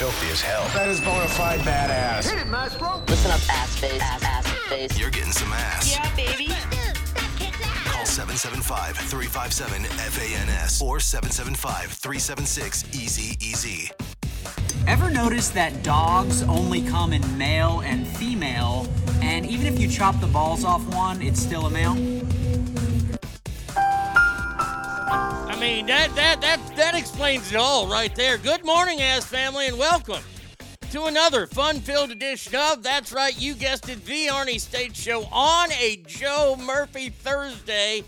filthy as hell. That is bona fide badass. Hit it, Maestro. Listen up, ass face, ass, ass face. You're getting some ass. Yeah, baby. Call 775-357-FANS or 775-376-EASY-EASY. Ever notice that dogs only come in male and female, and even if you chop the balls off one, it's still a male? mean, that that that that explains it all right there. Good morning, ass family, and welcome to another fun-filled edition of That's Right, you guessed it, the Arnie State Show on a Joe Murphy Thursday.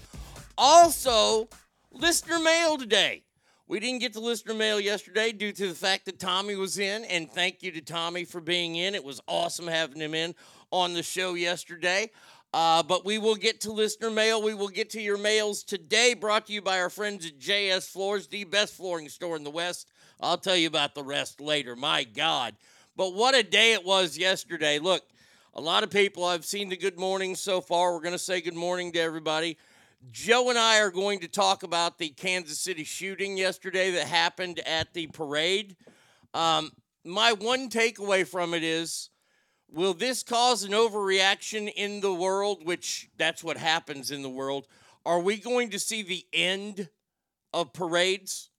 Also, listener mail today. We didn't get the listener mail yesterday due to the fact that Tommy was in, and thank you to Tommy for being in. It was awesome having him in on the show yesterday. Uh, but we will get to listener mail. We will get to your mails today, brought to you by our friends at JS Floors, the best flooring store in the West. I'll tell you about the rest later. My God. But what a day it was yesterday. Look, a lot of people, I've seen the good morning so far. We're going to say good morning to everybody. Joe and I are going to talk about the Kansas City shooting yesterday that happened at the parade. Um, my one takeaway from it is will this cause an overreaction in the world, which that's what happens in the world? Are we going to see the end of parades?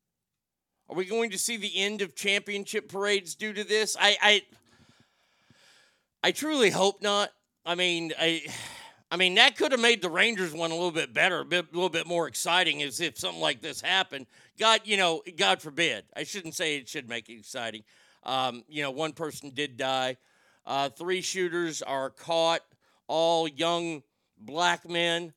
Are we going to see the end of championship parades due to this? I I, I truly hope not. I mean, I I mean that could have made the Rangers one a little bit better, a, bit, a little bit more exciting as if something like this happened. God, you know, God forbid. I shouldn't say it should make it exciting. Um, you know, one person did die. Uh, three shooters are caught, all young black men.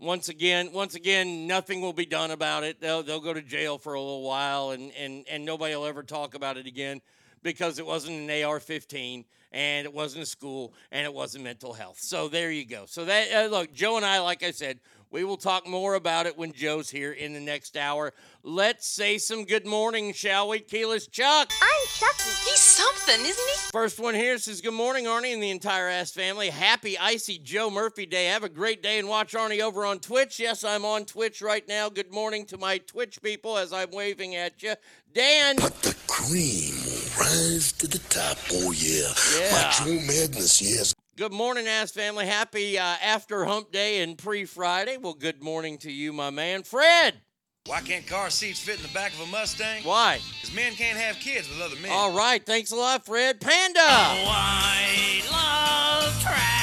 Once again, once again, nothing will be done about it. They'll they'll go to jail for a little while, and and and nobody will ever talk about it again because it wasn't an AR-15 and it wasn't a school and it wasn't mental health. So there you go. So that uh, look, Joe and I, like I said, we will talk more about it when Joe's here in the next hour. Let's say some good morning, shall we? Keyless Chuck. I'm Chucky. He's something, isn't he? First one here says, Good morning, Arnie and the entire ass family. Happy icy Joe Murphy Day. Have a great day and watch Arnie over on Twitch. Yes, I'm on Twitch right now. Good morning to my Twitch people as I'm waving at you. Dan. But the cream will rise to the top. Oh, yeah. Yeah. Macho Madness, yes. Good morning, ass family. Happy uh, after hump day and pre Friday. Well, good morning to you, my man. Fred. Why can't car seats fit in the back of a Mustang? Why? Because men can't have kids with other men. All right. Thanks a lot, Fred. Panda.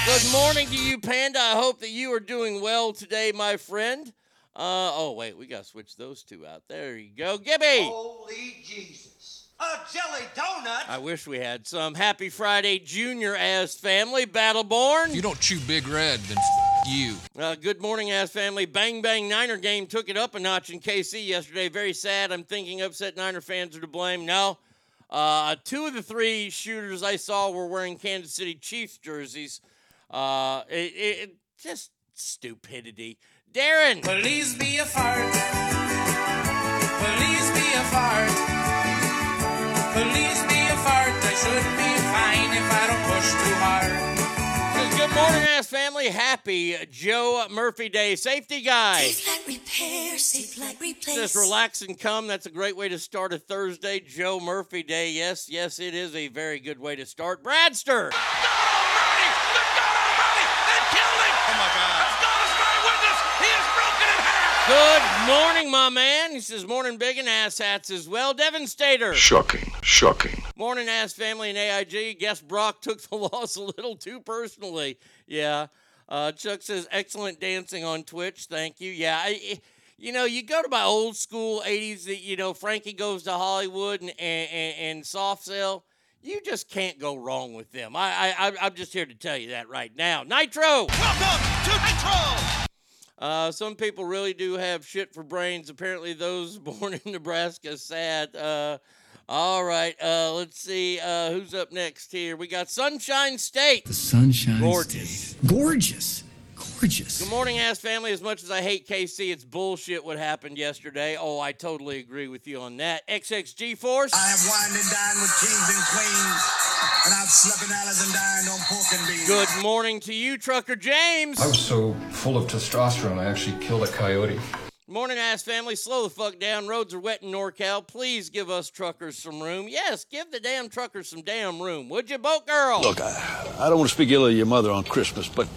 Good morning to you, Panda. I hope that you are doing well today, my friend. Uh, oh, wait. We got to switch those two out. There you go. Gibby. Holy Jesus. A jelly donut? I wish we had some. Happy Friday, Junior Ass family. Battleborn. If you don't chew Big Red, then f- you. Uh, good morning, ass family. Bang Bang Niner Gang took it up a notch in KC yesterday. Very sad. I'm thinking upset Niner fans are to blame. No. Uh, two of the three shooters I saw were wearing Kansas City Chiefs jerseys. Uh, it, it, it- just stupidity. Darren. Please be a fart. Please be a fart. Please be a fart. I should be fine if I don't push too hard. Good morning, ass family. Happy Joe Murphy Day. Safety guy. Safe like repair, safe like replace. Just relax and come. That's a great way to start a Thursday. Joe Murphy Day. Yes, yes, it is a very good way to start. Bradster. Oh my God. God is my witness. He is broken in half. Good morning, my man. He says, morning, big and ass hats as well. Devin Stater. Shocking, shocking. Morning, ass family and AIG. Guess Brock took the loss a little too personally. Yeah. Uh, Chuck says, excellent dancing on Twitch. Thank you. Yeah. I, I- you know, you go to my old school 80s, that you know, Frankie goes to Hollywood and, and, and, and Soft Cell. You just can't go wrong with them. I, I, I- I'm just here to tell you that right now. Nitro! Welcome to Nitro. Uh, some people really do have shit for brains. Apparently, those born in Nebraska sad. Uh, all right, uh, let's see uh, who's up next here. We got Sunshine State. The sunshine. Gorgeous. State. Gorgeous. Gorgeous. Good morning, ass family. As much as I hate KC, it's bullshit what happened yesterday. Oh, I totally agree with you on that. XXG Force. I have wined and dined with kings and queens, and I've slept in alleys and dined on pork and beans. Good morning to you, Trucker James. I was so full of testosterone, I actually killed a coyote. Morning, ass family. Slow the fuck down. Roads are wet in NorCal. Please give us truckers some room. Yes, give the damn truckers some damn room. Would you, boat girl? Look, I, I don't want to speak ill of your mother on Christmas, but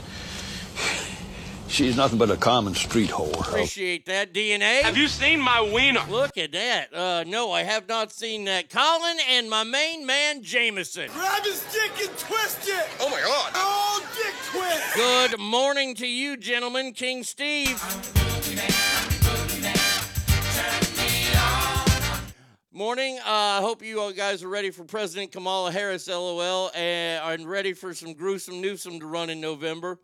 she's nothing but a common street whore. Appreciate that, DNA. Have you seen my wiener? Look at that. Uh, no, I have not seen that. Colin and my main man, Jameson. Grab his dick and twist it! Oh my God. Oh, dick twist! Good morning to you, gentlemen. King Steve. Morning. I uh, hope you all guys are ready for President Kamala Harris, LOL, and are ready for some gruesome Newsom to run in November.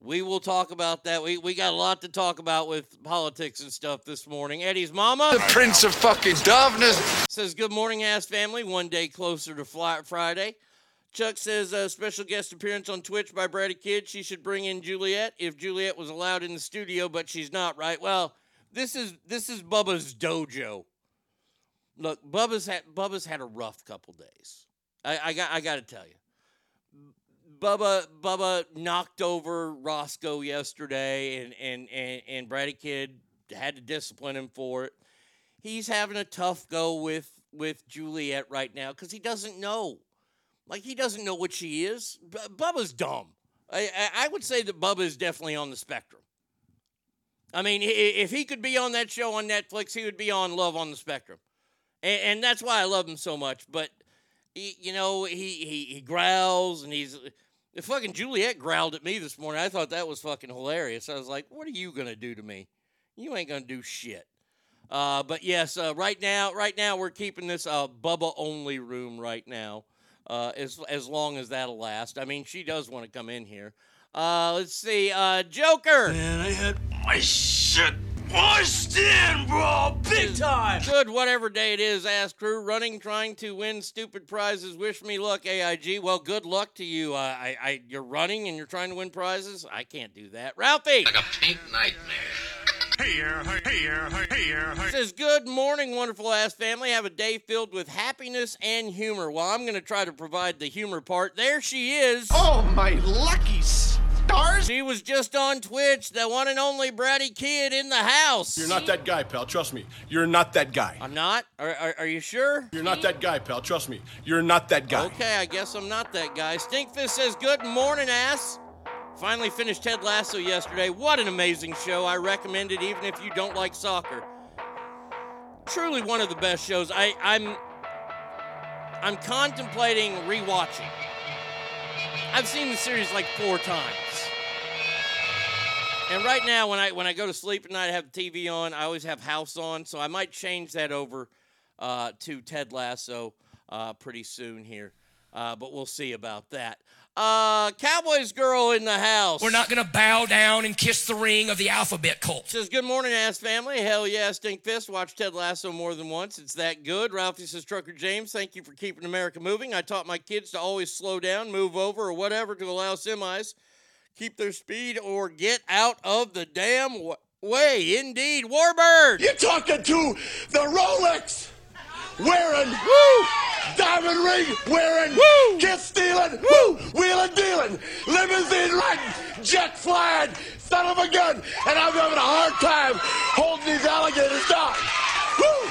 We will talk about that. We, we got a lot to talk about with politics and stuff this morning. Eddie's mama. The Prince of fucking Doveness. Says, Good morning, ass family. One day closer to Fly- Friday. Chuck says, a Special guest appearance on Twitch by Brady Kid. She should bring in Juliet if Juliet was allowed in the studio, but she's not, right? Well, this is this is Bubba's dojo. Look, Bubba's had Bubba's had a rough couple days. I, I got I got to tell you, Bubba Bubba knocked over Roscoe yesterday, and and and and Brady Kid had to discipline him for it. He's having a tough go with with Juliet right now because he doesn't know, like he doesn't know what she is. B- Bubba's dumb. I, I I would say that Bubba is definitely on the spectrum. I mean, if he could be on that show on Netflix, he would be on Love on the Spectrum, and, and that's why I love him so much. But he, you know, he, he he growls and he's. The fucking Juliet growled at me this morning. I thought that was fucking hilarious. I was like, "What are you gonna do to me? You ain't gonna do shit." Uh, but yes, uh, right now, right now we're keeping this uh, Bubba only room right now, uh, as as long as that'll last. I mean, she does want to come in here. Uh, let's see, uh, Joker. Man, I had my shit washed in, bro, big time. Good, whatever day it is, ass crew. Running, trying to win stupid prizes. Wish me luck, AIG. Well, good luck to you. Uh, I, I, you're running and you're trying to win prizes. I can't do that. Ralphie. Like a pink nightmare. Hey, yeah, hey, hey, hey, hey, hey. Says, Good morning, wonderful ass family. Have a day filled with happiness and humor. Well, I'm going to try to provide the humor part. There she is. Oh, my lucky stars. She was just on Twitch, the one and only Bratty Kid in the house. You're not that guy, pal. Trust me. You're not that guy. I'm not? Are, are, are you sure? You're not that guy, pal. Trust me. You're not that guy. Okay, I guess I'm not that guy. Stinkfist says, Good morning, ass. Finally finished Ted Lasso yesterday. What an amazing show. I recommend it even if you don't like soccer. Truly one of the best shows. I, I'm I'm contemplating rewatching. I've seen the series like four times. And right now when I when I go to sleep at night I have TV on, I always have house on, so I might change that over uh, to Ted Lasso uh, pretty soon here. Uh, but we'll see about that. Uh, Cowboys girl in the house. We're not going to bow down and kiss the ring of the alphabet cult. Says, good morning, ass family. Hell yeah, Stink Fist. Watch Ted Lasso more than once. It's that good. Ralphie says, Trucker James, thank you for keeping America moving. I taught my kids to always slow down, move over, or whatever to allow semis keep their speed or get out of the damn w- way. Indeed, Warbird. You're talking to the Rolex wearing, woo, diamond ring wearing, woo, kiss stealing, woo, wheeling dealing, limousine riding, jet flying, son of a gun, and I'm having a hard time holding these alligators down. Woo!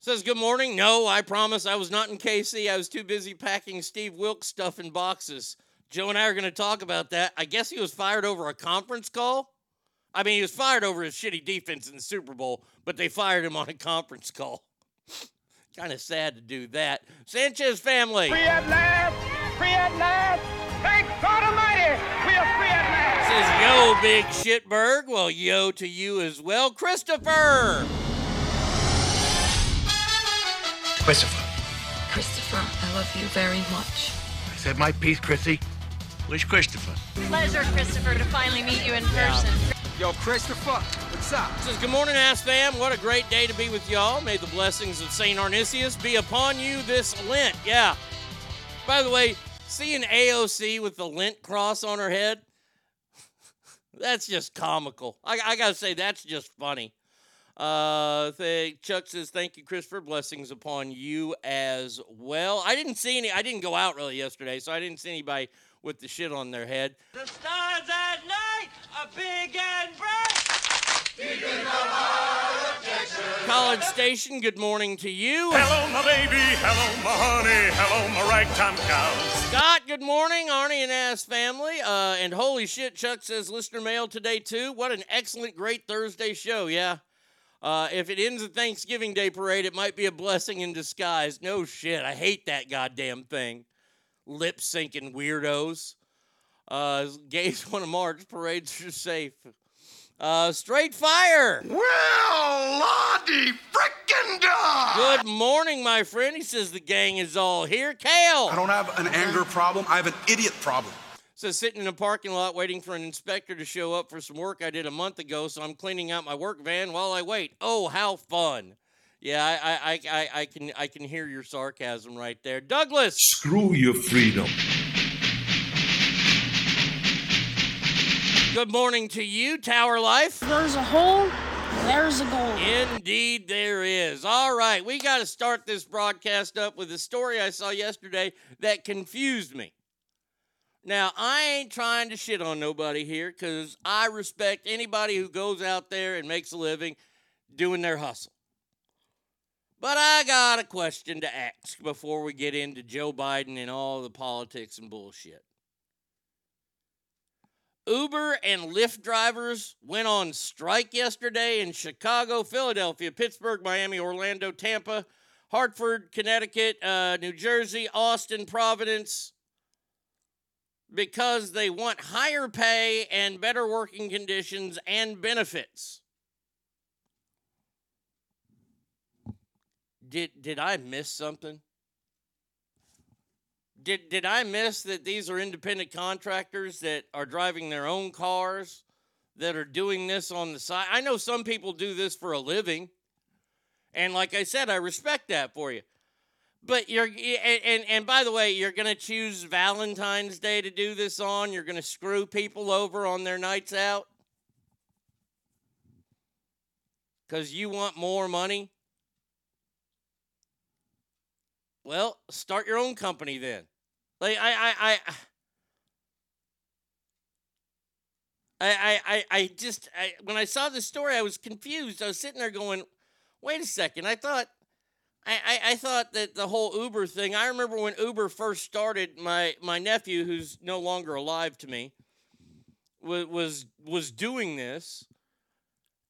Says, good morning. No, I promise I was not in KC. I was too busy packing Steve Wilks stuff in boxes. Joe and I are going to talk about that. I guess he was fired over a conference call. I mean, he was fired over his shitty defense in the Super Bowl, but they fired him on a conference call. Kind of sad to do that. Sanchez family. Free at last! Free at last! Thank God Almighty! We are free at last! Says, yo, big shitberg. Well, yo to you as well. Christopher. Christopher. Christopher, I love you very much. I said my piece, Chrissy. Where's Christopher? Pleasure, Christopher, to finally meet you in person. Yo, Christopher, what's up? Says, good morning, ass fam. What a great day to be with y'all. May the blessings of St. Arnisius be upon you this Lent. Yeah. By the way, seeing AOC with the Lent cross on her head, that's just comical. I, I got to say, that's just funny. Uh, th- Chuck says, thank you, Christopher. Blessings upon you as well. I didn't see any, I didn't go out really yesterday, so I didn't see anybody with the shit on their head. The stars at night are big and bright. College Station, good morning to you. Hello, my baby. Hello, my honey. Hello, my ragtime cows. Scott, good morning. Arnie and Ass family. Uh, and holy shit, Chuck says listener mail today too. What an excellent, great Thursday show. Yeah. Uh, if it ends a Thanksgiving Day parade, it might be a blessing in disguise. No shit. I hate that goddamn thing. Lip syncing weirdos. Uh, gays want to march. Parades are safe. Uh, straight fire. Well, Lottie frickin' dog! Good morning, my friend. He says the gang is all here. Kale. I don't have an anger problem. I have an idiot problem. Says sitting in a parking lot waiting for an inspector to show up for some work I did a month ago, so I'm cleaning out my work van while I wait. Oh, how fun! Yeah, I, I, I, I can, I can hear your sarcasm right there, Douglas. Screw your freedom. Good morning to you, Tower Life. There's a hole There's a goal. Indeed, there is. All right, we got to start this broadcast up with a story I saw yesterday that confused me. Now, I ain't trying to shit on nobody here because I respect anybody who goes out there and makes a living doing their hustle. But I got a question to ask before we get into Joe Biden and all the politics and bullshit. Uber and Lyft drivers went on strike yesterday in Chicago, Philadelphia, Pittsburgh, Miami, Orlando, Tampa, Hartford, Connecticut, uh, New Jersey, Austin, Providence, because they want higher pay and better working conditions and benefits. Did did I miss something? Did did I miss that these are independent contractors that are driving their own cars that are doing this on the side? I know some people do this for a living. And like I said, I respect that for you. But you're and and, and by the way, you're going to choose Valentine's Day to do this on. You're going to screw people over on their nights out cuz you want more money. Well, start your own company then. Like I I I I I, I just I, when I saw this story, I was confused. I was sitting there going, "Wait a second! I thought, I, I, I thought that the whole Uber thing. I remember when Uber first started. My my nephew, who's no longer alive to me, was was was doing this,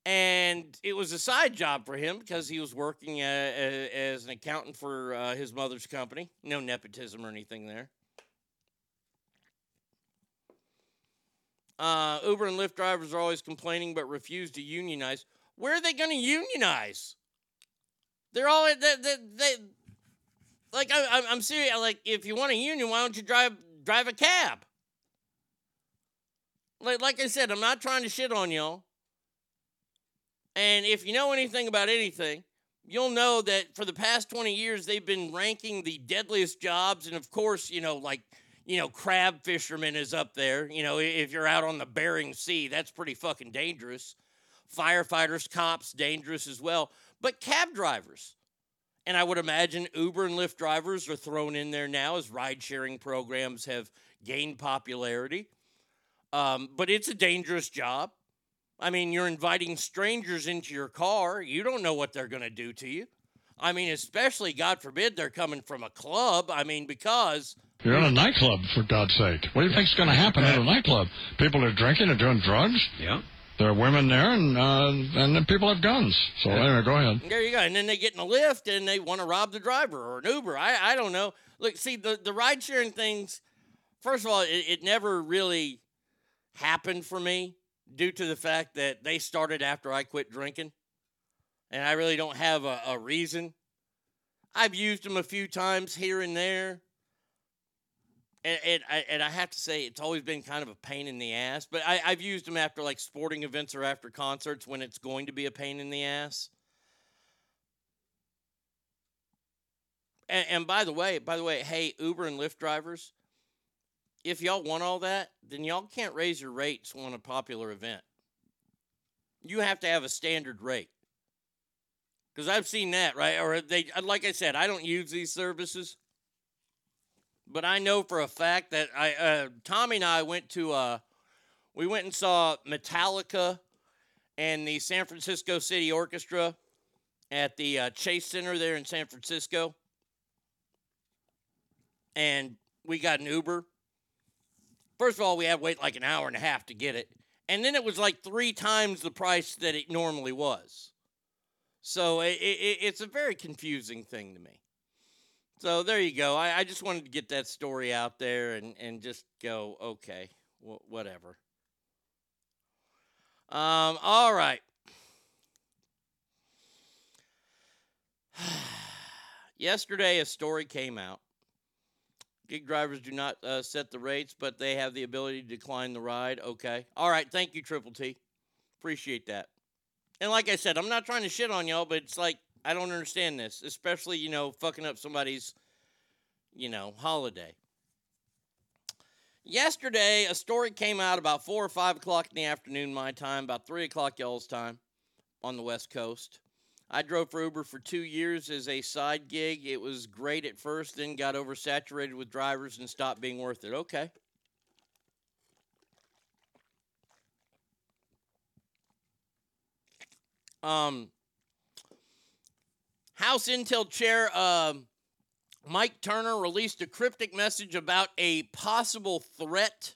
and it was a side job for him because he was working a, as an accountant for uh, his mother's company. No nepotism or anything there. Uh, Uber and Lyft drivers are always complaining but refuse to unionize. Where are they going to unionize? They're all they, they, they like I, I'm serious. Like if you want a union, why don't you drive drive a cab? Like like I said, I'm not trying to shit on y'all. And if you know anything about anything, you'll know that for the past 20 years, they've been ranking the deadliest jobs. And of course, you know, like, you know, crab fisherman is up there. You know, if you're out on the Bering Sea, that's pretty fucking dangerous. Firefighters, cops, dangerous as well. But cab drivers, and I would imagine Uber and Lyft drivers are thrown in there now as ride sharing programs have gained popularity. Um, but it's a dangerous job. I mean, you're inviting strangers into your car. You don't know what they're going to do to you. I mean, especially, God forbid, they're coming from a club. I mean, because. You're in a nightclub, for God's sake. What do you think's going to happen at a nightclub? People are drinking and doing drugs. Yeah. There are women there, and uh, and then people have guns. So anyway, go ahead. There you go. And then they get in a lift and they want to rob the driver or an Uber. I, I don't know. Look, see, the, the ride sharing things, first of all, it, it never really happened for me due to the fact that they started after I quit drinking. And I really don't have a, a reason. I've used them a few times here and there. And, and, I, and I have to say, it's always been kind of a pain in the ass. But I, I've used them after like sporting events or after concerts when it's going to be a pain in the ass. And, and by the way, by the way, hey, Uber and Lyft drivers, if y'all want all that, then y'all can't raise your rates on a popular event. You have to have a standard rate. Because I've seen that, right? Or they, like I said, I don't use these services, but I know for a fact that I, uh, Tommy and I went to, uh, we went and saw Metallica and the San Francisco City Orchestra at the uh, Chase Center there in San Francisco, and we got an Uber. First of all, we had to wait like an hour and a half to get it. And then it was like three times the price that it normally was. So it, it, it's a very confusing thing to me. So there you go. I, I just wanted to get that story out there and, and just go, okay, wh- whatever. Um, all right. Yesterday, a story came out Gig drivers do not uh, set the rates, but they have the ability to decline the ride. Okay. All right. Thank you, Triple T. Appreciate that. And like I said, I'm not trying to shit on y'all, but it's like, I don't understand this, especially, you know, fucking up somebody's, you know, holiday. Yesterday, a story came out about 4 or 5 o'clock in the afternoon, my time, about 3 o'clock y'all's time. on the West Coast. I drove for Uber for two years as a side gig. It was great at first, then got oversaturated with drivers and stopped being worth it. Okay. Um, House Intel Chair um Mike Turner released a cryptic message about a possible threat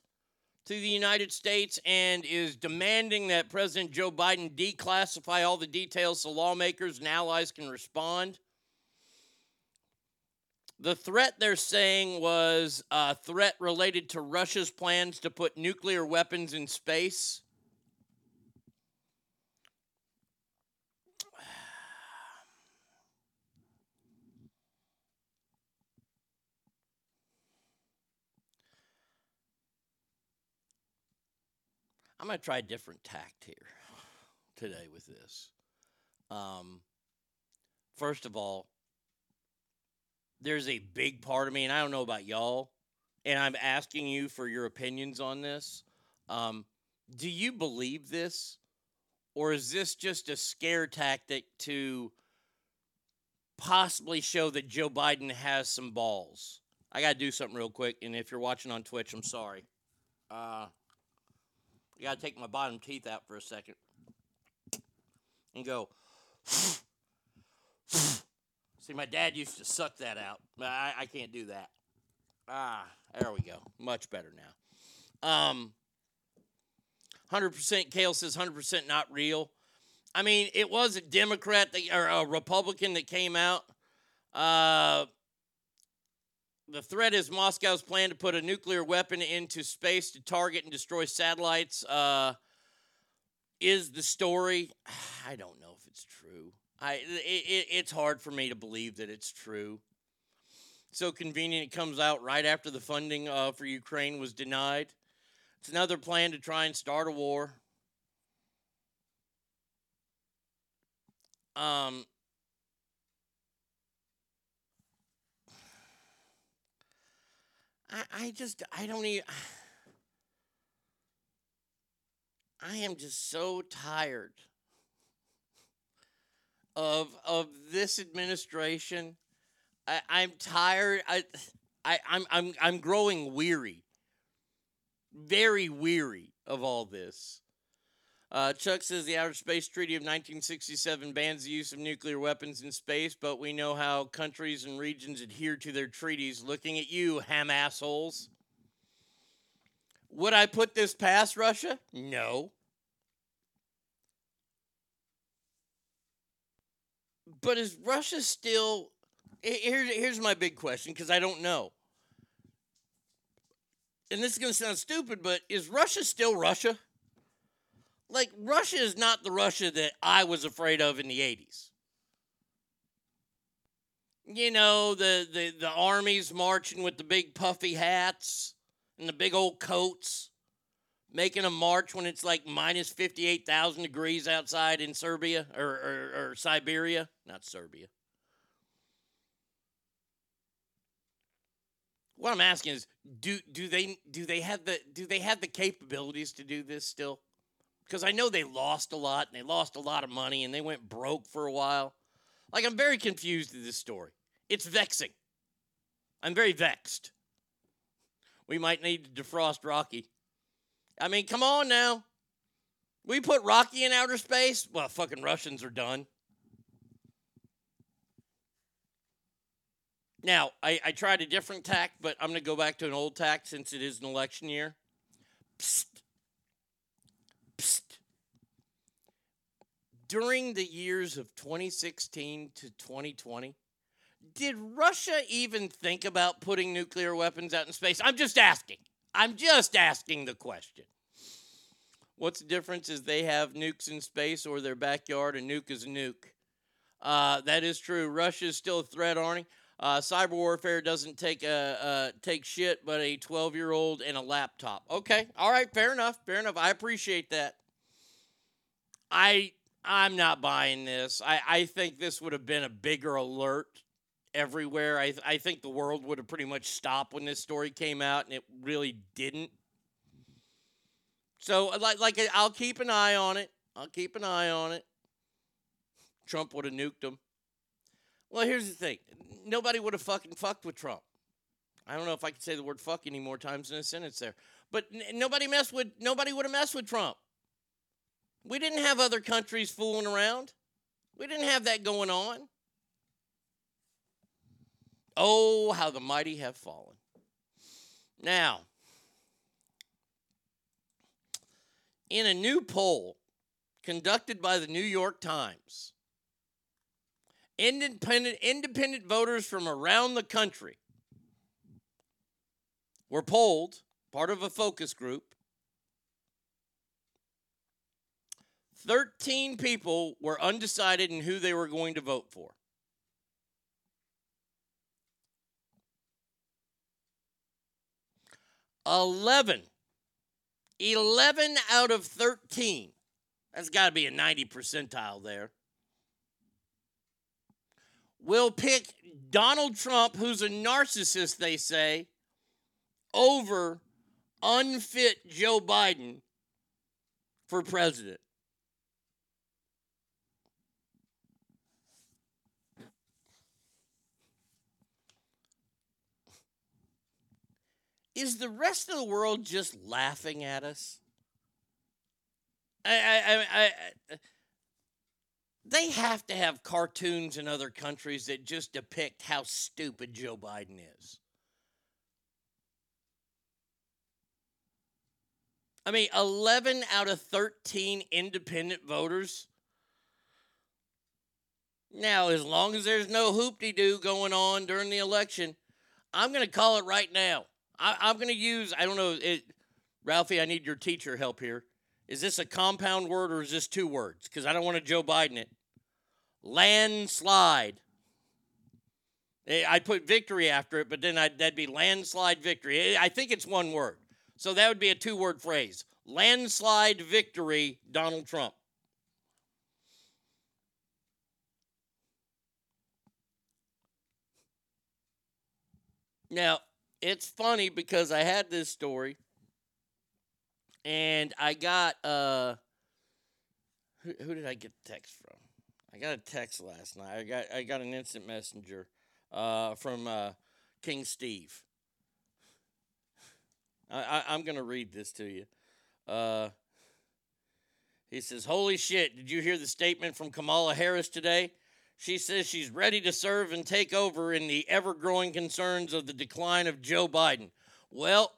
to the United States and is demanding that President Joe Biden declassify all the details so lawmakers and allies can respond. The threat they're saying was a threat related to Russia's plans to put nuclear weapons in space. I'm going to try a different tact here today with this. Um, first of all, there's a big part of me, and I don't know about y'all, and I'm asking you for your opinions on this. Um, do you believe this, or is this just a scare tactic to possibly show that Joe Biden has some balls? I got to do something real quick, and if you're watching on Twitch, I'm sorry. Uh, I got to take my bottom teeth out for a second and go. See, my dad used to suck that out. I, I can't do that. Ah, there we go. Much better now. Um, 100% Kale says 100% not real. I mean, it was a Democrat that, or a Republican that came out. Uh, the threat is Moscow's plan to put a nuclear weapon into space to target and destroy satellites. Uh, is the story? I don't know if it's true. I it, it, it's hard for me to believe that it's true. So convenient, it comes out right after the funding uh, for Ukraine was denied. It's another plan to try and start a war. Um, I, I just I don't even I am just so tired of of this administration. I, I'm tired. I, I I'm I'm I'm growing weary. Very weary of all this. Uh, Chuck says the Outer Space Treaty of 1967 bans the use of nuclear weapons in space, but we know how countries and regions adhere to their treaties. Looking at you, ham assholes. Would I put this past Russia? No. But is Russia still. Here's, here's my big question because I don't know. And this is going to sound stupid, but is Russia still Russia? Like, Russia is not the Russia that I was afraid of in the 80s. You know, the, the, the armies marching with the big puffy hats and the big old coats, making a march when it's like minus 58,000 degrees outside in Serbia or, or, or Siberia. Not Serbia. What I'm asking is, do do they do they have the do they have the capabilities to do this still? Because I know they lost a lot and they lost a lot of money and they went broke for a while. Like I'm very confused with this story. It's vexing. I'm very vexed. We might need to defrost Rocky. I mean, come on now. We put Rocky in outer space? Well, fucking Russians are done. Now, I, I tried a different tack, but I'm going to go back to an old tack since it is an election year. Psst. During the years of 2016 to 2020, did Russia even think about putting nuclear weapons out in space? I'm just asking. I'm just asking the question. What's the difference is they have nukes in space or their backyard, a nuke is a nuke. Uh, that is true. Russia is still a threat, Arnie. Uh, cyber warfare doesn't take a, take shit, but a 12 year old and a laptop. Okay, all right, fair enough, fair enough. I appreciate that. I I'm not buying this. I, I think this would have been a bigger alert everywhere. I I think the world would have pretty much stopped when this story came out, and it really didn't. So uh, like like I'll keep an eye on it. I'll keep an eye on it. Trump would have nuked them. Well, here's the thing nobody would have fucking fucked with Trump. I don't know if I can say the word fuck any more times in a sentence there. But n- nobody messed with nobody would have messed with Trump. We didn't have other countries fooling around. We didn't have that going on. Oh, how the mighty have fallen. Now, in a new poll conducted by the New York Times, independent independent voters from around the country were polled, part of a focus group. 13 people were undecided in who they were going to vote for. Eleven. 11 out of 13. That's got to be a 90 percentile there. Will pick Donald Trump, who's a narcissist, they say, over unfit Joe Biden for president. Is the rest of the world just laughing at us? I, I, I, I, they have to have cartoons in other countries that just depict how stupid Joe Biden is. I mean, 11 out of 13 independent voters. Now, as long as there's no hoopty doo going on during the election, I'm going to call it right now. I, am going to use, I don't know, it, Ralphie, I need your teacher help here. Is this a compound word or is this two words? Because I don't want to Joe Biden it. Landslide. Eh, I'd put victory after it, but then I'd, that'd be landslide victory. Eh, I think it's one word. So that would be a two word phrase landslide victory, Donald Trump. Now, it's funny because I had this story and I got uh who, who did I get the text from? I got a text last night. I got I got an instant messenger uh, from uh, King Steve. I, I, am to read this to you. Uh, he says, Holy shit, did you hear the statement from Kamala Harris today? She says she's ready to serve and take over in the ever growing concerns of the decline of Joe Biden. Well,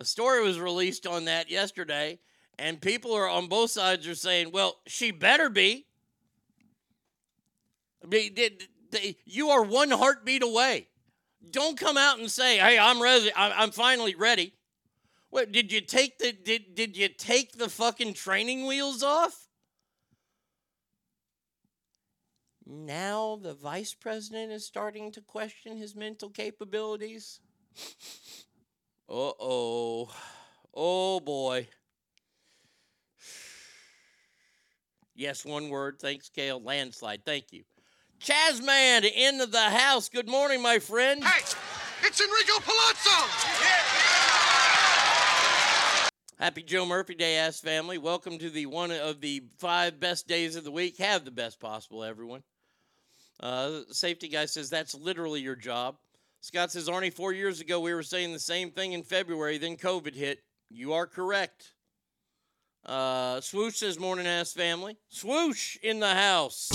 a story was released on that yesterday, and people are on both sides are saying, well, she better be. You are one heartbeat away. Don't come out and say, "Hey, I'm ready. I'm finally ready." What did you take the did did you take the fucking training wheels off? Now the vice president is starting to question his mental capabilities. Uh oh. Oh boy. Yes, one word. Thanks, Kale. Landslide. Thank you. Chazman into the house. Good morning, my friend. Hey, it's Enrico Palazzo. Happy Joe Murphy Day, ass family. Welcome to the one of the five best days of the week. Have the best possible, everyone. Uh, safety guy says that's literally your job. Scott says, Arnie, four years ago we were saying the same thing in February, then COVID hit. You are correct. Uh, Swoosh says, morning ass family. Swoosh in the house.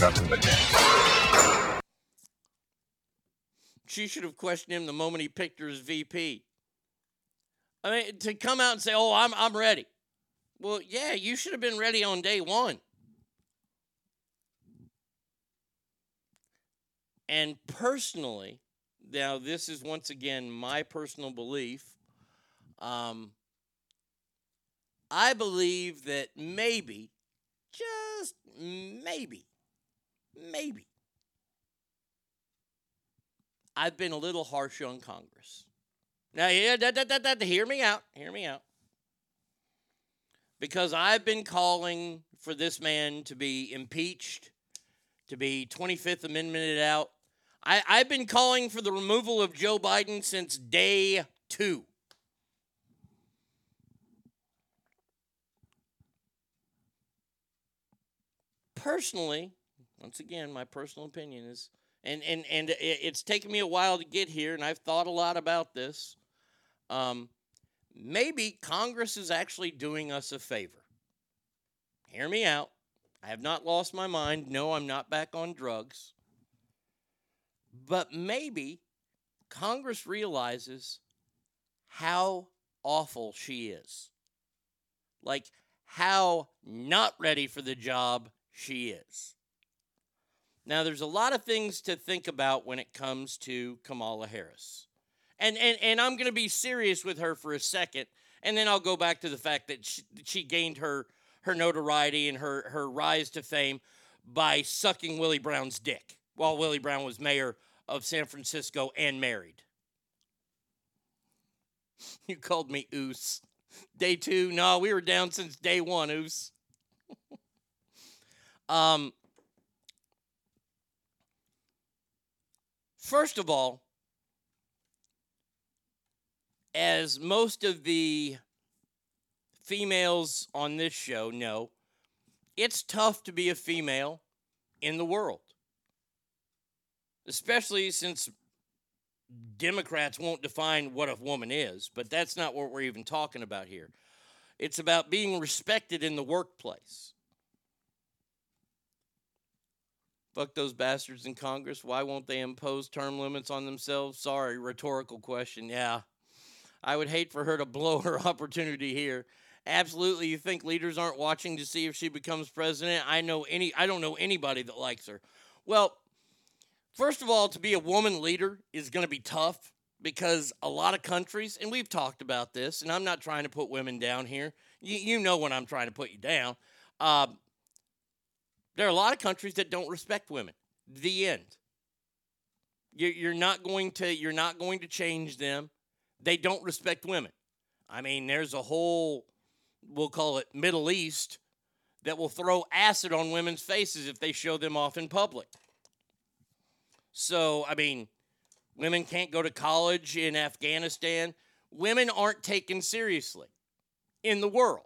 She should have questioned him the moment he picked her as VP. I mean, to come out and say, oh, I'm, I'm ready. Well, yeah, you should have been ready on day one. And personally, now this is once again my personal belief. Um, I believe that maybe, just maybe, maybe, I've been a little harsh on Congress. Now, yeah, hear me out. Hear me out. Because I've been calling for this man to be impeached, to be 25th Amendmented out. I, I've been calling for the removal of Joe Biden since day two. Personally, Once again, my personal opinion is, and and and it's taken me a while to get here, and I've thought a lot about this. Um, maybe Congress is actually doing us a favor. Hear me out. I have not lost my mind. No, I'm not back on drugs. But maybe Congress realizes how awful she is. Like, how not ready for the job she is. Now, there's a lot of things to think about when it comes to Kamala Harris. And, and, and I'm going to be serious with her for a second, and then I'll go back to the fact that she, she gained her, her notoriety and her, her rise to fame by sucking Willie Brown's dick while Willie Brown was mayor of San Francisco and married. You called me Oos. Day two? No, we were down since day one, Oos. um, first of all, as most of the females on this show know, it's tough to be a female in the world. Especially since Democrats won't define what a woman is, but that's not what we're even talking about here. It's about being respected in the workplace. Fuck those bastards in Congress. Why won't they impose term limits on themselves? Sorry, rhetorical question. Yeah. I would hate for her to blow her opportunity here. Absolutely, you think leaders aren't watching to see if she becomes president? I know any I don't know anybody that likes her. Well, first of all, to be a woman leader is going to be tough because a lot of countries, and we've talked about this, and I'm not trying to put women down here. You, you know when I'm trying to put you down. Uh, there are a lot of countries that don't respect women. The end. You're, you're not going to you're not going to change them. They don't respect women. I mean, there's a whole we'll call it Middle East that will throw acid on women's faces if they show them off in public. So, I mean, women can't go to college in Afghanistan. Women aren't taken seriously in the world.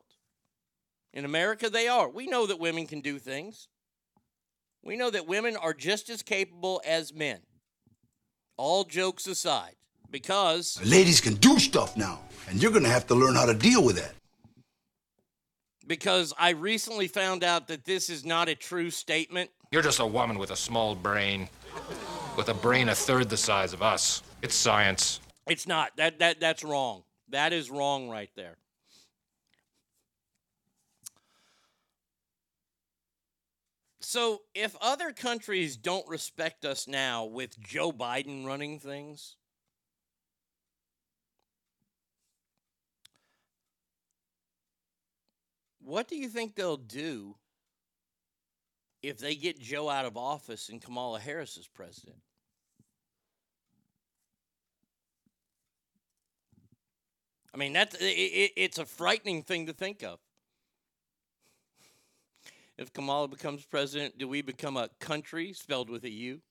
In America, they are. We know that women can do things. We know that women are just as capable as men. All jokes aside, because Ladies can do stuff now, and you're gonna have to learn how to deal with that. because I recently found out that this is not a true statement. You're just a woman with a small brain, with a brain a third the size of us. It's science. It's not. That that that's wrong. That is wrong right there. So, if other countries don't respect us now with Joe Biden running things, what do you think they'll do if they get Joe out of office and Kamala Harris is president? I mean, that's it, it, it's a frightening thing to think of. If Kamala becomes president, do we become a country spelled with a U?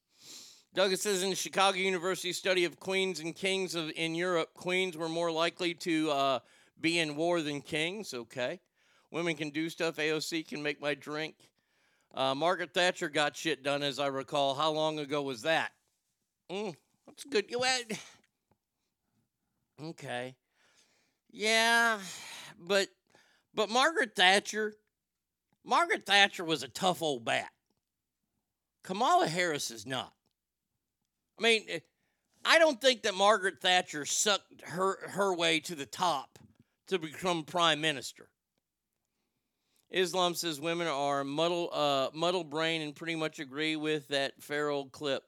Douglas says in the Chicago University study of queens and kings of in Europe, queens were more likely to uh, be in war than kings. Okay, women can do stuff. AOC can make my drink. Uh, Margaret Thatcher got shit done, as I recall. How long ago was that? Mm, that's good. You had- Okay. Yeah, but but Margaret Thatcher, Margaret Thatcher was a tough old bat. Kamala Harris is not. I mean, eh, I don't think that Margaret Thatcher sucked her her way to the top to become prime minister. Islam says women are muddle uh, muddle brain and pretty much agree with that Ferrell clip.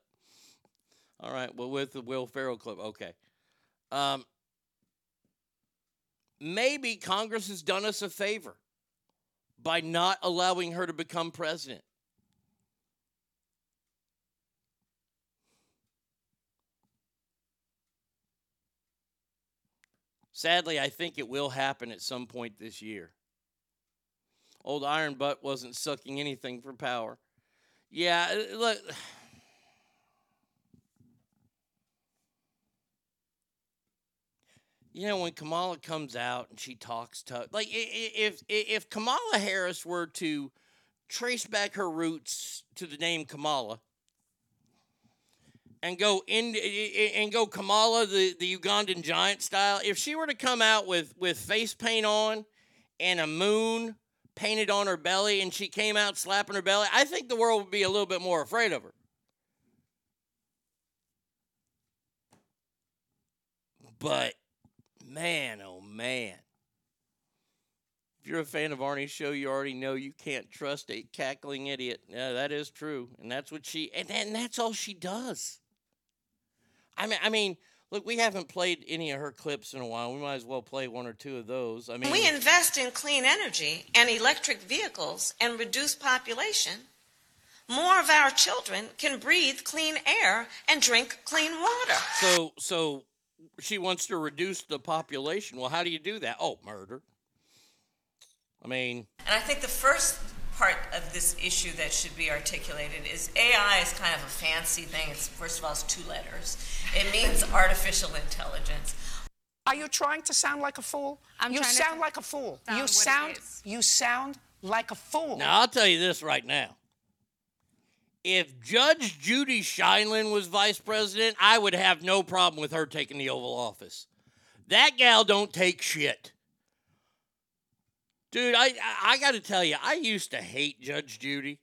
All right, well with the Will Ferrell clip, okay. Um, maybe Congress has done us a favor by not allowing her to become president. Sadly, I think it will happen at some point this year. Old Iron Butt wasn't sucking anything for power. Yeah, uh, look. you know when Kamala comes out and she talks tough, like if if Kamala Harris were to trace back her roots to the name Kamala and go in and go Kamala the, the Ugandan giant style, if she were to come out with with face paint on and a moon painted on her belly and she came out slapping her belly, I think the world would be a little bit more afraid of her. But man, oh man. If you're a fan of Arnie's show, you already know you can't trust a cackling idiot. Yeah, that is true. And that's what she and, and that's all she does. I mean I mean, look, we haven't played any of her clips in a while. We might as well play one or two of those. I mean we invest in clean energy and electric vehicles and reduce population, more of our children can breathe clean air and drink clean water. So so she wants to reduce the population. Well, how do you do that? Oh, murder. I mean, And I think the first part of this issue that should be articulated is AI is kind of a fancy thing. It's first of all, it's two letters. It means artificial intelligence. Are you trying to sound like a fool? I'm you trying to sound like a fool. sound you sound you sound like a fool. Now I'll tell you this right now. If Judge Judy Sheindlin was vice president, I would have no problem with her taking the Oval Office. That gal don't take shit. Dude, I I, got to tell you, I used to hate Judge Judy.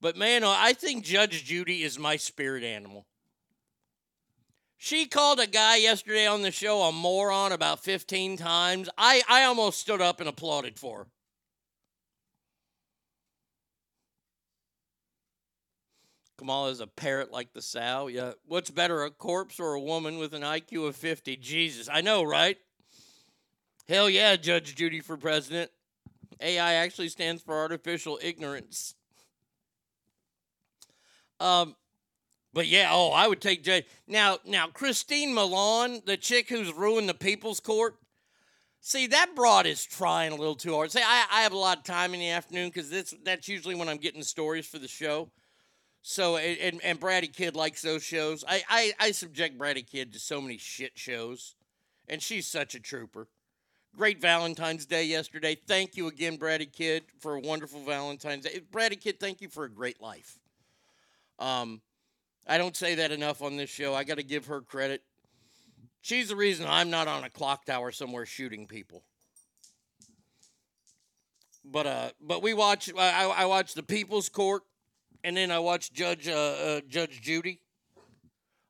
But man, uh, I think Judge Judy is my spirit animal. She called a guy yesterday on the show a moron about 15 times. I, I almost stood up and applauded for her. Kamala is a parrot like the sow. Yeah. What's better, a corpse or a woman with an IQ of 50? Jesus. I know, right? Hell yeah, Judge Judy for president. AI actually stands for artificial ignorance. Um, but yeah, oh, I would take Judge. Now, now Christine Milan, the chick who's ruined the People's Court. See, that broad is trying a little too hard. See, I, I have a lot of time in the afternoon because that's that's usually when I'm getting stories for the show. So and, and, Brady Kid likes those shows. I, I I subject Brady Kid to so many shit shows, and she's such a trooper. Great Valentine's Day yesterday. Thank you again, Brady Kid, for a wonderful Valentine's Day. Brady Kid, thank you for a great life. Um, I don't say that enough on this show. I got to give her credit. She's the reason I'm not on a clock tower somewhere shooting people. But uh, but we watch. I I watched the People's Court, and then I watched Judge uh, uh Judge Judy.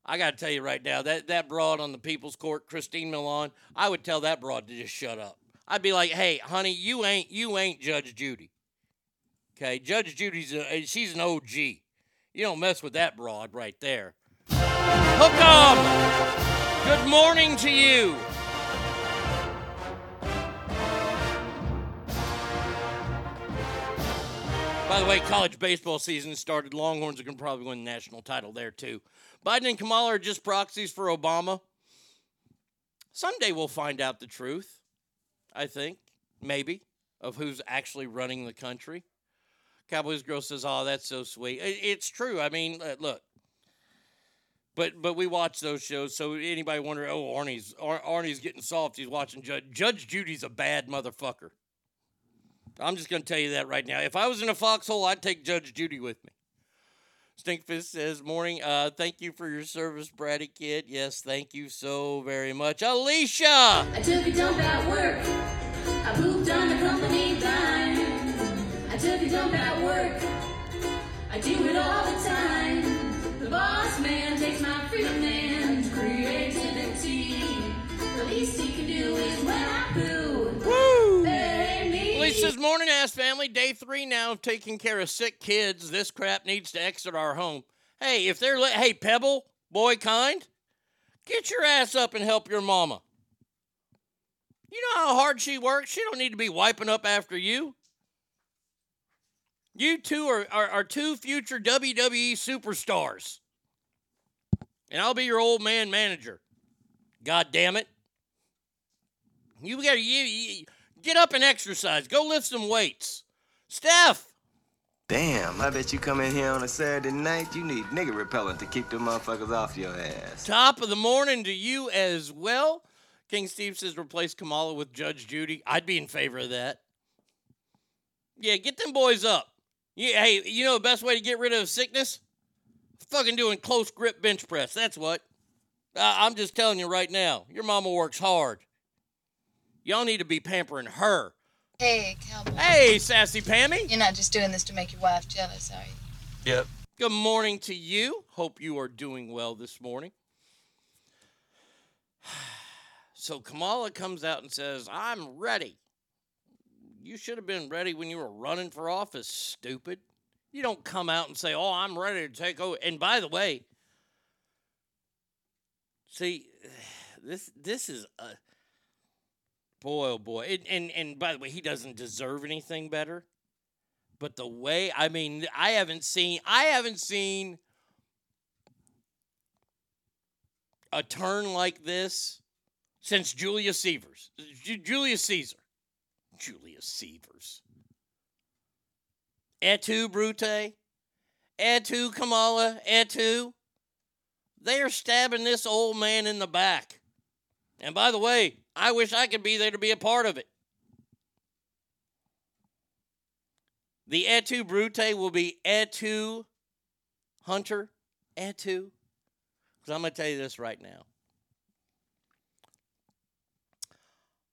I got to tell you right now that that broad on the People's Court, Christine Milan, I would tell that broad to just shut up. I'd be like, "Hey, honey, you ain't you ain't Judge Judy. Okay, Judge Judy's a, she's an OG. You don't mess with that broad right there. Hook 'em. Good morning to you. By the way, college baseball season started. Longhorns are going to probably win the national title there, too. Biden and Kamala are just proxies for Obama. Someday we'll find out the truth, I think, maybe, of who's actually running the country. Cowboys girl says, "Oh, that's so sweet." It's true. I mean, uh, look, but but we watch those shows. So anybody wonder, oh, Arnie's Ar- Arnie's getting soft. He's watching Judge Judge Judy's a bad motherfucker. I'm just gonna tell you that right now. If I was in a foxhole, I'd take Judge Judy with me. Stinkfist says, "Morning. Uh, thank you for your service, Brady Kid. Yes, thank you so very much, Alicia." I took a dump at work. I pooped on the company dime. I took a dump at work. I do it all the time. Says, morning, ass family. Day three now of taking care of sick kids. This crap needs to exit our home. Hey, if they're, li- hey, Pebble, boy kind, get your ass up and help your mama. You know how hard she works? She don't need to be wiping up after you. You two are, are, are two future WWE superstars. And I'll be your old man manager. God damn it. You gotta you, you- get up and exercise. Go lift some weights. Steph, Damn, I bet you come in here on a Saturday night, you need nigga repellent to keep the motherfuckers off your ass. top of the morning to you as well. King Steve says replace Kamala with Judge Judy. I'd be in favor of that. Yeah, get them boys up. Yeah, hey, you know the best way to get rid of sickness? Fucking doing close grip bench press. That's what. Uh, I'm just telling you right now. Your mama works hard. Y'all need to be pampering her. Hey, cowboy. Hey, sassy Pammy. You're not just doing this to make your wife jealous, are you? Yep. Good morning to you. Hope you are doing well this morning. So Kamala comes out and says, I'm ready. You should have been ready when you were running for office, stupid. You don't come out and say, Oh, I'm ready to take over. And by the way, see, this this is a boy, oh boy. And, and and by the way, he doesn't deserve anything better. But the way, I mean, I haven't seen, I haven't seen a turn like this since Julius. Ju- Julius Caesar. Julius Caesars. Et tu, Brute? Et tu, Kamala? Et tu? They are stabbing this old man in the back. And by the way, I wish I could be there to be a part of it. The Et tu, Brute will be Et tu, Hunter? Et tu? Because I'm going to tell you this right now.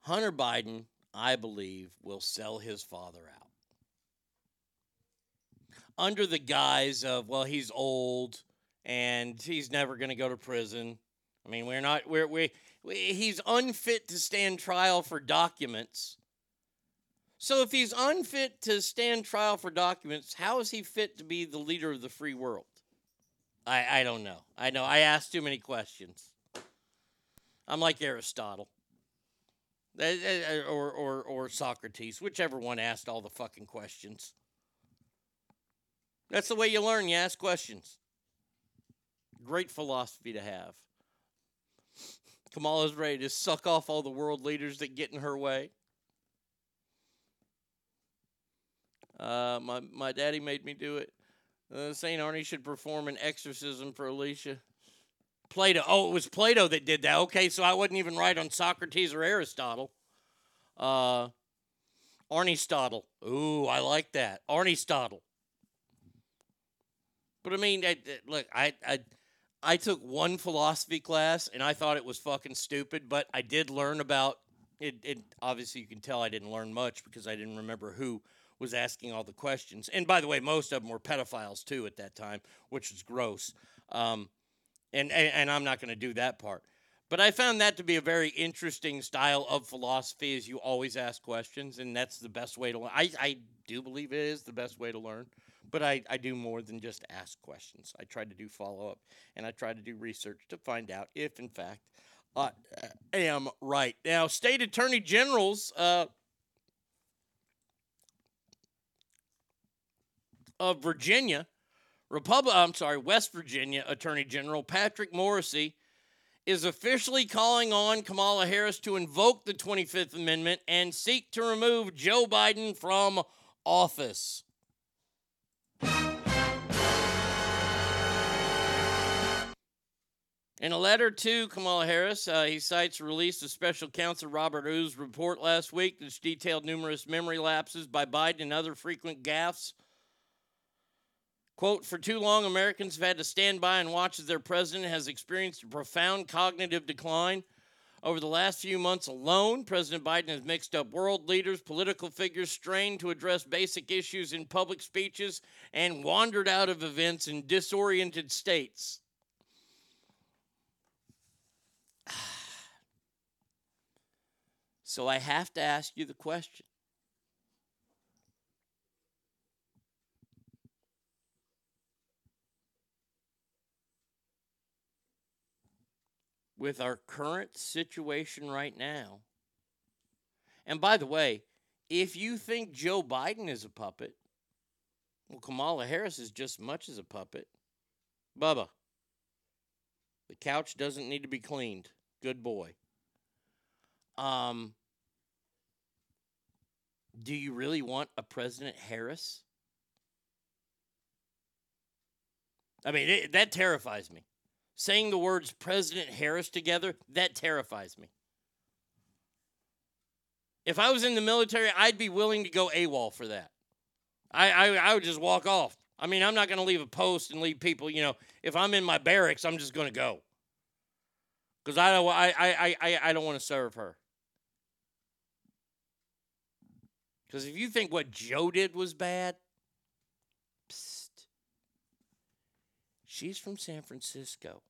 Hunter Biden, I believe, will sell his father out. Under the guise of, well, he's old and he's never going to go to prison. I mean, we're not, we're, we, we, he's unfit to stand trial for documents. So if he's unfit to stand trial for documents, how is he fit to be the leader of the free world? I, I don't know. I know. I asked too many questions. I'm like Aristotle. Uh, uh, or, or, or Socrates, whichever one asked all the fucking questions. That's the way you learn. You ask questions. Great philosophy to have. Kamala's ready to suck off all the world leaders that get in her way. Uh, my, my daddy made me do it. Uh, St. Arnie should perform an exorcism for Alicia. Plato. Oh, it was Plato that did that. Okay, so I wasn't even right on Socrates or Aristotle. Uh, Aristotle. Ooh, I like that. Aristotle. But I mean, I, look, I, I, I took one philosophy class and I thought it was fucking stupid, but I did learn about it. it obviously, you can tell I didn't learn much because I didn't remember who was asking all the questions. And by the way, most of them were pedophiles too at that time, which was gross. Um, and, and, and I'm not going to do that part. But I found that to be a very interesting style of philosophy, is you always ask questions, and that's the best way to learn. I, I do believe it is the best way to learn, but I, I do more than just ask questions. I try to do follow up, and I try to do research to find out if, in fact, I am right. Now, state attorney generals uh, of Virginia, Republic, I'm sorry, West Virginia Attorney General Patrick Morrisey is officially calling on Kamala Harris to invoke the 25th Amendment and seek to remove Joe Biden from office. In a letter to Kamala Harris, uh, he cites release of Special Counsel Robert Hur's report last week, which detailed numerous memory lapses by Biden and other frequent gaffes Quote, for too long, Americans have had to stand by and watch as their president has experienced a profound cognitive decline. Over the last few months alone, President Biden has mixed up world leaders, political figures strained to address basic issues in public speeches, and wandered out of events in disoriented states. So I have to ask you the question with our current situation right now. And by the way, if you think Joe Biden is a puppet, well, Kamala Harris is just as much as a puppet. Bubba, the couch doesn't need to be cleaned. Good boy. Um, do you really want a President Harris? I mean, it, that terrifies me saying the words President Harris together, that terrifies me. If I was in the military, I'd be willing to go AWOL for that. I, I, I would just walk off. I mean, I'm not going to leave a post and leave people, you know, if I'm in my barracks, I'm just going to go. Because I don't, I, I, I, I don't want to serve her. Because if you think what Joe did was bad, psst. She's from San Francisco.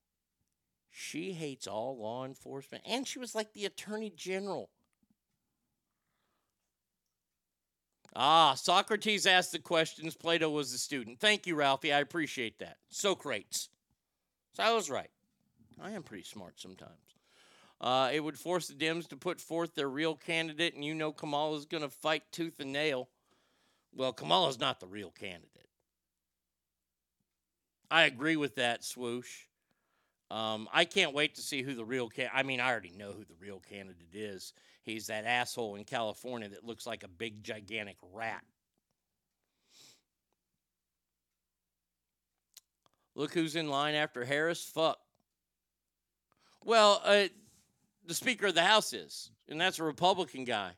She hates all law enforcement. And she was like the attorney general. Ah, Socrates asked the questions. Plato was the student. Thank you, Ralphie. I appreciate that. Socrates. So I was right. I am pretty smart sometimes. Uh, it would force the Dems to put forth their real candidate, and you know Kamala's going to fight tooth and nail. Well, Kamala's not the real candidate. I agree with that, swoosh. Um, I can't wait to see who the real can. I mean, I already know who the real candidate is. He's that asshole in California that looks like a big, gigantic rat. Look who's in line after Harris. Fuck. Well, uh, the Speaker of the House is, and that's a Republican guy.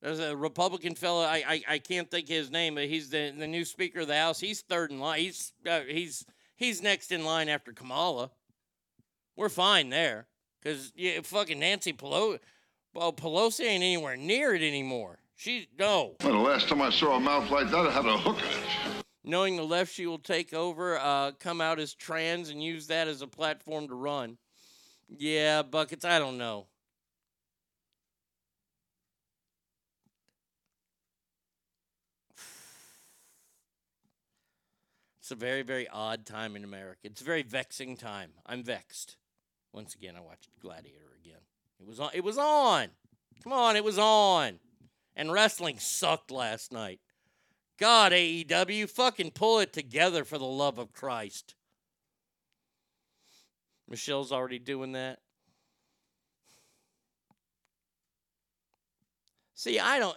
There's a Republican fellow. I, I, I can't think his name, but he's the, the new Speaker of the House. He's third in line. He's uh, he's he's next in line after Kamala. We're fine there, cause yeah, fucking Nancy Pelosi. Well, Pelosi ain't anywhere near it anymore. She no. Well, the last time I saw a mouth like that, it had a hook in it. Knowing the left, she will take over, uh, come out as trans, and use that as a platform to run. Yeah, buckets. I don't know. It's a very, very odd time in America. It's a very vexing time. I'm vexed. Once again, I watched Gladiator again. It was on. It was on. Come on, it was on. And wrestling sucked last night. God, AEW, fucking pull it together for the love of Christ. Michelle's already doing that. See, I don't.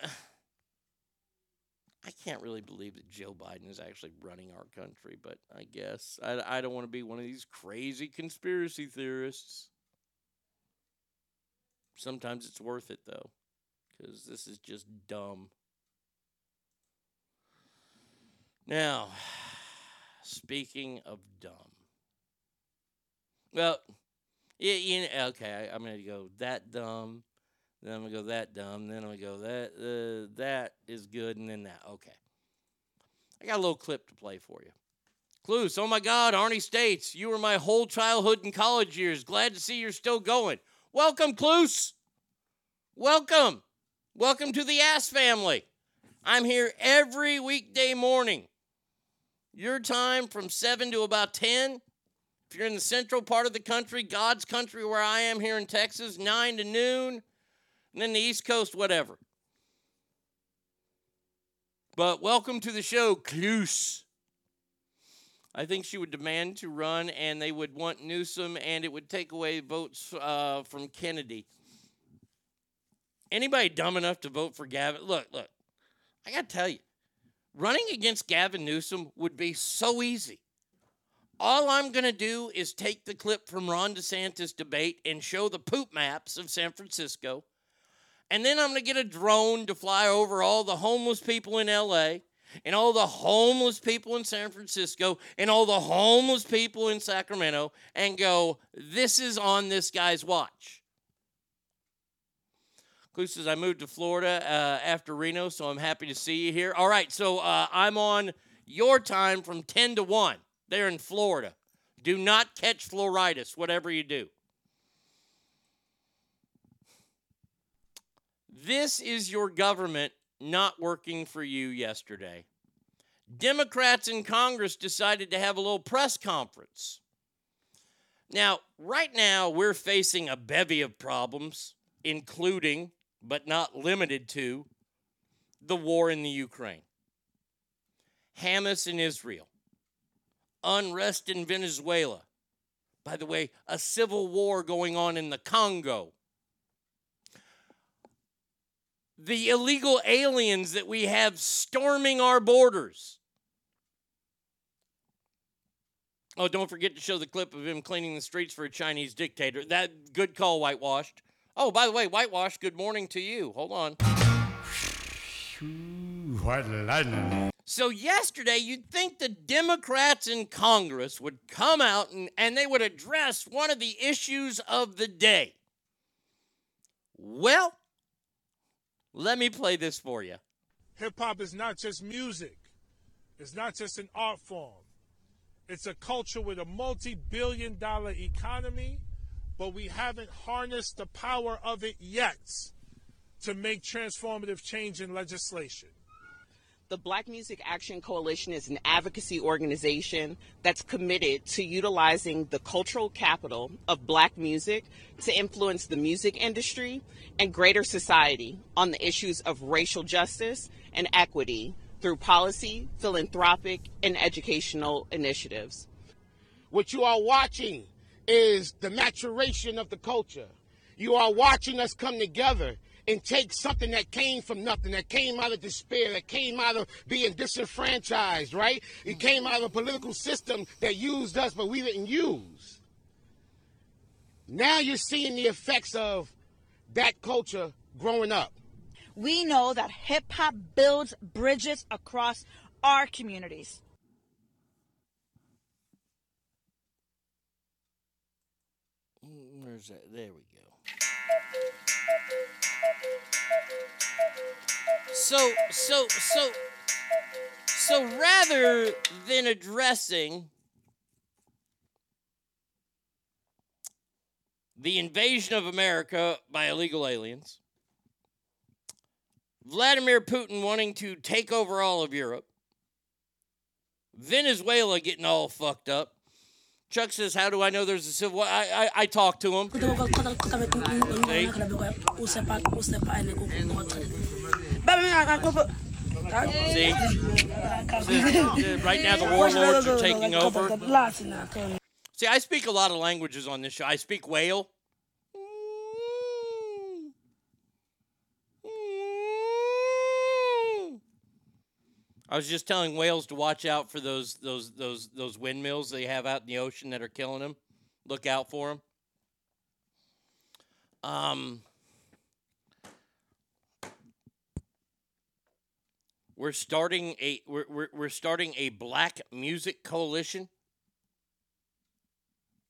I can't really believe that Joe Biden is actually running our country, but I guess I, I don't want to be one of these crazy conspiracy theorists. Sometimes it's worth it, though, because this is just dumb. Now, speaking of dumb. Well, yeah, you know, okay, I, I'm going to go that dumb. Then I'm gonna go that dumb. Then I'm gonna go that uh, that is good, and then that. Okay. I got a little clip to play for you. Clues. Oh my God, Arnie States, you were my whole childhood and college years. Glad to see you're still going. Welcome, Clues. Welcome. Welcome to the Ass family. I'm here every weekday morning. Your time from 7 to about 10. If you're in the central part of the country, God's country where I am here in Texas, 9 to noon. And then the East Coast, whatever. But welcome to the show, Cluse. I think she would demand to run, and they would want Newsom, and it would take away votes uh, from Kennedy. Anybody dumb enough to vote for Gavin? Look, look, I got to tell you, running against Gavin Newsom would be so easy. All I'm going to do is take the clip from Ron DeSantis' debate and show the poop maps of San Francisco and then I'm going to get a drone to fly over all the homeless people in LA and all the homeless people in San Francisco and all the homeless people in Sacramento and go, this is on this guy's watch. Clue says, I moved to Florida uh, after Reno, so I'm happy to see you here. All right, so uh, I'm on your time from 10 to 1 there in Florida. Do not catch fluoritis, whatever you do. This is your government not working for you yesterday. Democrats in Congress decided to have a little press conference. Now, right now, we're facing a bevy of problems, including, but not limited to, the war in the Ukraine, Hamas in Israel, unrest in Venezuela. By the way, a civil war going on in the Congo the illegal aliens that we have storming our borders. Oh, don't forget to show the clip of him cleaning the streets for a Chinese dictator. That good call, whitewashed. Oh, by the way, whitewashed, good morning to you. Hold on. So yesterday, you'd think the Democrats in Congress would come out and, and they would address one of the issues of the day. Well, let me play this for you. Hip hop is not just music, it's not just an art form. It's a culture with a multi billion dollar economy, but we haven't harnessed the power of it yet to make transformative change in legislation. The Black Music Action Coalition is an advocacy organization that's committed to utilizing the cultural capital of black music to influence the music industry and greater society on the issues of racial justice and equity through policy, philanthropic, and educational initiatives. What you are watching is the maturation of the culture. You are watching us come together and take something that came from nothing, that came out of despair, that came out of being disenfranchised, right? It mm. came out of a political system that used us, but we didn't use. Now you're seeing the effects of that culture growing up. We know that hip hop builds bridges across our communities. Mm, where's that? There we go. So, so, so, so rather than addressing the invasion of America by illegal aliens, Vladimir Putin wanting to take over all of Europe, Venezuela getting all fucked up. Chuck says, "How do I know there's a civil?" war?" I I, I talked to him. See, See? right now the warlords are taking over. See, I speak a lot of languages on this show. I speak whale. I was just telling whales to watch out for those those those those windmills they have out in the ocean that are killing them. Look out for them. Um, we're starting a we're, we're, we're starting a black music coalition.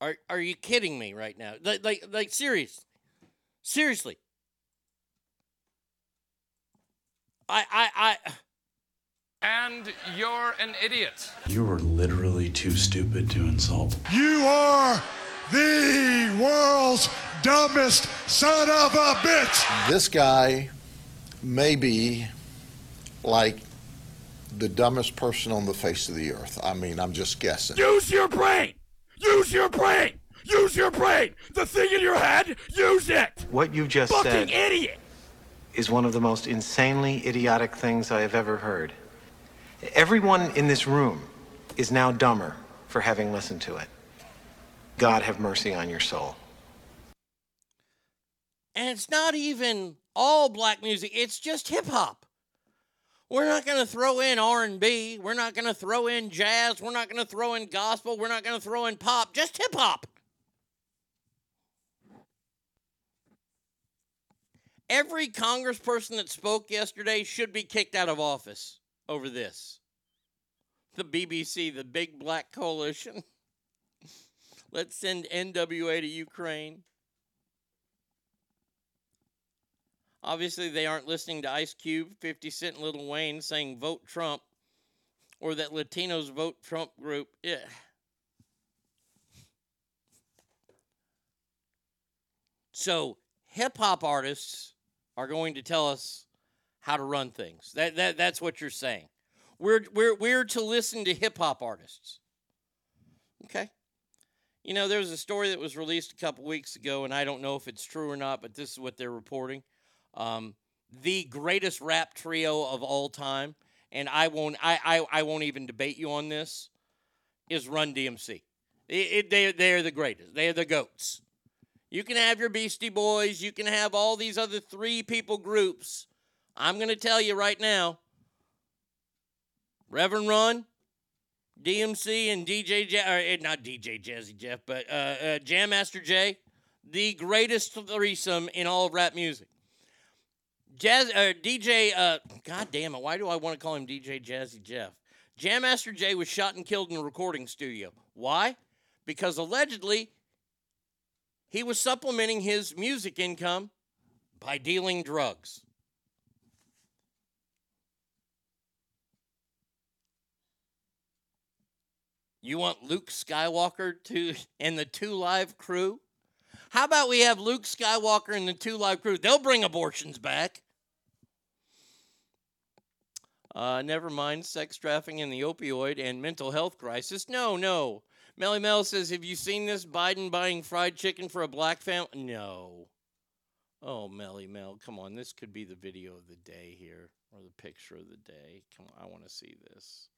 Are are you kidding me right now? Like like like serious, seriously. I I I. And you're an idiot. You are literally too stupid to insult. You are the world's dumbest son of a bitch. This guy may be like the dumbest person on the face of the earth. I mean, I'm just guessing. Use your brain! Use your brain! Use your brain! The thing in your head, use it! What you just Fucking said idiot! is one of the most insanely idiotic things I have ever heard. Everyone in this room is now dumber for having listened to it. God have mercy on your soul. and it's not even all black music it's just hip hop we're not going to throw in r&b we're not going to throw in jazz we're not going to throw in gospel we're not going to throw in pop just hip hop every congressperson that spoke yesterday should be kicked out of office over this the bbc the big black coalition let's send nwa to ukraine Obviously, they aren't listening to Ice Cube, 50 Cent, and Lil Wayne saying vote Trump or that Latinos vote Trump group. Yeah. So, hip hop artists are going to tell us how to run things. That, that, that's what you're saying. We're, we're, we're to listen to hip hop artists. Okay. You know, there was a story that was released a couple weeks ago, and I don't know if it's true or not, but this is what they're reporting. Um, the greatest rap trio of all time, and I won't, I, I, I won't even debate you on this, is Run DMC. It, it, they, they're the greatest. They're the goats. You can have your Beastie Boys. You can have all these other three people groups. I'm going to tell you right now Reverend Run, DMC, and DJ, Ja- or, eh, not DJ Jazzy Jeff, but uh, uh, Jam Master Jay, the greatest threesome in all of rap music. Jazz uh, DJ. Uh, God damn it! Why do I want to call him DJ Jazzy Jeff? Jam Master Jay was shot and killed in a recording studio. Why? Because allegedly he was supplementing his music income by dealing drugs. You want Luke Skywalker to and the two live crew? How about we have Luke Skywalker and the two live crew? They'll bring abortions back. Uh, never mind sex trafficking and the opioid and mental health crisis. No, no. Melly Mel says, Have you seen this Biden buying fried chicken for a black family? No. Oh, Melly Mel, come on. This could be the video of the day here or the picture of the day. Come on, I want to see this.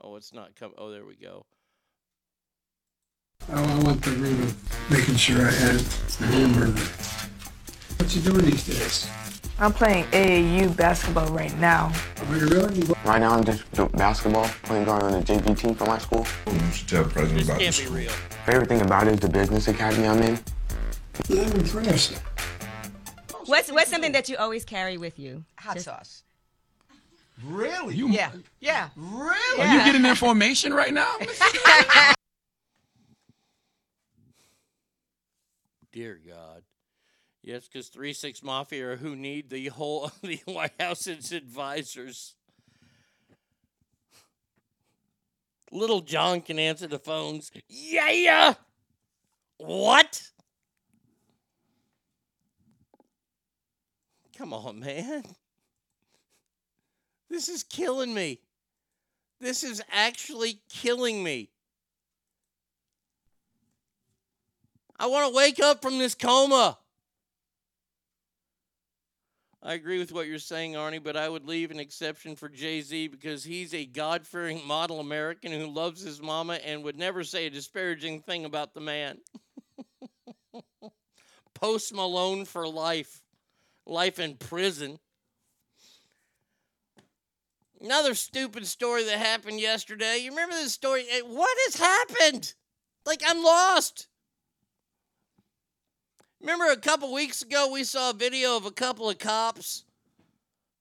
Oh, it's not coming. Oh, there we go. Oh, I went the route of making sure I had the hamburger. What you doing these days? I'm playing AAU basketball right now. Are you really? Right now, I'm just doing basketball, playing guard on the JV team for my school. You should tell President This about can't this. be real. Favorite thing about it is the business academy I'm in. I'm impressed. What's what's something that you always carry with you? Hot sauce. Really? You, yeah. Yeah. Really? Are you getting information right now? Dear God. Yes, because 3 6 Mafia are who need the whole the White House and its advisors. Lil Jon can answer the phones. Yeah, yeah. What? Come on, man. This is killing me. This is actually killing me. I want to wake up from this coma. I agree with what you're saying, Arnie, but I would leave an exception for Jay Z because he's a God fearing model American who loves his mama and would never say a disparaging thing about the man. Post Malone for life, life in prison. Another stupid story that happened yesterday. You remember this story? Eh, What has happened? Like, I'm lost. Remember a couple weeks ago we saw a video of a couple of cops.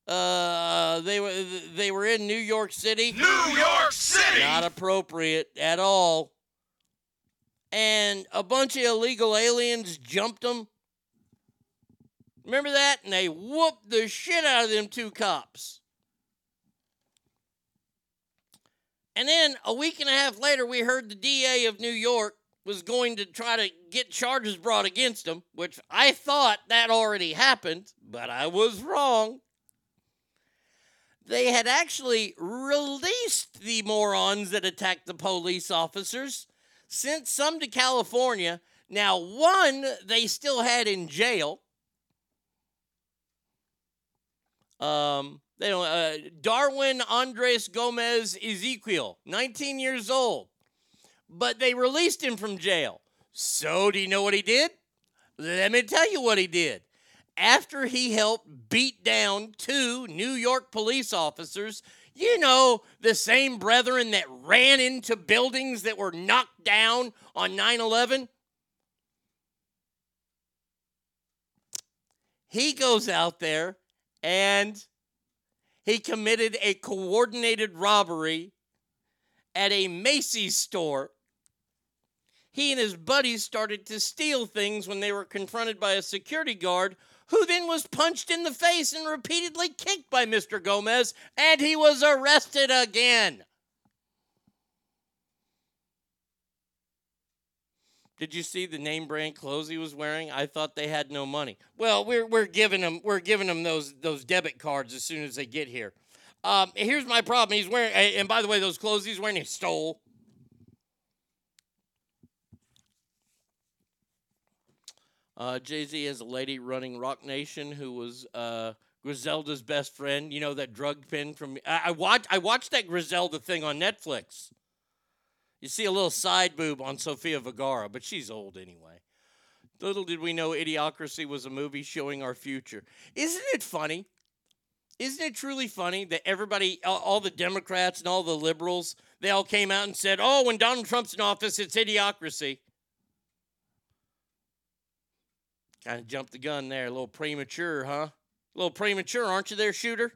Uh, they were they were in New York City. New York City! Not appropriate at all. And a bunch of illegal aliens jumped them. Remember that? And they whooped the shit out of them two cops. And then a week and a half later, we heard the DA of New York was going to try to get charges brought against him, which I thought that already happened, but I was wrong. They had actually released the morons that attacked the police officers, sent some to California. Now, one they still had in jail. Um, uh, Darwin Andres Gomez Izquiel, 19 years old. But they released him from jail. So, do you know what he did? Let me tell you what he did. After he helped beat down two New York police officers, you know, the same brethren that ran into buildings that were knocked down on 9 11, he goes out there and he committed a coordinated robbery at a Macy's store. He and his buddies started to steal things when they were confronted by a security guard who then was punched in the face and repeatedly kicked by Mr. Gomez, and he was arrested again. Did you see the name brand clothes he was wearing? I thought they had no money. Well, we're, we're giving them we're giving them those those debit cards as soon as they get here. Um, here's my problem. He's wearing, and by the way, those clothes he's wearing, he stole. Uh, Jay Z has a lady running Roc Nation who was uh, Griselda's best friend. You know that drug pin from. I, I watched. I watched that Griselda thing on Netflix. You see a little side boob on Sofia Vergara, but she's old anyway. Little did we know Idiocracy was a movie showing our future. Isn't it funny? Isn't it truly funny that everybody, all, the Democrats and all the liberals, they all came out and said, oh, when Donald Trump's in office, it's idiocracy. Kind of jumped the gun there, a little premature, huh? A little premature, aren't you there, shooter?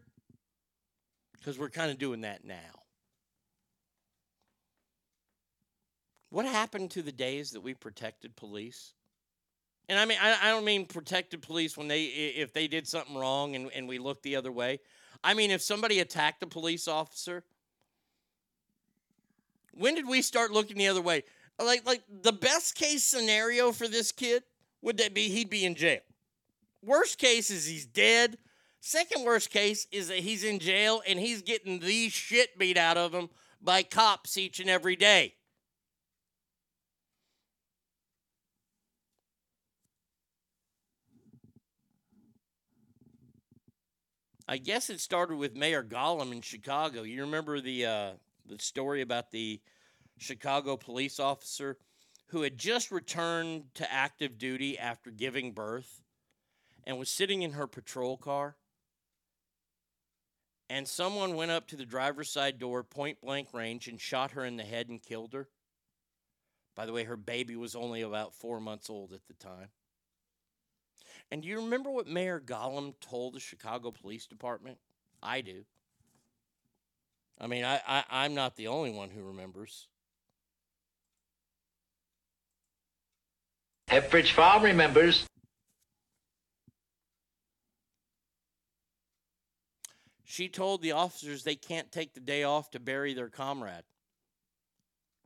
Because we're kind of doing that now. What happened to the days that we protected police? And I mean, I, I don't mean protected police when they if they did something wrong and, and we looked the other way. I mean, if somebody attacked a police officer, when did we start looking the other way? Like, like the best case scenario for this kid would that be he'd be in jail. Worst case is he's dead. Second worst case is that he's in jail and he's getting the shit beat out of him by cops each and every day. I guess it started with Mayor Gollum in Chicago. You remember the uh, the story about the Chicago police officer who had just returned to active duty after giving birth and was sitting in her patrol car. And someone went up to the driver's side door, point blank range, and shot her in the head and killed her. By the way, her baby was only about four months old at the time. And do you remember what Mayor Gollum told the Chicago Police Department? I do. I mean, I, I, I'm not the only one who remembers. Pepperidge Farm remembers. She told the officers they can't take the day off to bury their comrade.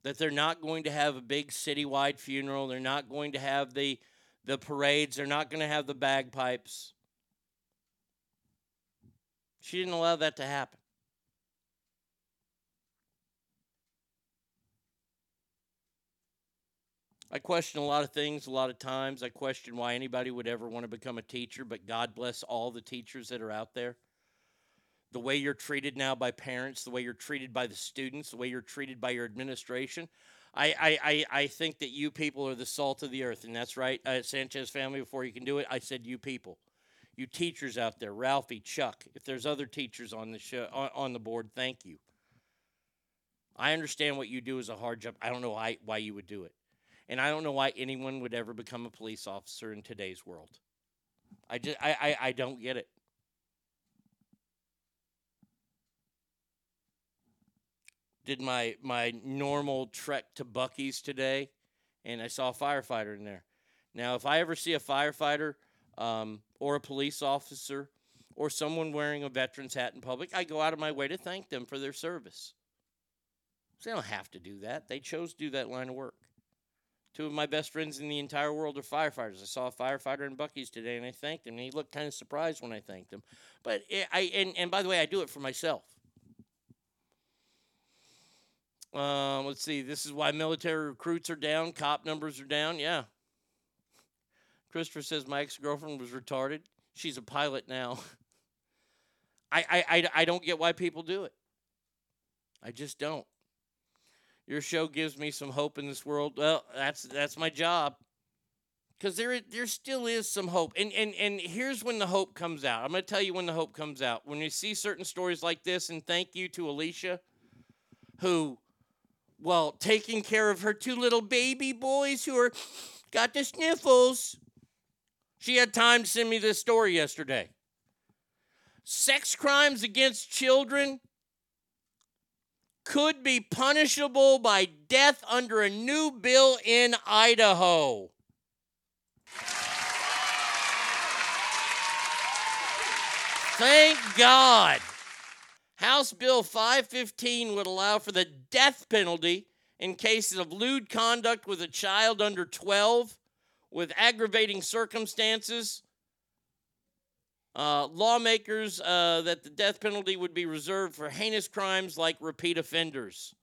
That they're not going to have a big citywide funeral. They're not going to have the the parades. They're not going to have the bagpipes. She didn't allow that to happen. I question a lot of things a lot of times. I question why anybody would ever want to become a teacher, but God bless all the teachers that are out there. The way you're treated now by parents, the way you're treated by the students, the way you're treated by your administration. I, I, I, I think that you people are the salt of the earth, and that's right. Uh, Sanchez family, before you can do it, I said you people. You teachers out there, Ralphie, Chuck, if there's other teachers on the show, on, on the board, thank you. I understand what you do is a hard job. I don't know why, why you would do it. And I don't know why anyone would ever become a police officer in today's world. I just I, I, I don't get it. Did my my normal trek to Buc-ee's today, and I saw a firefighter in there. Now, if I ever see a firefighter um, or a police officer or someone wearing a veteran's hat in public, I go out of my way to thank them for their service. So they don't have to do that. They chose to do that line of work. Two of my best friends in the entire world are firefighters. I saw a firefighter in Buc-ee's today, and I thanked him. And he looked kind of surprised when I thanked him. But it, I and, and by the way, I do it for myself. Um, let's see. This is why military recruits are down. Cop numbers are down. Yeah. Christopher says my ex girlfriend was retarded. She's a pilot now. I, I, I, I don't get why people do it. I just don't. Your show gives me some hope in this world. Well, that's that's my job. Cuz there there still is some hope. And and and here's when the hope comes out. I'm to tell you when the hope comes out. When you see certain stories like this and thank you to Alicia who well, taking care of her two little baby boys who are got the sniffles. She had time to send me this story yesterday. Sex crimes against children could be punishable by death under a new bill in Idaho. Thank God. House Bill 515 would allow for the death penalty in cases of lewd conduct with a child under 12 with aggravating circumstances. Uh, lawmakers uh, that the death penalty would be reserved for heinous crimes like repeat offenders.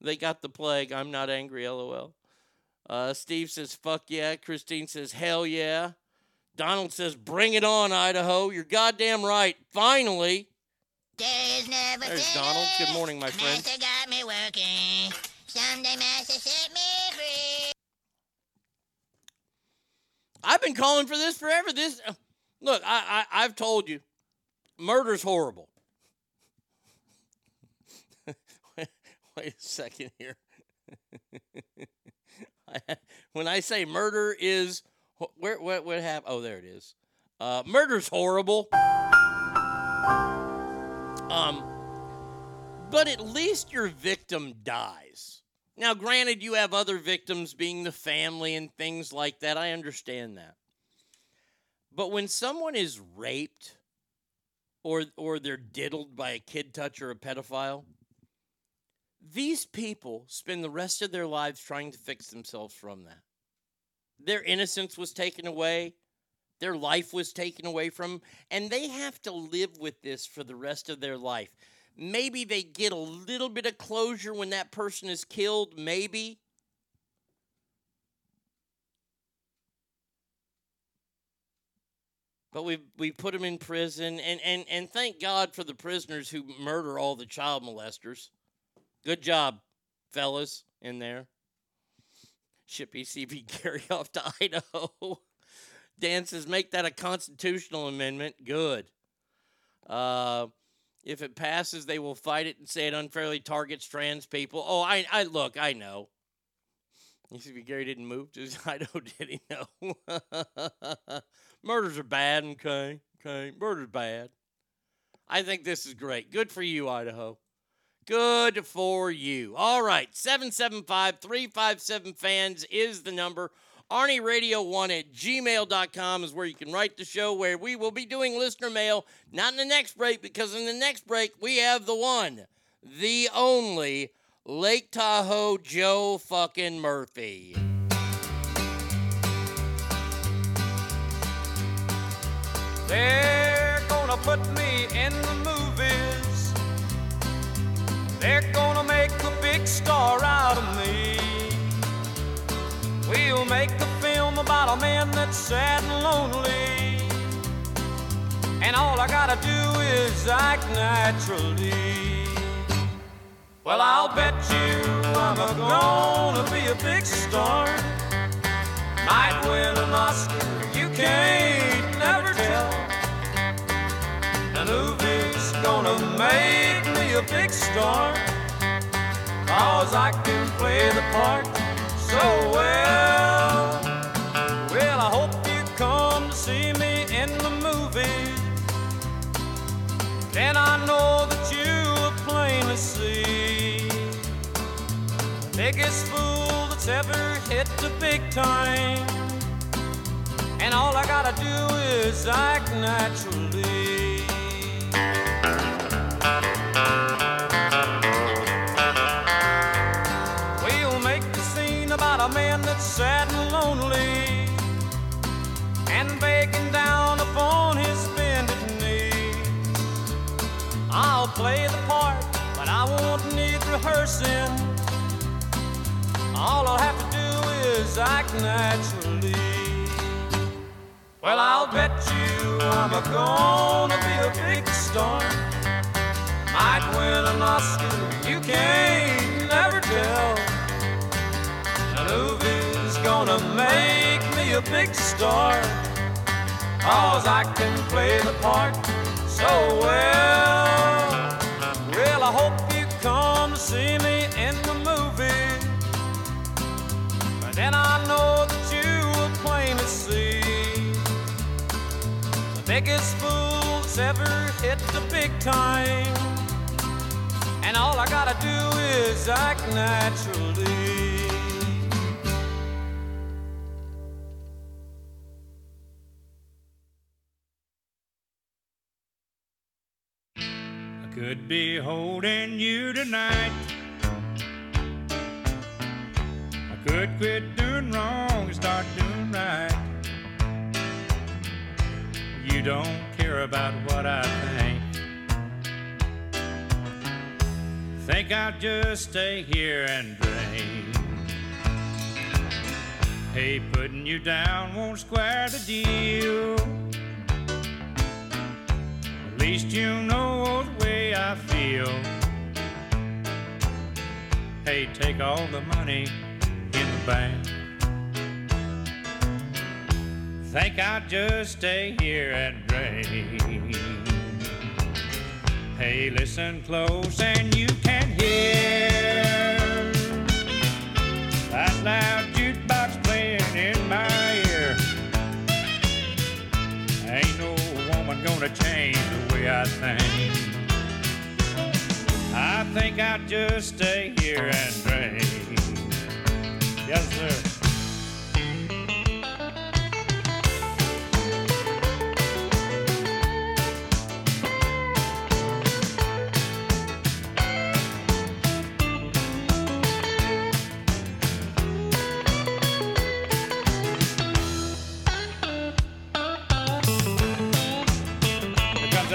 They got the plague. I'm not angry, lol. Uh, Steve says, fuck yeah. Christine says, hell yeah. Donald says, bring it on, Idaho. You're goddamn right. Finally. There's never There's Donald. Good morning, my friend. Master got me working. Someday Master set me free. I've been calling for this forever. This, uh, look, I, I I've told you, murder's horrible. wait, wait a second here. when I say murder is Wh- Where what what happened? Oh, there it is. Uh, murder's horrible. Um, but at least your victim dies. Now, granted, you have other victims being the family and things like that. I understand that. But when someone is raped or or they're diddled by a kid touch or a pedophile, these people spend the rest of their lives trying to fix themselves from that. Their innocence was taken away, their life was taken away from and they have to live with this for the rest of their life. Maybe they get a little bit of closure when that person is killed, maybe. But we we put them in prison, and, and, and thank God for the prisoners who murder all the child molesters. Good job, fellas, in there. Ship ECB Gary off to Idaho. Dan says, make that a constitutional amendment. Good. Uh, if it passes, they will fight it and say it unfairly targets trans people. Oh, I, I look, I know. ECB Gary didn't move to Idaho, did he? No. Murders are bad, okay? Okay. Murder's bad. I think this is great. Good for you, Idaho. Good for you. All right. 775 357 fans is the number. Arnie Radio 1 at gmail.com is where you can write the show, where we will be doing listener mail, not in the next break, because in the next break, we have the one, the only Lake Tahoe Joe fucking Murphy. They're gonna put me in the movies. They're gonna make a big star out of me. We'll make a film about a man that's sad and lonely. And all I gotta do is act naturally. Well, I'll bet you I'm a gonna be a big star. Might win an Oscar, you can't never tell. The movie's gonna make me a big star. Cause I can play the part so well. Well, I hope you come to see me in the movie. Then I know that you will plainly see the biggest fool that's ever hit the big time. And all I gotta do is act naturally. Play the part, but I won't need rehearsing. All I'll have to do is act naturally. Well, I'll bet you I'm a gonna be a big star. Might win an Oscar, you can't never tell. The movie's gonna make me a big star. Cause I can play the part so well. Hope you come to see me in the movie. But then I know that you will plainly see the biggest fool that's ever hit the big time. And all I gotta do is act naturally. Could be holding you tonight. I could quit doing wrong and start doing right. You don't care about what I think. Think I'll just stay here and drink. Hey, putting you down won't square the deal least you know the way I feel. Hey, take all the money in the bank. Think I'd just stay here and drink. Hey, listen close and you can hear that loud jukebox playing in my ear. Ain't no woman gonna change I think. I think I'll just stay here and drink. Yes, sir.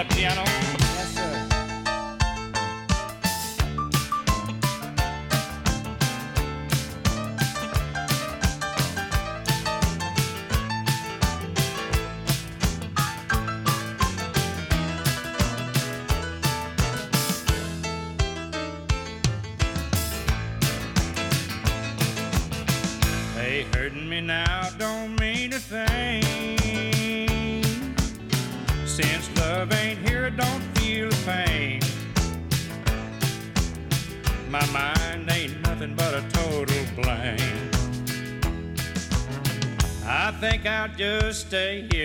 Piano. Stay here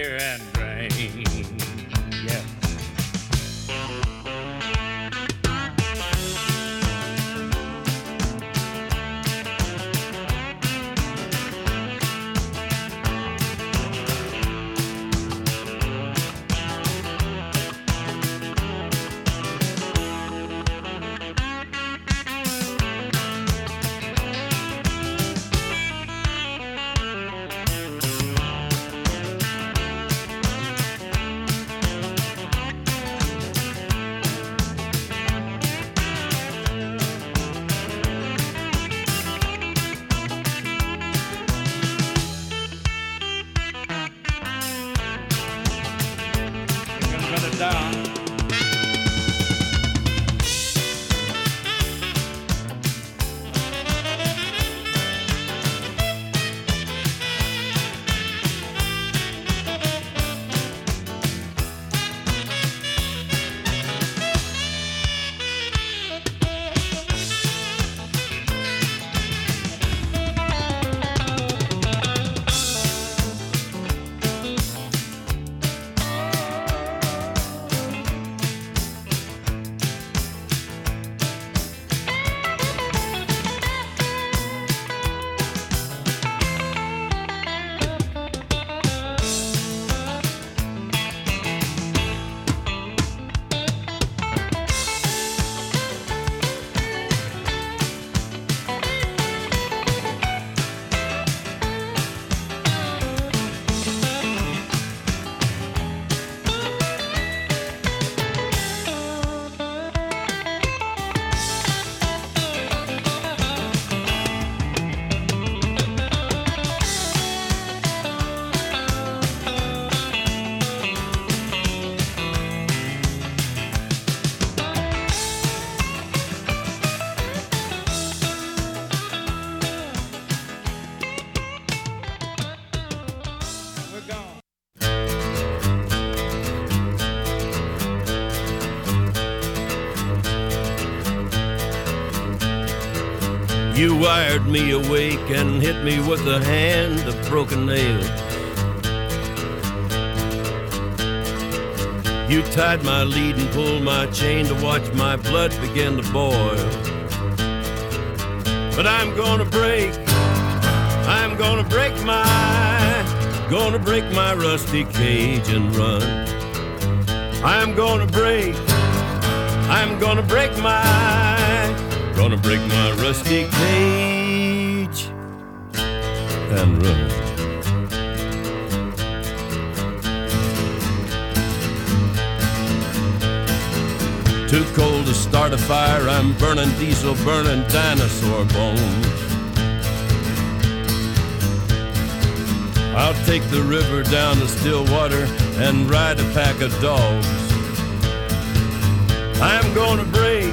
wired me awake and hit me with a hand of broken nails. You tied my lead and pulled my chain to watch my blood begin to boil. But I'm gonna break, I'm gonna break my, gonna break my rusty cage and run. I'm gonna break, I'm gonna break my, gonna break my rusty cage and run. Too cold to start a fire, I'm burning diesel, burning dinosaur bones. I'll take the river down to Stillwater and ride a pack of dogs. I'm gonna break,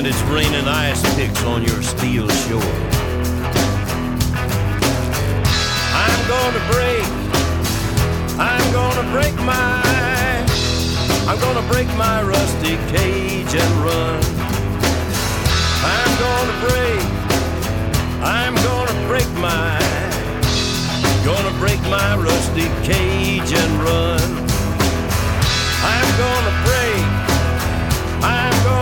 And it's raining ice picks on your steel shore. I'm gonna break, I'm gonna break my, I'm gonna break my rusty cage and run. I'm gonna break, I'm gonna break my, gonna break my rusty cage and run. I'm gonna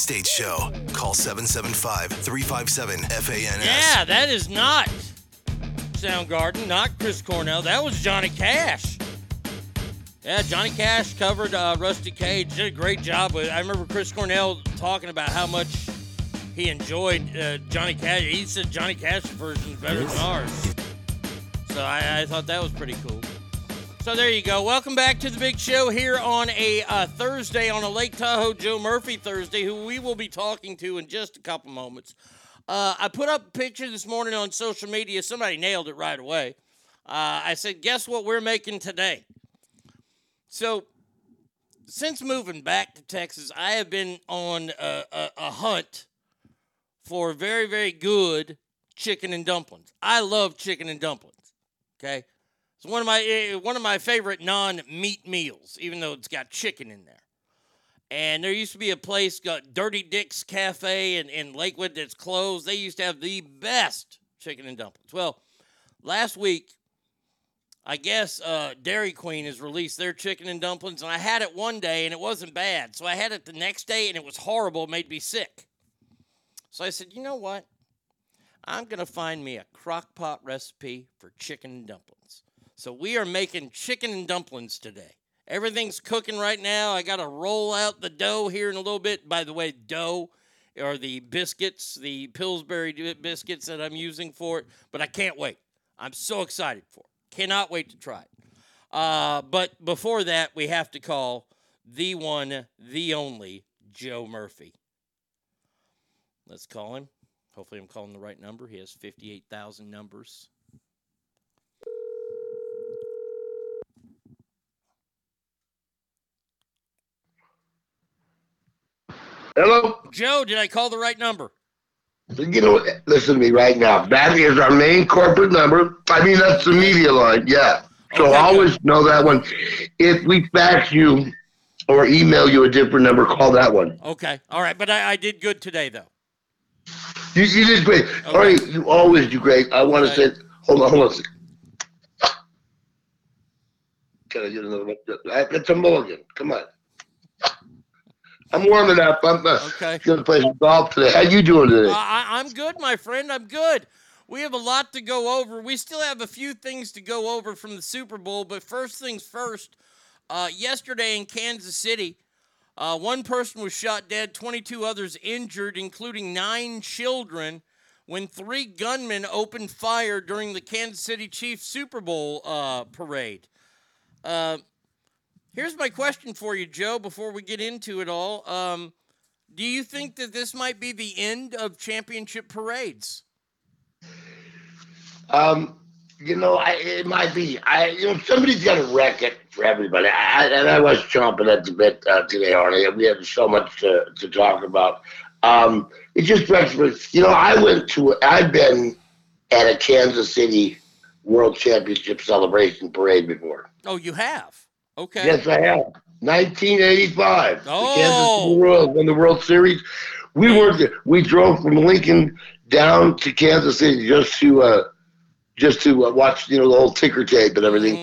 State Show. Call 775 357 FANS. Yeah, that is not Soundgarden, not Chris Cornell. That was Johnny Cash. Yeah, Johnny Cash covered uh, Rusty Cage. Did a great job with. it. I remember Chris Cornell talking about how much he enjoyed uh, Johnny Cash. He said Johnny Cash's version is better than ours. So I, I thought that was pretty cool. So there you go. Welcome back to the big show here on a uh, Thursday, on a Lake Tahoe Joe Murphy Thursday, who we will be talking to in just a couple moments. Uh, I put up a picture this morning on social media. Somebody nailed it right away. Uh, I said, Guess what we're making today? So, since moving back to Texas, I have been on a, a, a hunt for very, very good chicken and dumplings. I love chicken and dumplings. Okay, it's one of my eh, one of my favorite non-meat meals, even though it's got chicken in there. And there used to be a place called Dirty Dick's Cafe in, in Lakewood that's closed. They used to have the best chicken and dumplings. Well, last week, I guess uh, Dairy Queen has released their chicken and dumplings, and I had it one day and it wasn't bad. So I had it the next day and it was horrible. It made me sick. So I said, you know what? I'm going to find me a crock pot recipe for chicken and dumplings. So we are making chicken and dumplings today. Everything's cooking right now. I got to roll out the dough here in a little bit. By the way, dough are the biscuits, the Pillsbury biscuits that I'm using for it, but I can't wait. I'm so excited for it. Cannot wait to try it. Uh, but before that, we have to call the one, the only Joe Murphy. Let's call him. Hopefully, I'm calling the right number. He has 58,000 numbers. Hello? Joe, did I call the right number? You know, listen to me right now. That is our main corporate number. I mean, that's the media line. Yeah. Oh, so always know that one. If we fax you or email you a different number, call that one. Okay. All right. But I, I did good today, though. You, you did great. All right, you always do great. I want to say, hold on, hold on a second. Can I get another one? It's a mulligan. Come on. I'm warming up. I'm uh, Okay. going to play some golf today. How you doing today? Uh, I, I'm good, my friend. I'm good. We have a lot to go over. We still have a few things to go over from the Super Bowl, but first things first. Uh, yesterday in Kansas City, uh, one person was shot dead, 22 others injured, including nine children, when three gunmen opened fire during the Kansas City Chiefs Super Bowl uh, parade. Here's my question for you, Joe, before we get into it all. Um, do you think that this might be the end of championship parades? Um, you know, I, it might be. I, you know, somebody's got to wreck it for everybody. I, and I was chomping at the bit uh, today, Arnie. We had so much to, to talk about. Um, it just wrecks me. You know, I went to. I've been at a Kansas City World Championship celebration parade before. Oh, you have? Okay. Yes, I have. 1985. Oh. The Kansas City Royals won the World Series. We were we drove from Lincoln down to Kansas City just to uh, just to uh, watch you know the whole ticker tape and everything,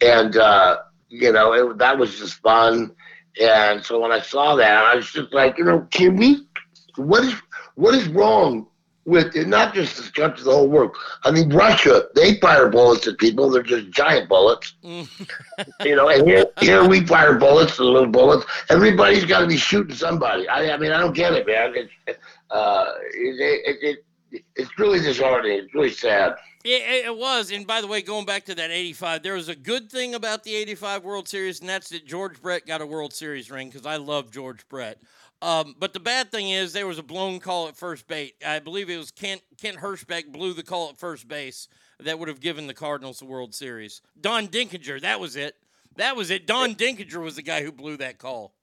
and uh, you know it, that was just fun. And so when I saw that, I was just like, you know, can we? What is what is wrong with not just this country, the whole world? I mean, Russia, they fire bullets at people. They're just giant bullets. you know, and here, here we fire bullets, the little bullets. Everybody's got to be shooting somebody. I, I mean, I don't get it, man. It's, uh, it, it, it, it's really disheartening. It's really sad. Yeah, it was. And by the way, going back to that 85, there was a good thing about the 85 World Series, and that's that George Brett got a World Series ring because I love George Brett. Um, but the bad thing is there was a blown call at first base. I believe it was Kent, Kent Hirschbeck blew the call at first base that would have given the Cardinals the World Series. Don Denkinger, that was it. That was it. Don Denkinger was the guy who blew that call.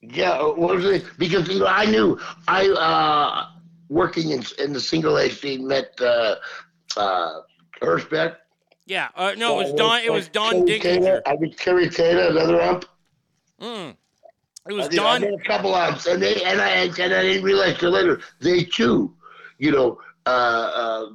Yeah, uh, was it? Because you know, I knew I uh, working in in the single A team met uh, uh, Hirschbeck. Yeah, uh, no, it was Uh, Don. It was Don Denkinger. I mean, Kerry Taylor, another ump. Mm. It was I I Don. did a couple umps, and they and I and I didn't realize till later they too, you know, uh, uh,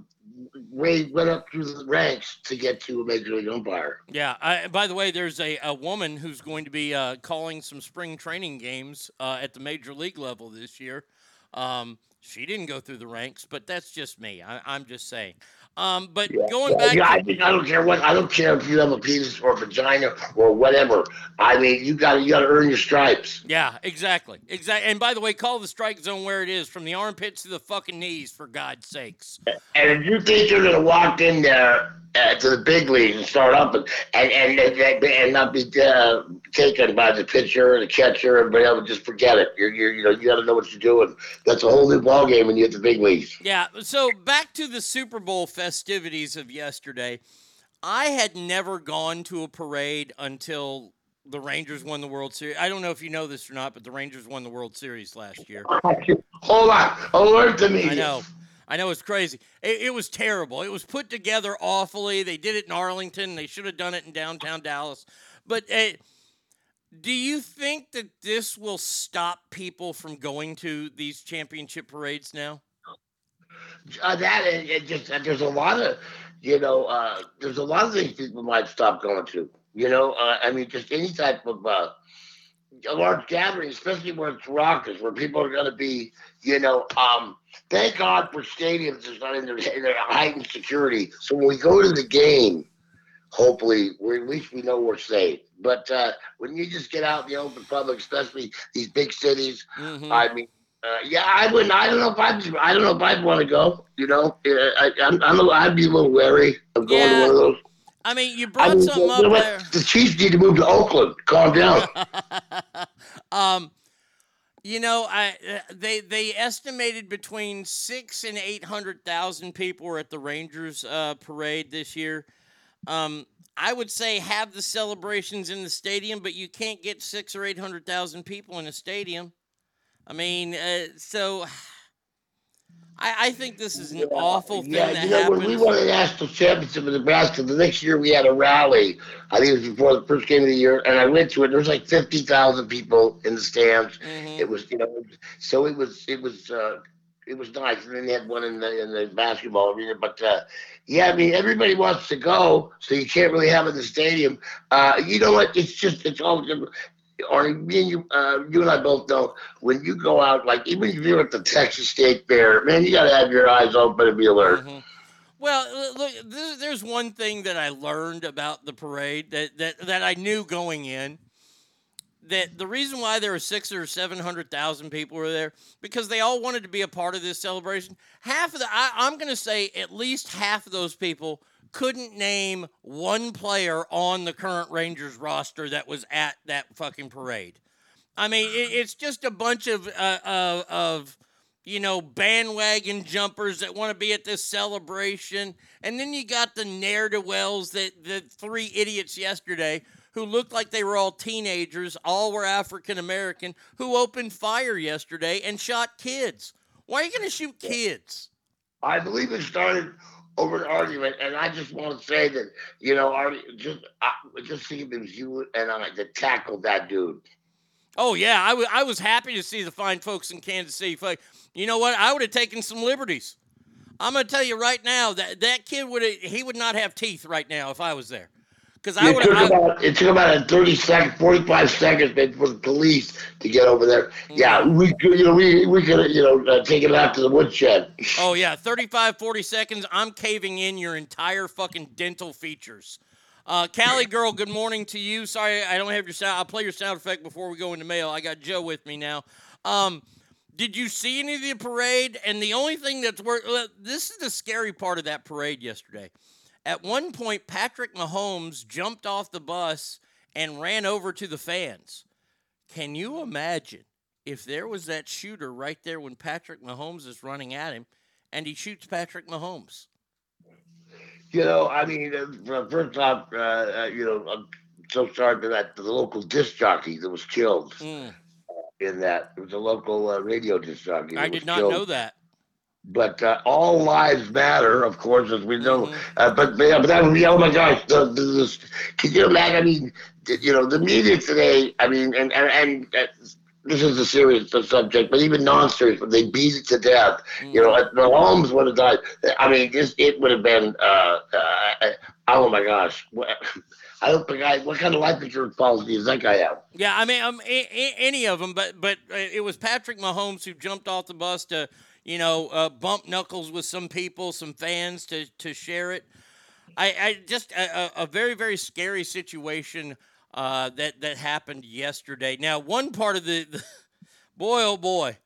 Ray went up through the ranks to get to a major league umpire. Yeah. I, by the way, there's a, a woman who's going to be uh, calling some spring training games uh, at the major league level this year. Um, she didn't go through the ranks, but that's just me. I, I'm just saying. Um, but going Yeah, back, yeah, I, think- I don't care what I don't care if you have a penis or a vagina or whatever. I mean, you got to you got to earn your stripes. yeah, exactly, exactly. And by the way, call the strike zone where it is, from the armpits to the fucking knees, for God's sakes. And if you think you're gonna walk in there uh, to the big leagues and start up and and and, and, not be uh, taken by the pitcher and the catcher and whatever, just forget it. You're, you're you know you got to know what you're doing. That's a whole new ball game when you hit the big leagues. Yeah. So back to the Super Bowl festivities of yesterday. I had never gone to a parade until the Rangers won the World Series. I don't know if you know this or not, but the Rangers won the World Series last year. Hold on, alert to me. I know. I know it's crazy. It, it was terrible. It was put together awfully. They did it in Arlington. They should have done it in downtown Dallas. But uh, do you think that this will stop people from going to these championship parades now? Uh, that it, it just uh, there's a lot of you know uh, there's a lot of things people might stop going to. You know, uh, I mean, just any type of uh, a large gathering, especially where it's raucous, where people are going to be, you know. Um, thank God for stadiums that's not in their, in their heightened security. So when we go to the game, hopefully, we at least we know we're safe. But uh, when you just get out in the open public, especially these big cities, Mhm. I mean. Uh, yeah, I wouldn't. I don't know if I'd. I don't know if I'd want to go. You know, I, I'm, I'm. a- I'd be a little wary of going to one of those. I mean, you I brought mean, something you up what? there. The Chiefs need to move to Oakland. Calm down. um, you know, I uh, they they estimated between six and eight hundred thousand people were at the Rangers uh, parade this year. Um, I would say have the celebrations in the stadium, but you can't get six or eight hundred thousand people in a stadium. I mean, uh, so I, I think this is an awful thing yeah, you know, happens. when we won the national championship in Nebraska, the next year we had a rally. I think it was before the first game of the year, and I went to it. There was like fifty thousand people in the stands. Mm-hmm. It was, you know, so it was, it was, uh, it was nice. And then they had one in the in the basketball arena. But uh, yeah, I mean, everybody wants to go, so you can't really have it in the stadium. Uh, you know what? It's just, it's all. Or me and you, uh, you and I both know when you go out, like even if you're at the Texas State Fair, man, you got to have your eyes open and be alert. Mm-hmm. Well, look, there's, one thing that I learned about the parade that, that, that I knew going in. That the reason why there were six or seven hundred thousand people were there because they all wanted to be a part of this celebration. Half of the, I, I'm going to say, at least half of those people couldn't name one player on the current Rangers roster that was at that fucking parade. I mean, it, it's just a bunch of uh, uh, of you know bandwagon jumpers that want to be at this celebration, and then you got the ne'er do wells that the three idiots yesterday who looked like they were all teenagers, all were African American, who opened fire yesterday and shot kids. Why are you going to shoot kids? I believe it started over an argument, and I just want to say that you know, just I, just if it was you and I that tackled that dude. Oh yeah, I wa- I was happy to see the fine folks in Kansas City fight. You know what? I would have taken some liberties. I'm to tell you right now that that kid would he would not have teeth right now if I was there. Because I It would took, about, it took about a 30 second, 45 seconds maybe for the police to get over there. Yeah, we could, you know, we, we could, you know, uh, take it out to the woodshed. Oh yeah, 35, 40 seconds. I'm caving in your entire fucking dental features. Uh, Callie girl, good morning to you. Sorry, I don't have your sound. I'll play your sound effect before we go into mail. I got Joe with me now. Um, did you see any of the parade? And the only thing that's worth uh, this is the scary part of that parade yesterday. At one point, Patrick Mahomes jumped off the bus and ran over to the fans. Can you imagine if there was that shooter right there when Patrick Mahomes is running at him and he shoots Patrick Mahomes? You know, I mean, uh, first off, uh, uh, you know, I'm so sorry for that. The local disc jockey that was killed Mm, in that. It was a local uh, radio disc jockey. I did not killed. know that. But uh, all lives matter, of course, as we know. Mm-hmm. Uh, but but, yeah, but that would be, oh my gosh, the, the, this, can you imagine? I mean, you know, the media today. I mean, and and, and uh, this is a serious subject, but even non-serious, but they beat it to death. You know, Mahomes would have died. I mean, this it would have been. Uh, uh, oh my gosh, I hope the guy. What kind of life insurance policy does that guy have? Yeah, I mean, um, a- a- any of them, but but uh, it was Patrick Mahomes who jumped off the bus to, you know, uh, bump knuckles with some people, some fans to to share it. I, I just a, a- very very scary situation uh, that that happened yesterday. Now, one part of the, the boy oh boy,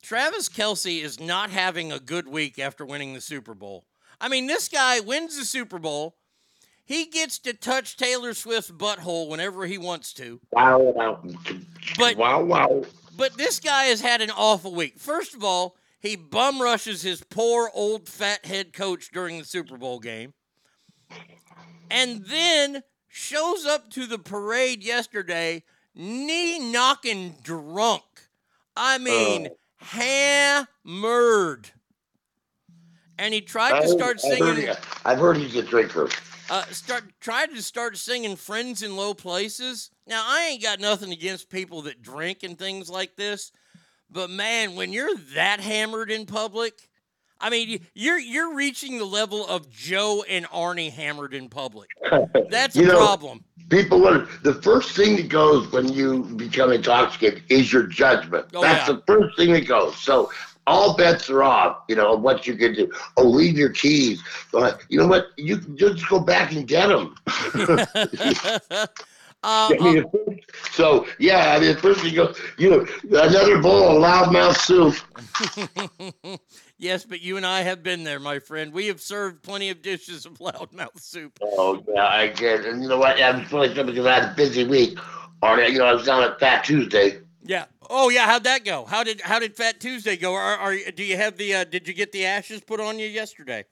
Travis Kelce is not having a good week after winning the Super Bowl. I mean, this guy wins the Super Bowl. He gets to touch Taylor Swift's butthole whenever he wants to. Wow, wow, But wow, wow. but this guy has had an awful week. First of all, he bum rushes his poor old fat head coach during the Super Bowl game. And then shows up to the parade yesterday, knee knocking drunk. I mean, hammered. And he tried to start heard singing. he- I've heard he's a drinker. Uh, start tried to start singing "Friends in Low Places." Now I ain't got nothing against people that drink and things like this, but man, when you're that hammered in public, I mean, you're you're reaching the level of Joe and Arnie hammered in public. That's a know, problem. People the first thing that goes when you become intoxicated is your judgment. Oh, That's yeah. the first thing that goes. So all bets are off, you know, what you can do. Oh, leave your keys. But you know what? You can just go back and get them. Uh, I mean, the first- so yeah, I mean, first you go, you know, another bowl of loudmouth soup. yes, but you and I have been there, my friend. We have served plenty of dishes of loudmouth soup. Oh yeah, I get. And you know what? I'm really something because I had a busy week. Or you know, I was down at Fat Tuesday. Yeah. Oh yeah. How'd that go? How did how did Fat Tuesday go? Are, are do you have the uh, did you get the ashes put on you yesterday?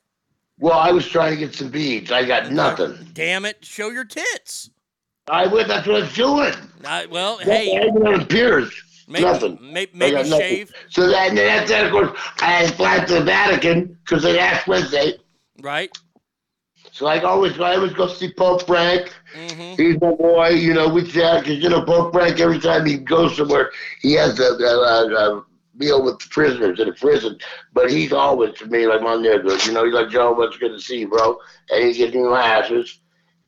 Well, I was trying to get some beads. I got nothing. Damn it! Show your tits. I would. That's what I was doing. Uh, well, hey, even on Piers. maybe nothing. may- I maybe got nothing. shave. So that, and then after that, of course, I had fly to the Vatican because they asked Wednesday. Right. So I always, I always go see Pope Frank. Mm-hmm. He's my boy, you know. We chat because you know Pope Frank. Every time he goes somewhere, he has a, a, a, meal with the prisoners in a prison. But he's always to me like my nigga. You know, he's like Joe. What's good to see you, bro? And he gives me lashes.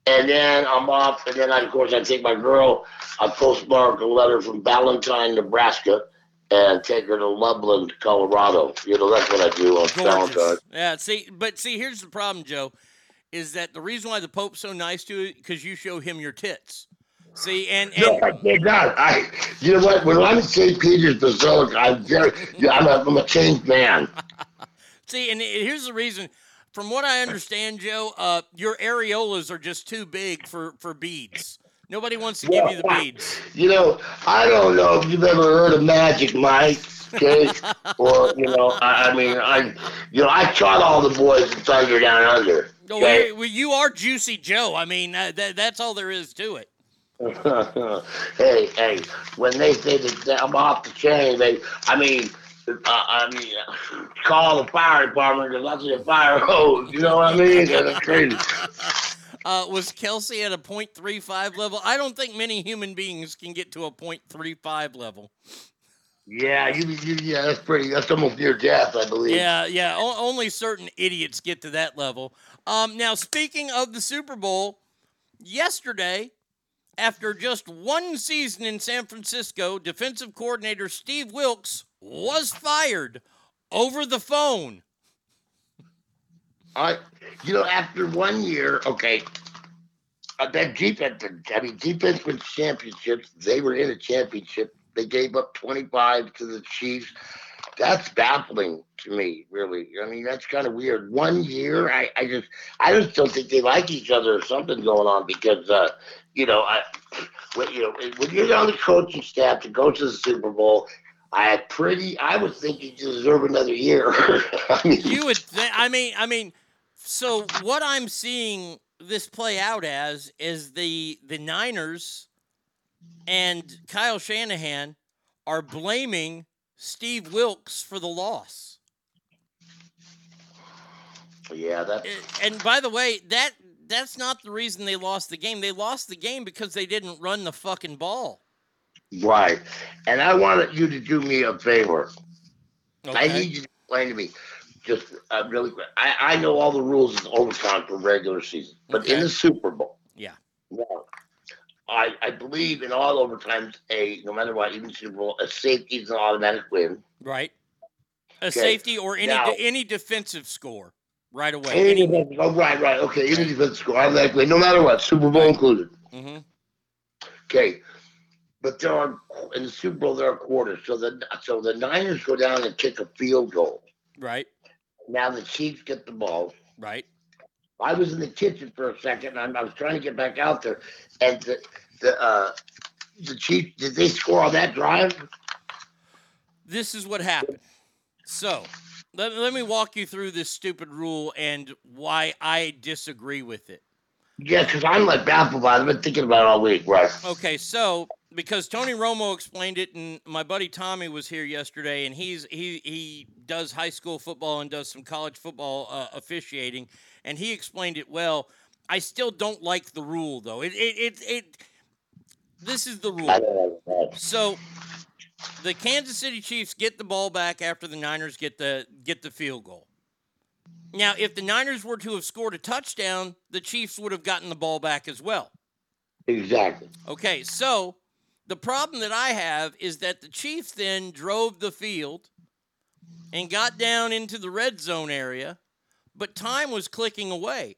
And then I'm off, and then I, of course I take my girl. I postmark a letter from Valentine, Nebraska, and take her to Loveland, Colorado. You know, that's what I do on Valentine. Yeah. See, but see, here's the problem, Joe, is that the reason why the Pope's so nice to you because you show him your tits. See, and No, I did not. I, you know what? When I'm in St. Peter's Basilica, I'm very, I'm a, I'm a changed man. see, and here's the reason. From what I understand, Joe, uh, your areolas are just too big for for beads. Nobody wants to give you the beads. You know, I don't know if you've ever heard of Magic Mike, okay? or you know, I, I mean, I, you know, I taught all the boys in Thunder Down Under. Oh, Okay? well, well, you are Juicy Joe. I mean, uh, that, that's all there is to it. hey, hey, when they say that I'm off the chain, they, I mean, uh, I mean, uh, call the fire department because I see a fire hose. You know what I mean? That's crazy. Uh, was Kelce at a .35 level? I don't think many human beings can get to a .35 level. Yeah, you, you, yeah, that's pretty. That's almost near death, I believe. Yeah, yeah. O- only certain idiots get to that level. Um, now, speaking of the Super Bowl, yesterday, after just one season in San Francisco, defensive coordinator Steve Wilks was fired over the phone. I, you know, after one year, okay, uh, that defense, I mean, defense wins championships. They were in a championship. They gave up 25 to the Chiefs. That's baffling to me, really. I mean, that's kind of weird. One year, I, I just, I just don't think they like each other or something going on because, uh, you know, I, when, you know, when you're on the coaching staff to go to the Super Bowl, I had pretty. I was thinking you deserve another year. I mean, You would, th- I mean, I mean, so what I'm seeing this play out as is the the Niners and Kyle Shanahan are blaming Steve Wilks for the loss. yeah, that. Eh, and by the way, that that's not the reason they lost the game. They lost the game because they didn't run the fucking ball. Right. And I wanted you to do me a favor. I need you to explain to me just uh, really quick. I, I know all the rules in overtime for regular season, but in the Super Bowl, Yeah. now, I, I believe in all overtimes, a no matter what, even Super Bowl, a safety is an automatic win. Right. A Okay. safety or any Now- any defensive score right away. Any oh, right, right, okay, any defense score automatic win, no matter what, Super Bowl included. hmm Okay. But there are in the Super Bowl there are quarters. So the so the Niners go down and kick a field goal. Right. Now the Chiefs get the ball. Right. I was in the kitchen for a second, and I was trying to get back out there, and the the uh, the Chiefs did they score on that drive? This is what happened. So, let, let me walk you through this stupid rule and why I disagree with it. Yeah, because I'm like baffled by it. I've been thinking about it all week, right? Okay, so because Tony Romo explained it, and my buddy Tommy was here yesterday, and he's he he does high school football and does some college football uh, officiating, and he explained it well. I still don't like the rule though. It it it, it this is the rule. So the Kansas City Chiefs get the ball back after the Niners get the get the field goal. Now, if the Niners were to have scored a touchdown, the Chiefs would have gotten the ball back as well. Exactly. Okay, so the problem that I have is that the Chiefs then drove the field and got down into the red zone area, but time was clicking away.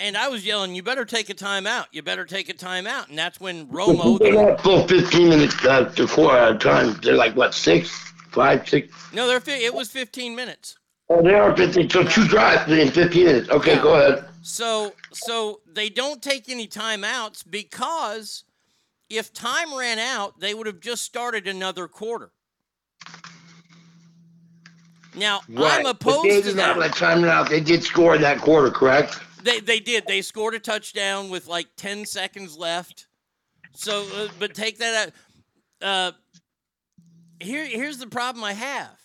And I was yelling, "You better take a timeout! You better take a timeout!" And that's when Romo, They're the, not full 15 minutes uh, to four uh, time. They're like what six, five, six. no, they're, fi- it was 15 minutes. Oh, they are 15. So two drives in 15 minutes. Okay, Yeah. go ahead. So so they don't take any timeouts because if time ran out, they would have just started another quarter. Now Right. I'm But opposed they to didn't that. have that time out. They did score in that quarter, correct? They they did. They scored a touchdown with like 10 seconds left. So uh, but take that out. Uh here here's the problem I have.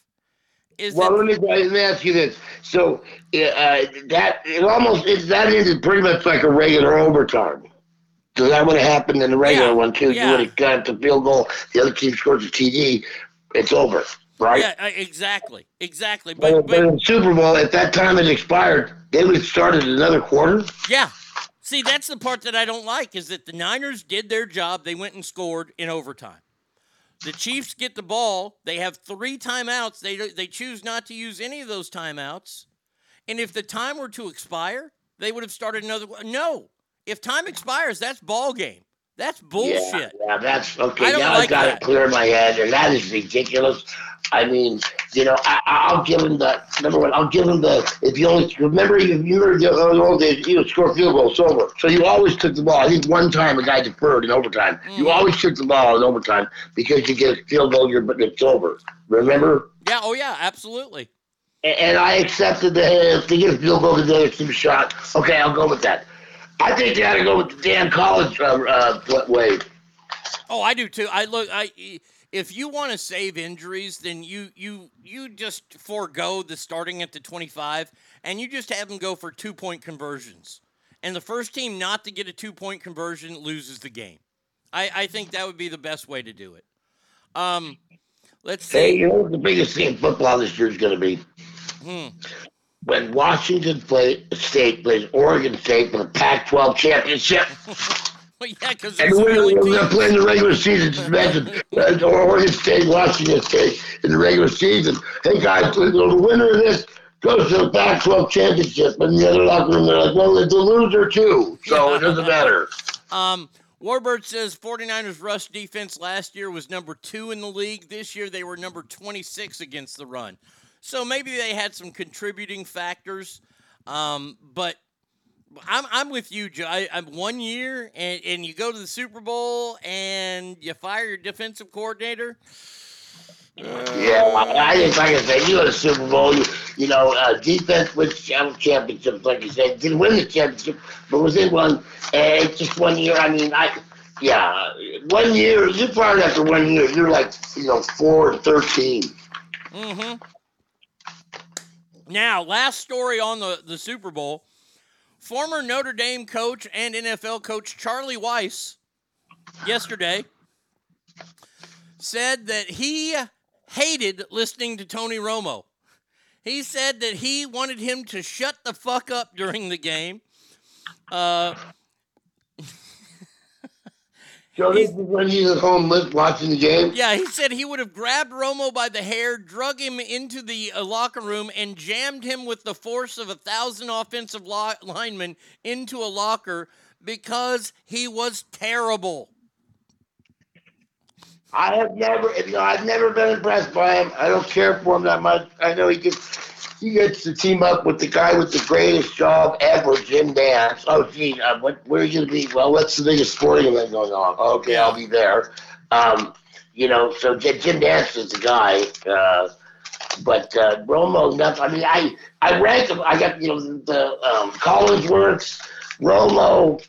Is Well, that let me, let me ask you this. So uh, that it almost it, that ended pretty much like a regular overtime. So that would have happened in the regular Yeah, one too. yeah. You would have got the field goal. The other team scores a TD. It's over, right? Yeah, uh, exactly. Exactly. But, But but but in the Super Bowl, if that time had expired, they would have started another quarter. Yeah. See, that's the part that I don't like is that the Niners did their job. They went and scored in overtime. The Chiefs get the ball. They have three timeouts. They they choose not to use any of those timeouts. And if the time were to expire, they would have started another. No, if time expires, that's ball game. That's bullshit. Yeah, yeah, that's okay. Now like I got that. it clear in my head, and that is ridiculous. I mean, you know, I, I'll give him the number one. I'll give him the if you only remember you remember the old days, you would score field goals over. So you always took the ball. I think one time a guy deferred in overtime. You mm. always took the ball in overtime because you get a field goal, you're but it's over. Remember? Yeah. Oh yeah. Absolutely. A- And I accepted the if they get a field goal, the other team shot. Okay, I'll go with that. I think they got to go with the damn college uh, uh, way. Oh, I do too. I look. I if you want to save injuries, then you you you just forego the starting at the twenty five, and you just have them go for two point conversions. And the first team not to get a two point conversion loses the game. I I think that would be the best way to do it. Um, let's Hey, you know what the biggest thing in football this year is going to be? Hmm. When Washington play, State plays Oregon State for the Pac-12 championship. Well, yeah, because And we're, we're playing the regular season. Just imagine uh, Oregon State, Washington State in the regular season. Hey guys, the the winner of this goes to the Pac-12 championship, and the other locker room they're like, well, it's a loser too, so it doesn't matter. Um, Warbird says 49ers rush defense last year was number two in the league. This year they were number 26 against the run. So maybe they had some contributing factors. Um, but I'm, I'm with you, Joe. I, I'm one year and, and you go to the Super Bowl and you fire your defensive coordinator. Yeah, I I think, like I said, you go to the Super Bowl, you, you know, uh, defense wins championships, like you said, didn't win the championship, but was in one, and it's just one year. I mean, I, yeah, one year, you fired after one year, you're like, you know, four and 13. Mm-hmm. Now, last story on the, the Super Bowl. Former Notre Dame coach and NFL coach Charlie Weis yesterday said that he hated listening to Tony Romo. He said that he wanted him to shut the fuck up during the game. Uh, So this is when he's at home watching the game? Yeah, he said he would have grabbed Romo by the hair, drug him into the uh, locker room, and jammed him with the force of a thousand offensive li- linemen into a locker because he was terrible. I have never, you know, I've never been impressed by him. I don't care for him that much. I know he gets, he gets to team up with the guy with the greatest job ever, Jim Nantz. Oh, gee, uh, what, where are you gonna be? Well, what's the biggest sporting event going on? Okay, I'll be there. Um, you know, so Jim Nantz is the guy. Uh, but uh, Romo, nothing. I mean, I I rank him. I got you know the um, Collinsworth, Romo.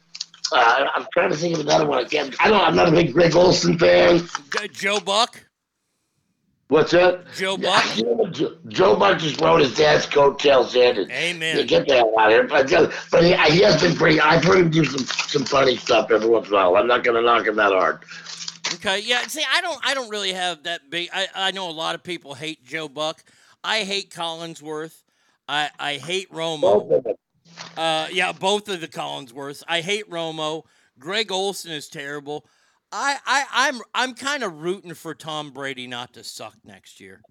Uh, I'm trying to think of another one. I can't. I don't. I'm not a big Greg Olsen fan. Joe Buck. What's that? Joe Buck. Joe, Joe Buck just rode his dad's coattails in. And, Amen. Yeah, get the hell out of here. But, uh, but he, he has been pretty. I've heard him do some, some funny stuff every once in a while. I'm not going to knock him that hard. Okay, yeah. See, I don't, I don't really have that big. I, I know a lot of people hate Joe Buck. I hate Collinsworth. I, I hate Romo. Uh, yeah, both of the Collinsworths. I hate Romo. Greg Olsen is terrible. I, I, I'm, I'm kind of rooting for Tom Brady not to suck next year.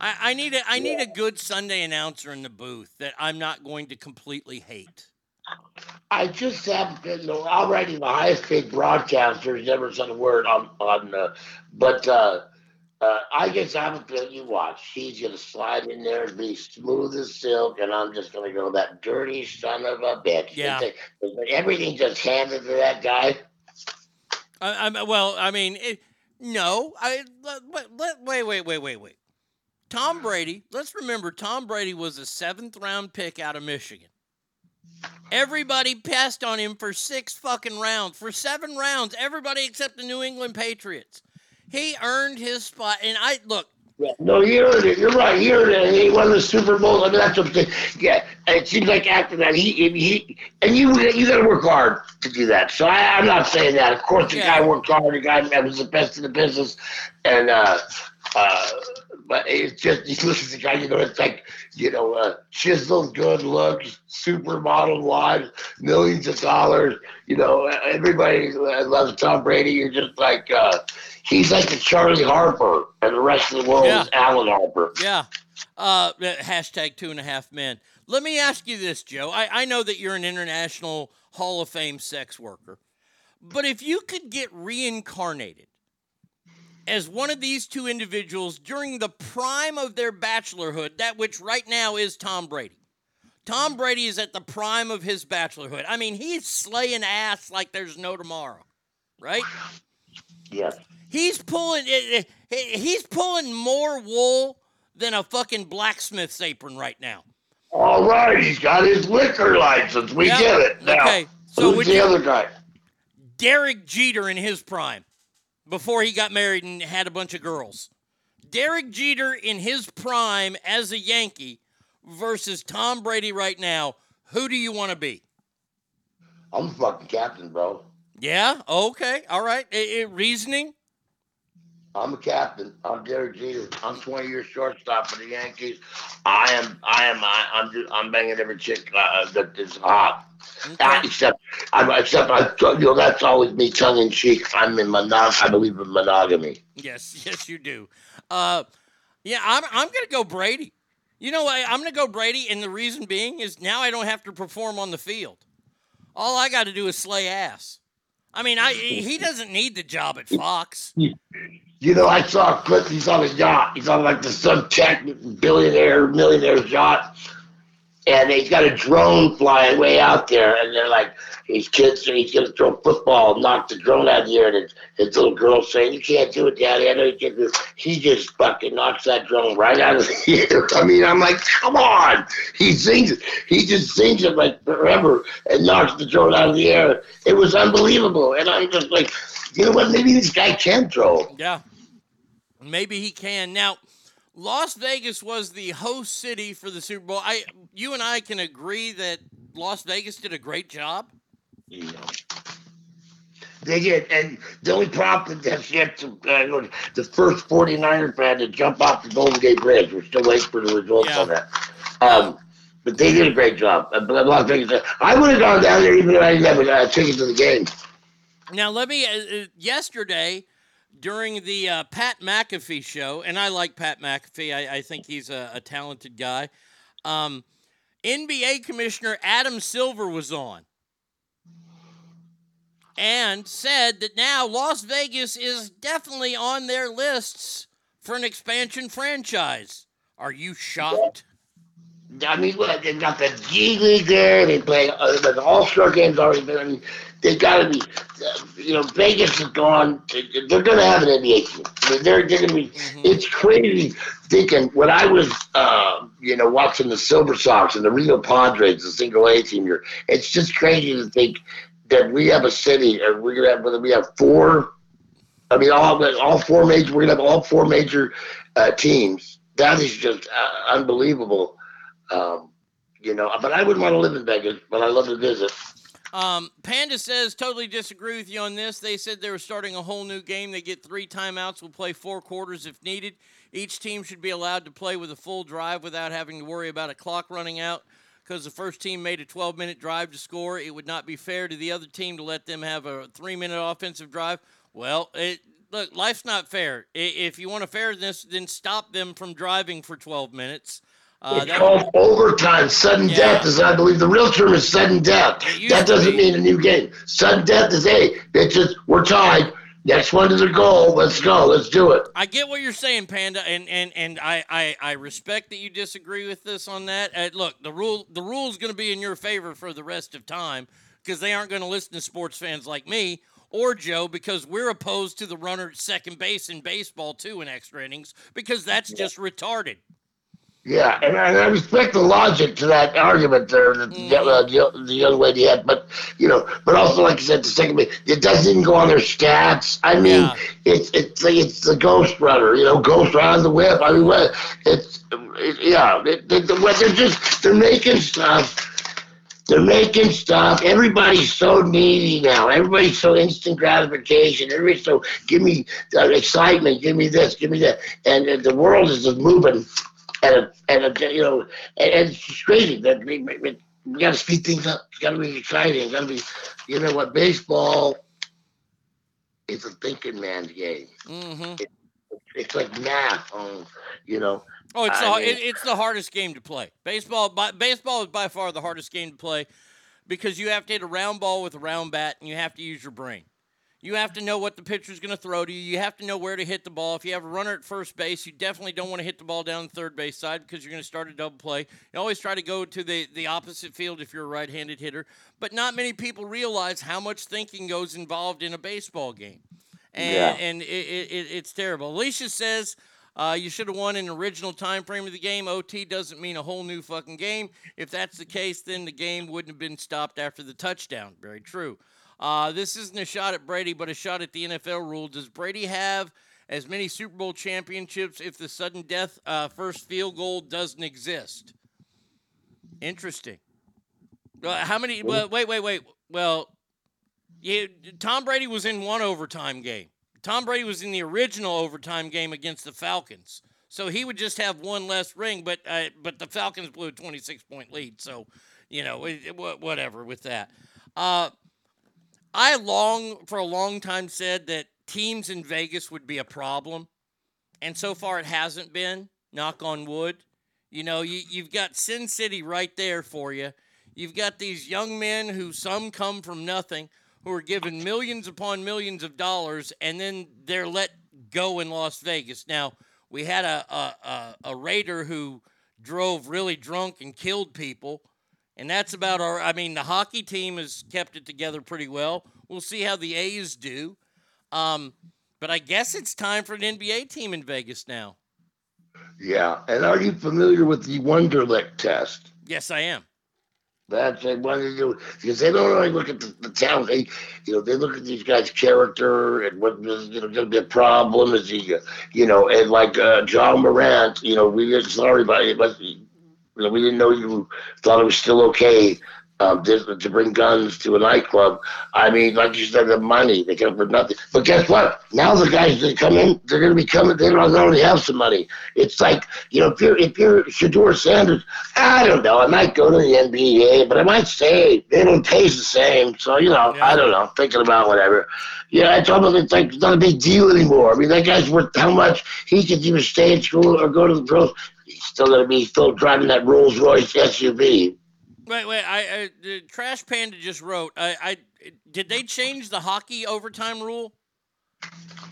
I, I need a, I need a good Sunday announcer in the booth that I'm not going to completely hate. I just haven't been. Already the highest paid broadcaster has never said a word on on. Uh, but uh, uh, I guess I haven't been. You watch. He's gonna slide in there and be smooth as silk, and I'm just gonna go that dirty son of a bitch. Yeah. Everything just handed to that guy. I, I'm well. I mean, it, no. I let, let- wait, wait, wait, wait, wait. Tom Brady. Let's remember, Tom Brady was a seventh round pick out of Michigan. Everybody passed on him for six fucking rounds. For seven rounds, everybody except the New England Patriots. He earned his spot. And I look. No, he earned it. You're right. He earned it. He won the Super Bowl. I mean, that's what the, yeah. It seems like after that, he he and you you got to work hard to do that. So I, I'm not saying that. Of course, the guy worked hard. The guy that was the best in the business, and uh, uh, but it's just you listen to the guy. You know, it's like you know, uh, chiseled, good looks, supermodel wives, millions of dollars. You know, everybody loves Tom Brady. You're just like. Uh, He's like the Charlie Harper, and the rest of the world Yeah. is Alan Harper. Yeah. Uh, hashtag two and a half men. Let me ask you this, Joe. I, I know that you're an international Hall of Fame sex worker, but if you could get reincarnated as one of these two individuals during the prime of their bachelorhood, that which right now is Tom Brady. Tom Brady is at the prime of his bachelorhood. I mean, he's slaying ass like there's no tomorrow, right? Yes. He's pulling eh, eh, it. it- He's pulling more wool than a fucking blacksmith's apron right now. All right, he's got his liquor license. We Yeah, get it. Now, okay, so who's the you- other guy? Derek Jeter in his prime, before he got married and had a bunch of girls. Derek Jeter in his prime as a Yankee versus Tom Brady right now. Who do you want to be? I'm fucking captain, bro. Yeah. Okay. All right. I- I- reasoning. I'm a captain. I'm Derek Jeter. I'm 20 years shortstop for the Yankees. I am. I am. I, I'm. Just, I'm banging every chick uh, that is hot. Uh, except, I, except I. You know, that's always me, tongue in cheek. I'm in monog. I believe in monogamy. Yes, yes, you do. Uh, yeah, I'm. I'm gonna go Brady. You know, what? I'm gonna go Brady, and the reason being is now I don't have to perform on the field. All I got to do is slay ass. I mean, I he doesn't need the job at Fox. You know, I saw a clip. He's on a yacht. He's on like the Subtech billionaire, millionaire's yacht. And he's got a drone flying way out there. And they're like, his kids, he's going to throw football, knock the drone out of the air. And his, his little girl saying, You can't do it, Daddy. I know you can't do it. He just fucking knocks that drone right out of the air. I mean, I'm like, Come on. He sings it. He just sings it like forever and knocks the drone out of the air. It was unbelievable. And I'm just like, You know what? Maybe this guy can throw. Yeah. Maybe he can. Now, Las Vegas was the host city for the Super Bowl. I, you and I can agree that Las Vegas did a great job. Yeah. They did, and the only problem that's yet to uh, the first 49er fan to jump off the Golden Gate Bridge. We're still waiting for the results Yeah. on that. Um, but they did a great job. Uh, but Las Vegas, I would have gone down there even if I didn't have a uh, ticket to the game. Now, let me. Uh, uh, yesterday, during the uh, Pat McAfee show, and I like Pat McAfee. I, I think he's a, a talented guy. Um, NBA Commissioner Adam Silver was on and said that now Las Vegas is definitely on their lists for an expansion franchise. Are you shocked? I mean, what, they got the G League there. They play uh, the All Star games already been. I mean, they got to be. You know, Vegas is gone. They're going to have an NBA team. I mean, they're, they're going to be. It's crazy thinking when I was, uh, you know, watching the Silver Sox and the Reno Padres, the single A team here. It's just crazy to think that we have a city, or we're going to have whether we have four. I mean, all all four major. We're going to have all four major uh, teams. That is just uh, unbelievable. Um, you know, but I wouldn't want to live in Vegas, but I love to visit. Um, Panda says totally disagree with you on this. They said they were starting a whole new game. They get three timeouts. Will play four quarters if needed. Each team should be allowed to play with a full drive without having to worry about a clock running out. Because the first team made a 12 minute drive to score, it would not be fair to the other team to let them have a three minute offensive drive. Well, it, look, life's not fair. If you want a fairness, then stop them from driving for 12 minutes. Uh, it's called overtime. Sudden Yeah. death is, I believe, the real term is sudden death. That doesn't mean a new game. Sudden death is, hey, bitches, we're tied. Next one to the goal. Let's go. Let's do it. I get what you're saying, Panda, and and and I I, I respect that you disagree with this on that. Uh, look, the rule the rule is going to be in your favor for the rest of time because they aren't going to listen to sports fans like me or Joe because we're opposed to the runner at second base in baseball too in extra innings because that's just retarded. Yeah, and I, and I respect the logic to that argument there that the, uh, the, the young lady had, but you know, but also like I said, the second it doesn't even go on their stats. I mean, it's it's the, it's the ghost runner, you know, ghost runner the whip. I mean, what it's it, yeah, it, it, what they're just they're making stuff. They're making stuff. Everybody's so needy now. Everybody's so instant gratification. Everybody's so give me uh, excitement. Give me this. Give me that. And, uh, the world is just moving at a, at a you know, and, and it's crazy that we, we, we got to speed things up. It's got to be exciting. It's got to be, you know what, baseball is a thinking man's game. Mm-hmm. It, it's like math, you know. Oh, it's I the, mean- it, it's the hardest game to play. Baseball, by, baseball is by far the hardest game to play because you have to hit a round ball with a round bat and you have to use your brain. You have to know what the pitcher's going to throw to you. You have to know where to hit the ball. If you have a runner at first base, you definitely don't want to hit the ball down the third base side because you're going to start a double play. You always try to go to the, the opposite field if you're a right handed hitter. But not many people realize how much thinking goes involved in a baseball game. And, Yeah. and it, it, it, it's terrible. Alicia says uh, you should have won an original time frame of the game. OT doesn't mean a whole new fucking game. If that's the case, then the game wouldn't have been stopped after the touchdown. Very true. Uh, this isn't a shot at Brady, but a shot at the NFL rule. Does Brady have as many Super Bowl championships if the sudden death uh, first field goal doesn't exist? Interesting. How many? Well, wait, wait, wait. Well, yeah, Tom Brady was in one overtime game. Tom Brady was in the original overtime game against the Falcons, so he would just have one less ring. But uh, but the Falcons blew a 26 point lead, so you know it, it, whatever with that. Uh, I long for a long time said that teams in Vegas would be a problem, and so far it hasn't been. Knock on wood. You know, you, you've got Sin City right there for you. You've got these young men who some come from nothing, who are given millions upon millions of dollars, and then they're let go in Las Vegas. Now, we had a, a, a, a Raider who drove really drunk and killed people. And that's about our. I mean, the hockey team has kept it together pretty well. We'll see how the A's do. Um, but I guess it's time for an NBA team in Vegas now. Yeah. And are you familiar with the Wonderlic test? Yes, I am. That's what they do because they don't only look at the, the talent. They, you know, they look at these guys' character and what is you know going to be a problem. Is he, you know, and like uh, John Morant, you know, we get sorry about it, but we didn't know you thought it was still okay um, to, to bring guns to a nightclub. I mean, like you said, the money they come for nothing. But guess what? Now the guys that come in, they're going to be coming. They don't already have some money. It's like you know, if you're if you're Shedeur Sanders, I don't know. I might go to the NBA, but I might stay. They don't taste the same, so you know, yeah. I don't know. Thinking about whatever. Yeah, it's almost it's like it's not a big deal anymore. I mean, that guy's worth how much he could even stay in school or go to the pros. Still going to be still driving that Rolls Royce SUV. Wait, wait. I, I the Trash Panda just wrote. I, I did they change the hockey overtime rule?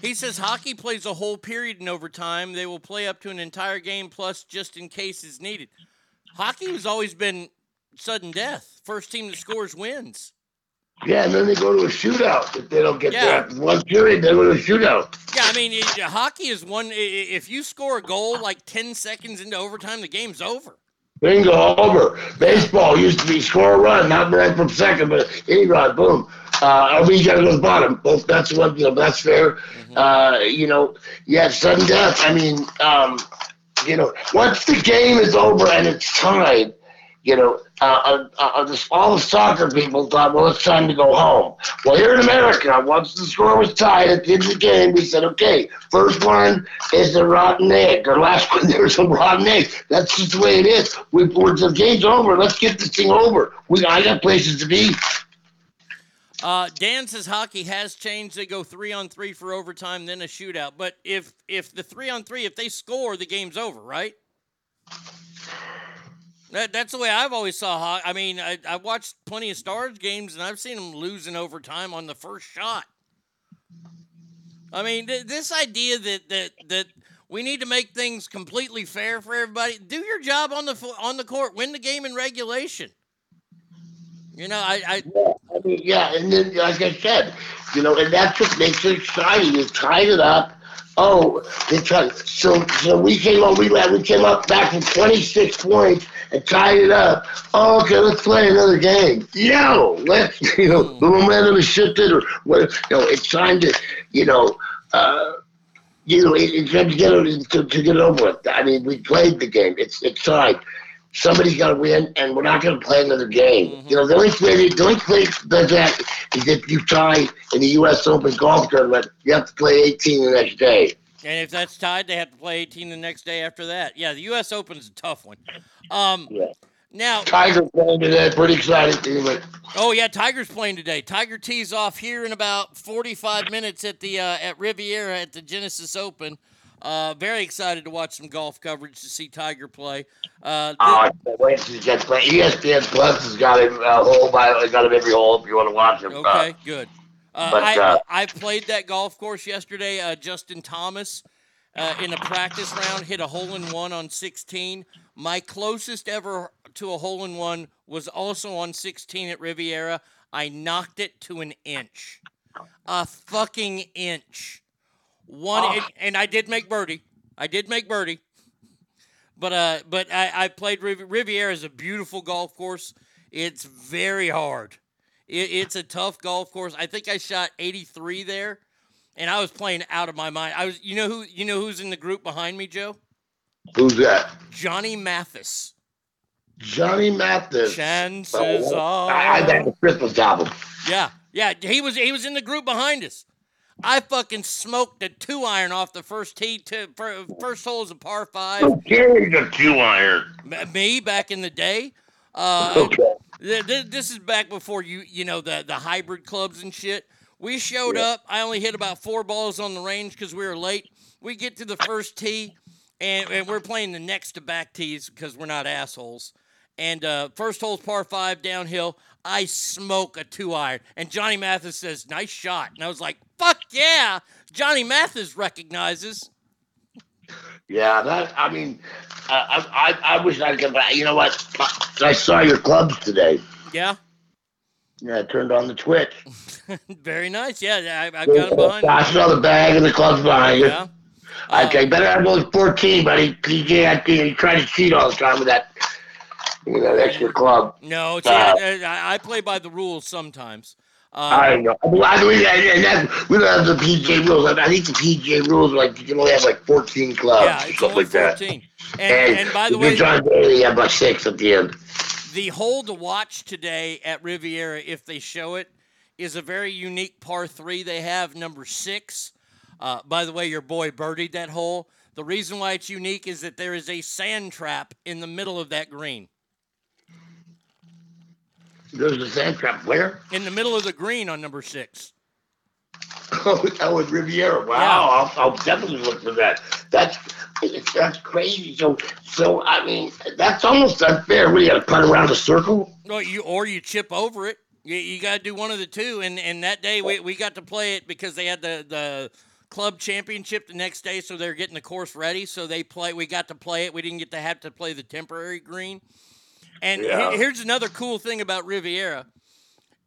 He says hockey plays a whole period in overtime. They will play up to an entire game plus just in case is needed. Hockey has always been sudden death. First team that scores wins. Yeah, and then they go to a shootout if they don't get yeah. there. One period, they go to a shootout. Yeah, I mean, it, hockey is one. If you score a goal like 10 seconds into overtime, the game's over. Bingo over. Baseball used to be score a run, not right from second, but any run, boom. Uh, or we got to go to the bottom. Both that's what you know. That's fair. Mm-hmm. Uh, you know, yeah, sudden death. I mean, um, you know, once the game is over and it's tied, you know, uh, uh, uh, all the soccer people thought, well, it's time to go home. Well, here in America, once the score was tied at the end of the game, we said, okay, first one is the rotten egg, or last one there's a rotten egg. That's just the way it is. We, the game's over. Let's get this thing over. We, I got places to be. Uh, Dan says hockey has changed. They go three on three for overtime, then a shootout. But if if the three on three, if they score, the game's over, right? That, that's the way I've always saw hockey. I mean, I, I watched plenty of Stars games, and I've seen them lose in overtime on the first shot. I mean, th- this idea that that that we need to make things completely fair for everybody. Do your job on the on the court. Win the game in regulation. You know, I, I yeah, I mean, yeah, and then like I said, you know, and that's what makes it exciting. You tied it up Oh, they tried. So, so we came up. We we came up back from 26 points and tied it up. Oh, okay, let's play another game. Yo, let's you know the momentum is shifted or what? You know, it's time to you know. Uh, you know, it, it's time to get it to, to get it over with. I mean, we played the game. It's it's time. Somebody's got to win, and we're not going to play another game. Mm-hmm. You know, the only way the only way does that is if you tie in the U.S. Open golf tournament, you have to play 18 the next day. And if that's tied, they have to play 18 the next day after that. Yeah, the U.S. Open's a tough one. Um, yeah. Now, Tiger playing today. Pretty excited team. Oh yeah, Tiger's playing today. Tiger tees off here in about 45 minutes at the uh, at Riviera at the Genesis Open. Uh, very excited to watch some golf coverage to see Tiger play. Uh, oh, I can't wait to get play. ESPN Plus has got him uh, hole by got him every hole if you want to watch him. Okay, uh, good. Uh, but, I, uh, I played that golf course yesterday. Uh, Justin Thomas uh, in a practice round hit a hole in one on 16. My closest ever to a hole in one was also on 16 at Riviera. I knocked it to an inch, a fucking inch. One, oh. and, and, I did make birdie. I did make birdie. But uh, but I, I played Riviera is a beautiful golf course. It's very hard. It, it's a tough golf course. I think I shot 83 there, and I was playing out of my mind. I was, you know who, you know who's in the group behind me, Joe? Who's that? Johnny Mathis. Johnny Mathis. Chances oh, are. I had that Christmas album. Yeah, yeah. He was he was in the group behind us. I fucking smoked a two iron off the first tee. To, first hole is a par five. Who carries a two iron? Me back in the day. Uh, Okay. Th- th- this is back before you you know the the hybrid clubs and shit. We showed up. I only hit about four balls on the range because we were late. We get to the first tee, and, and we're playing the next to back tees because we're not assholes. And uh, first hole's par five downhill. I smoke a two iron, and Johnny Mathis says, "Nice shot." And I was like, "Fuck yeah!" Johnny Mathis recognizes. Yeah, that. I mean, uh, I, I I wish I could. but You know what? I saw your clubs today. Yeah, Yeah, I turned on the Twitch. very nice. Yeah, I, I've got him behind. I saw the bag and the clubs behind you. Yeah. Okay, better have those 14, buddy. PJ, I think he tried to cheat all the time with that, you know, extra club. No, Uh, I, I play by the rules sometimes. Uh, I know. I that, and that, we don't have the PJ rules. I think the PJ rules are like you can only have like 14 clubs Yeah, it's something only like that. 14. And, and by the way, you're trying to daily, you have about six at the end. the hole to watch today at Riviera, if they show it, is a very unique par three they have, number six. Uh, by the way, your boy birdied that hole. The reason why it's unique is that there is a sand trap in the middle of that green. There's a sand trap. Where? In the middle of the green on number six. Oh, that was Riviera. Wow, I'll, I'll definitely look for that. That's that's crazy. So, so I mean, that's almost unfair. We got to putt around a circle. Or you or you chip over it. You, you got to do one of the two. And and that day we, we got to play it because they had the the club championship the next day, so they're getting the course ready. So they play. We got to play it. We didn't get to have to play the temporary green. And he- here's another cool thing about Riviera.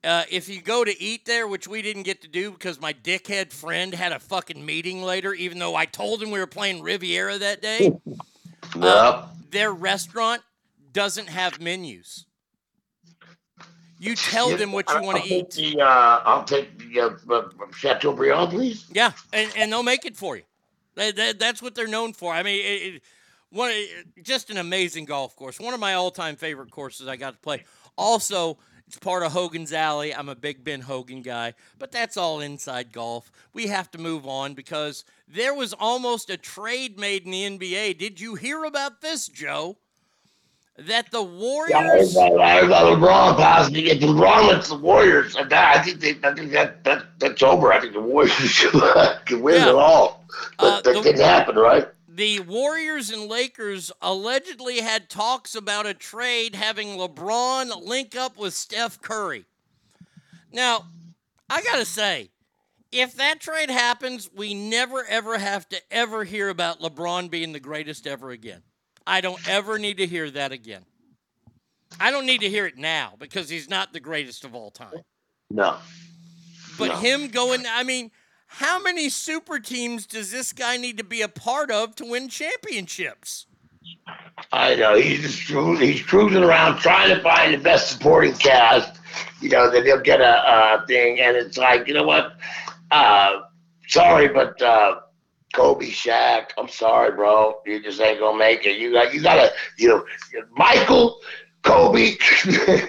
Uh, if you go to eat there, which we didn't get to do because my dickhead friend had a fucking meeting later, even though I told him we were playing Riviera that day, uh, their restaurant doesn't have menus. You tell them what you want to eat. The, uh, I'll take the uh, uh, Chateaubriand, please. Yeah, and, and they'll make it for you. That, that, that's what they're known for. I mean, it, one just an amazing golf course. One of my all-time favorite courses I got to play. Also, it's part of Hogan's Alley. I'm a big Ben Hogan guy, but that's all inside golf. We have to move on because there was almost a trade made in the NBA. Did you hear about this, Joe? That the Yeah, Warriors. about, I heard about LeBron possibly. If LeBron wins the Warriors, I think they, I think that, that that's over. I think the Warriors can win Yeah. it all. But Uh, that the- didn't happen, right? The Warriors and Lakers allegedly had talks about a trade having LeBron link up with Steph Curry. Now, I got to say, if that trade happens, we never ever have to ever hear about LeBron being the greatest ever again. I don't ever need to hear that again. I don't need to hear it now because he's not the greatest of all time. No. But No. him going, I mean, how many super teams does this guy need to be a part of to win championships? I know he's just cru- he's cruising around trying to find the best supporting cast. You know that he'll get a, thing, and it's like you know what? Uh, sorry, but uh, Kobe, Shaq, I'm sorry, bro. You just ain't gonna make it. You got you gotta you know Michael. Kobe,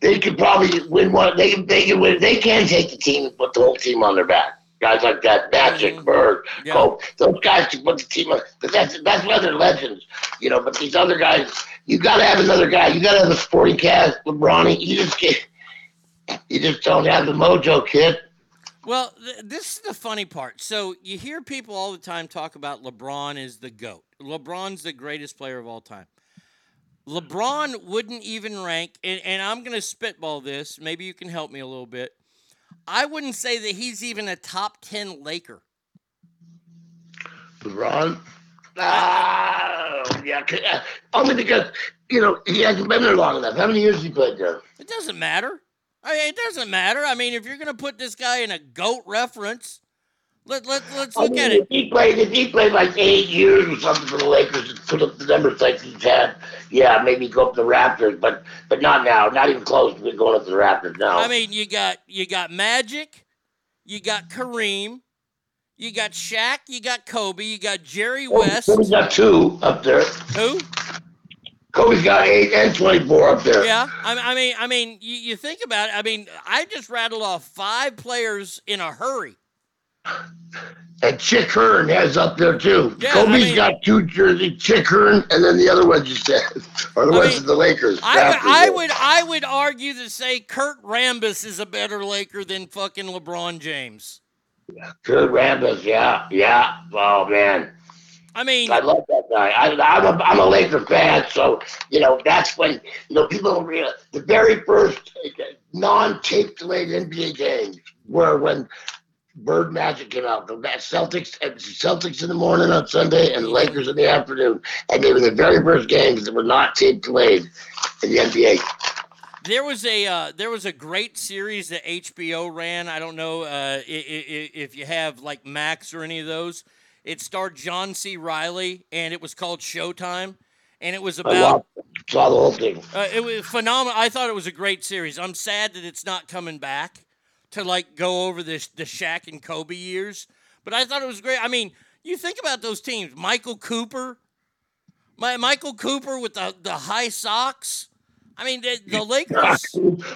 they could probably win one. They they can win. They can take the team, and put the whole team on their back. Guys like that, Magic, mm-hmm. Bird, Yeah. Kobe, those guys can put the team. But that's that's why they're legends, you know. But these other guys, you got to have another guy. You got to have a sporting cast, LeBron. You just get, you just don't have the mojo, kid. Well, th- this is the funny part. So you hear people all the time talk about LeBron is the GOAT. LeBron's the greatest player of all time. LeBron wouldn't even rank, and, and I'm going to spitball this. Maybe you can help me a little bit. I wouldn't say that he's even a top 10 Laker. LeBron. Ah, yeah. Only because you know he hasn't been there long enough. How many years has he played there? It doesn't matter. I mean, it doesn't matter. I mean, if you're going to put this guy in a GOAT reference, let, let, let's I look mean, at it. he played, if he played like eight years or something for the Lakers and put up the numbers like he's had, yeah, maybe go up the rafters, but but not now, not even close to going up the rafters now. I mean, you got you got Magic, you got Kareem, you got Shaq, you got Kobe, you got Jerry West. Kobe's got two up there. Who? Kobe's got eight and twenty-four up there. Yeah, I, I mean, I mean, you, you think about it. I mean, I just rattled off five players in a hurry And Chick Hearn has up there too. Yeah, Kobe's I mean- got two jersey, Chick Hearn, and then the other one you said, or the I ones mean, of the Lakers. I would, I would I would argue to say Kurt Rambis is a better Laker than fucking LeBron James. Kurt Rambis, yeah, yeah. Oh man, I mean, I love that guy. I, I'm a I'm a Laker fan, so you know that's when you know people don't realize the very first uh, non-tape delayed NBA games were when Bird Magic came out. The Celtics Celtics in the morning on Sunday and Lakers in the afternoon, and they were the very first games that were not tape delayed in the NBA. There was a uh, there was a great series that HBO ran. I don't know uh, if you have like Max or any of those. It starred John C. Reilly, and it was called Showtime, and it was about saw the whole thing. uh, it was phenomenal. I thought it was a great series. I'm sad that it's not coming back to like go over this the Shaq and Kobe years, but I thought it was great. I mean, you think about those teams: Michael Cooper, my Michael Cooper with the the high socks. I mean, the, the Lakers.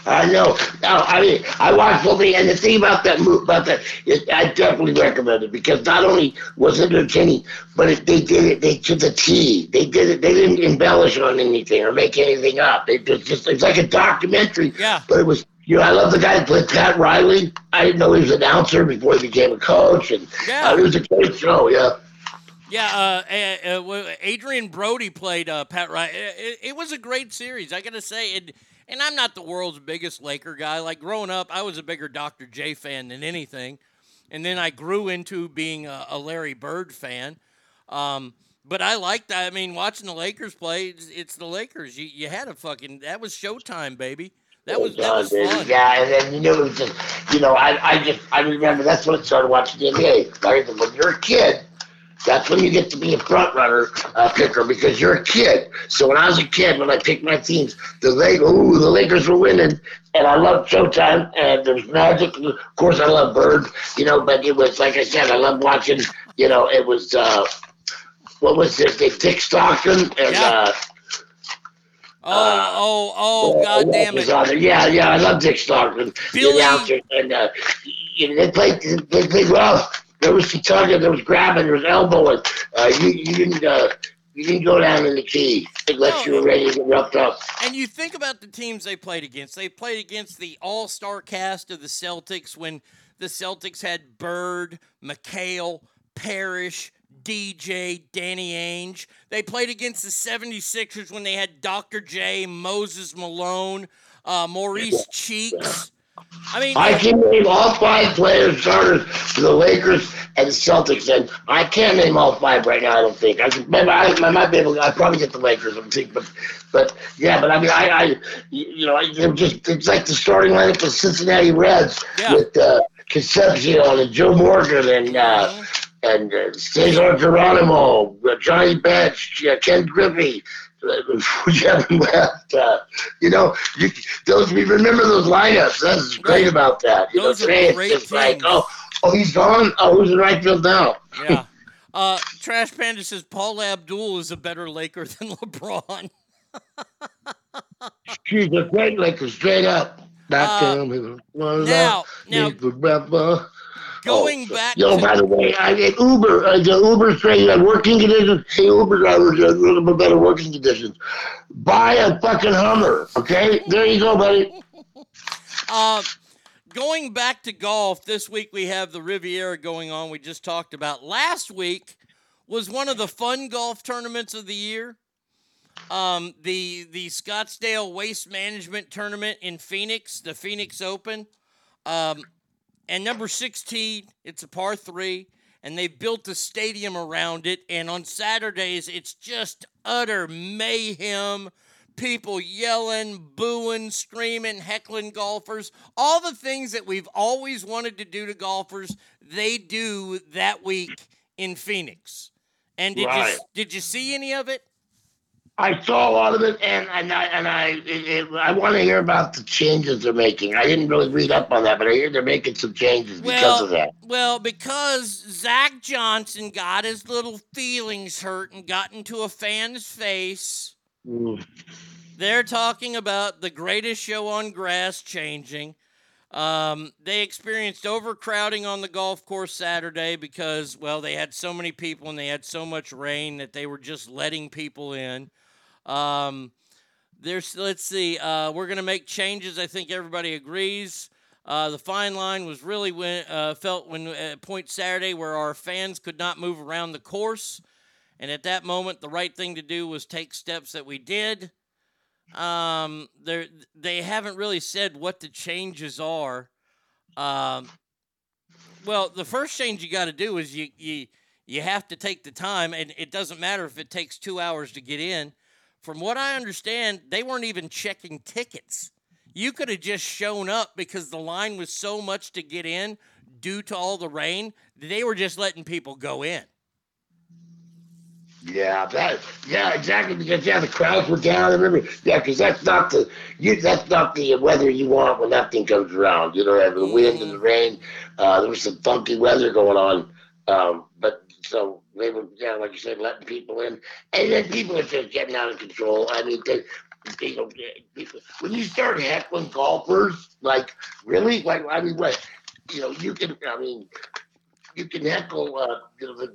I know. No, I mean, I watched the and the thing about that move, about that, is I definitely recommend it because not only was it entertaining, but it, they did it they to the T. They did it. They didn't embellish on anything or make anything up. It was just it's like a documentary. Yeah. But it was. You know, I love the guy that played Pat Riley. I didn't know he was an announcer before he became a coach, and Yeah. uh, it was a great show. Yeah. Yeah, uh, uh, Adrien Brody played uh, Pat Riley. It, it was a great series, I gotta say. And, and I'm not the world's biggest Laker guy. Like growing up, I was a bigger Dr. J fan than anything, and then I grew into being a, a Larry Bird fan. Um, but I liked that. I mean, watching the Lakers play, it's, it's the Lakers. You, you had a fucking that was Showtime, baby. That was that was Yeah, fun. Yeah, and then you know it was just you know I I just I remember that's when I started watching the NBA. Like, when you're a kid, that's when you get to be a front runner uh, picker because you're a kid. So when I was a kid, when I picked my teams, the Lake, ooh, the Lakers were winning, and I loved Showtime, and there was Magic. Of course, I love Bird, you know. But it was like I said, I love watching. You know, it was uh, what was it? Dick Stockton and. Uh, Oh, oh, oh, god damn it. on there. Yeah, yeah, I love Dick Stockton, Billy- the announcer, and uh, you know, they played. They played well. There was some tugging, there was grabbing, there was elbowing. Uh, you, you didn't. Uh, you didn't go down in the key unless you were ready to get roughed up. And you think about the teams they played against. They played against the all star cast of the Celtics when the Celtics had Bird, McHale, Parish, DJ, Danny Ainge. They played against the 76ers when they had Dr. J, Moses Malone, uh, Maurice Cheeks. I mean, I can name all five players starters for the Lakers and the Celtics, and I can't name all five right now. I don't think. I can, maybe I, I might be able. To I probably get the Lakers. I think, but but yeah, but I mean, I, I you know, I, they're just it's like the starting lineup for Cincinnati Reds with uh, Concepcion and Joe Morgan and. Uh, and uh, Cesar Geronimo, uh, Johnny Bench, uh, Ken Griffey, Kevin left. Uh, you know, you, those we remember those lineups. That's great about that. You Those know, today it's great just like, oh, oh, he's gone. Oh, who's in right field now? yeah. Uh, Trash Panda says Paula Abdul is a better Laker than LeBron. She's a great Laker, straight up. Back Uh, to him. Now- now-. Going Oh, back Yo, to- by the way, I get Uber. Uh, the Uber saying that working conditions. Hey, Uber drivers a little bit better working conditions. Buy a fucking Hummer, okay? There you go, buddy. Uh, going back to golf, this week we have the Riviera going on. We just talked about last week was one of the fun golf tournaments of the year. Um, the the Scottsdale Waste Management Tournament in Phoenix, the Phoenix Open. Um, and number 16, it's a par three, and they've built a stadium around it. And on Saturdays, it's just utter mayhem. People yelling, booing, screaming, heckling golfers. All the things that we've always wanted to do to golfers, they do that week in Phoenix. And did Right. you did you see any of it? I saw a lot of it, and and I and I it, it, I want to hear about the changes they're making. I didn't really read up on that, but I hear they're making some changes because of that. Well, because Zach Johnson got his little feelings hurt and got into a fan's face. Mm. They're talking about the greatest show on grass changing. Um, they experienced overcrowding on the golf course Saturday because, well, they had so many people and they had so much rain that they were just letting people in. Um, there's, let's see, uh, we're to make changes. I think everybody agrees. Uh, the fine line was really when, uh, felt when at point Saturday where our fans could not move around the course. And at that moment, the right thing to do was take steps that we did. Um, they they haven't really said what the changes are. Um, well, the first change you got to do is you you you have to take the time, and it doesn't matter if it takes two hours to get in. From what I understand, they weren't even checking tickets. You could have just shown up because the line was so much to get in due to all the rain. They were just letting people go in. Yeah, that yeah, exactly. Because yeah, the crowds were down. I remember, yeah, because that's not the you that's not the weather you want when that thing comes around. You know, the wind and the rain. Uh, there was some funky weather going on, um, but so they were, yeah, like you said, letting people in, and then people are just getting out of control. I mean, they, you know, people, when you start heckling golfers, like really, like I mean, what, you know, you can, I mean, you can heckle uh, you know, the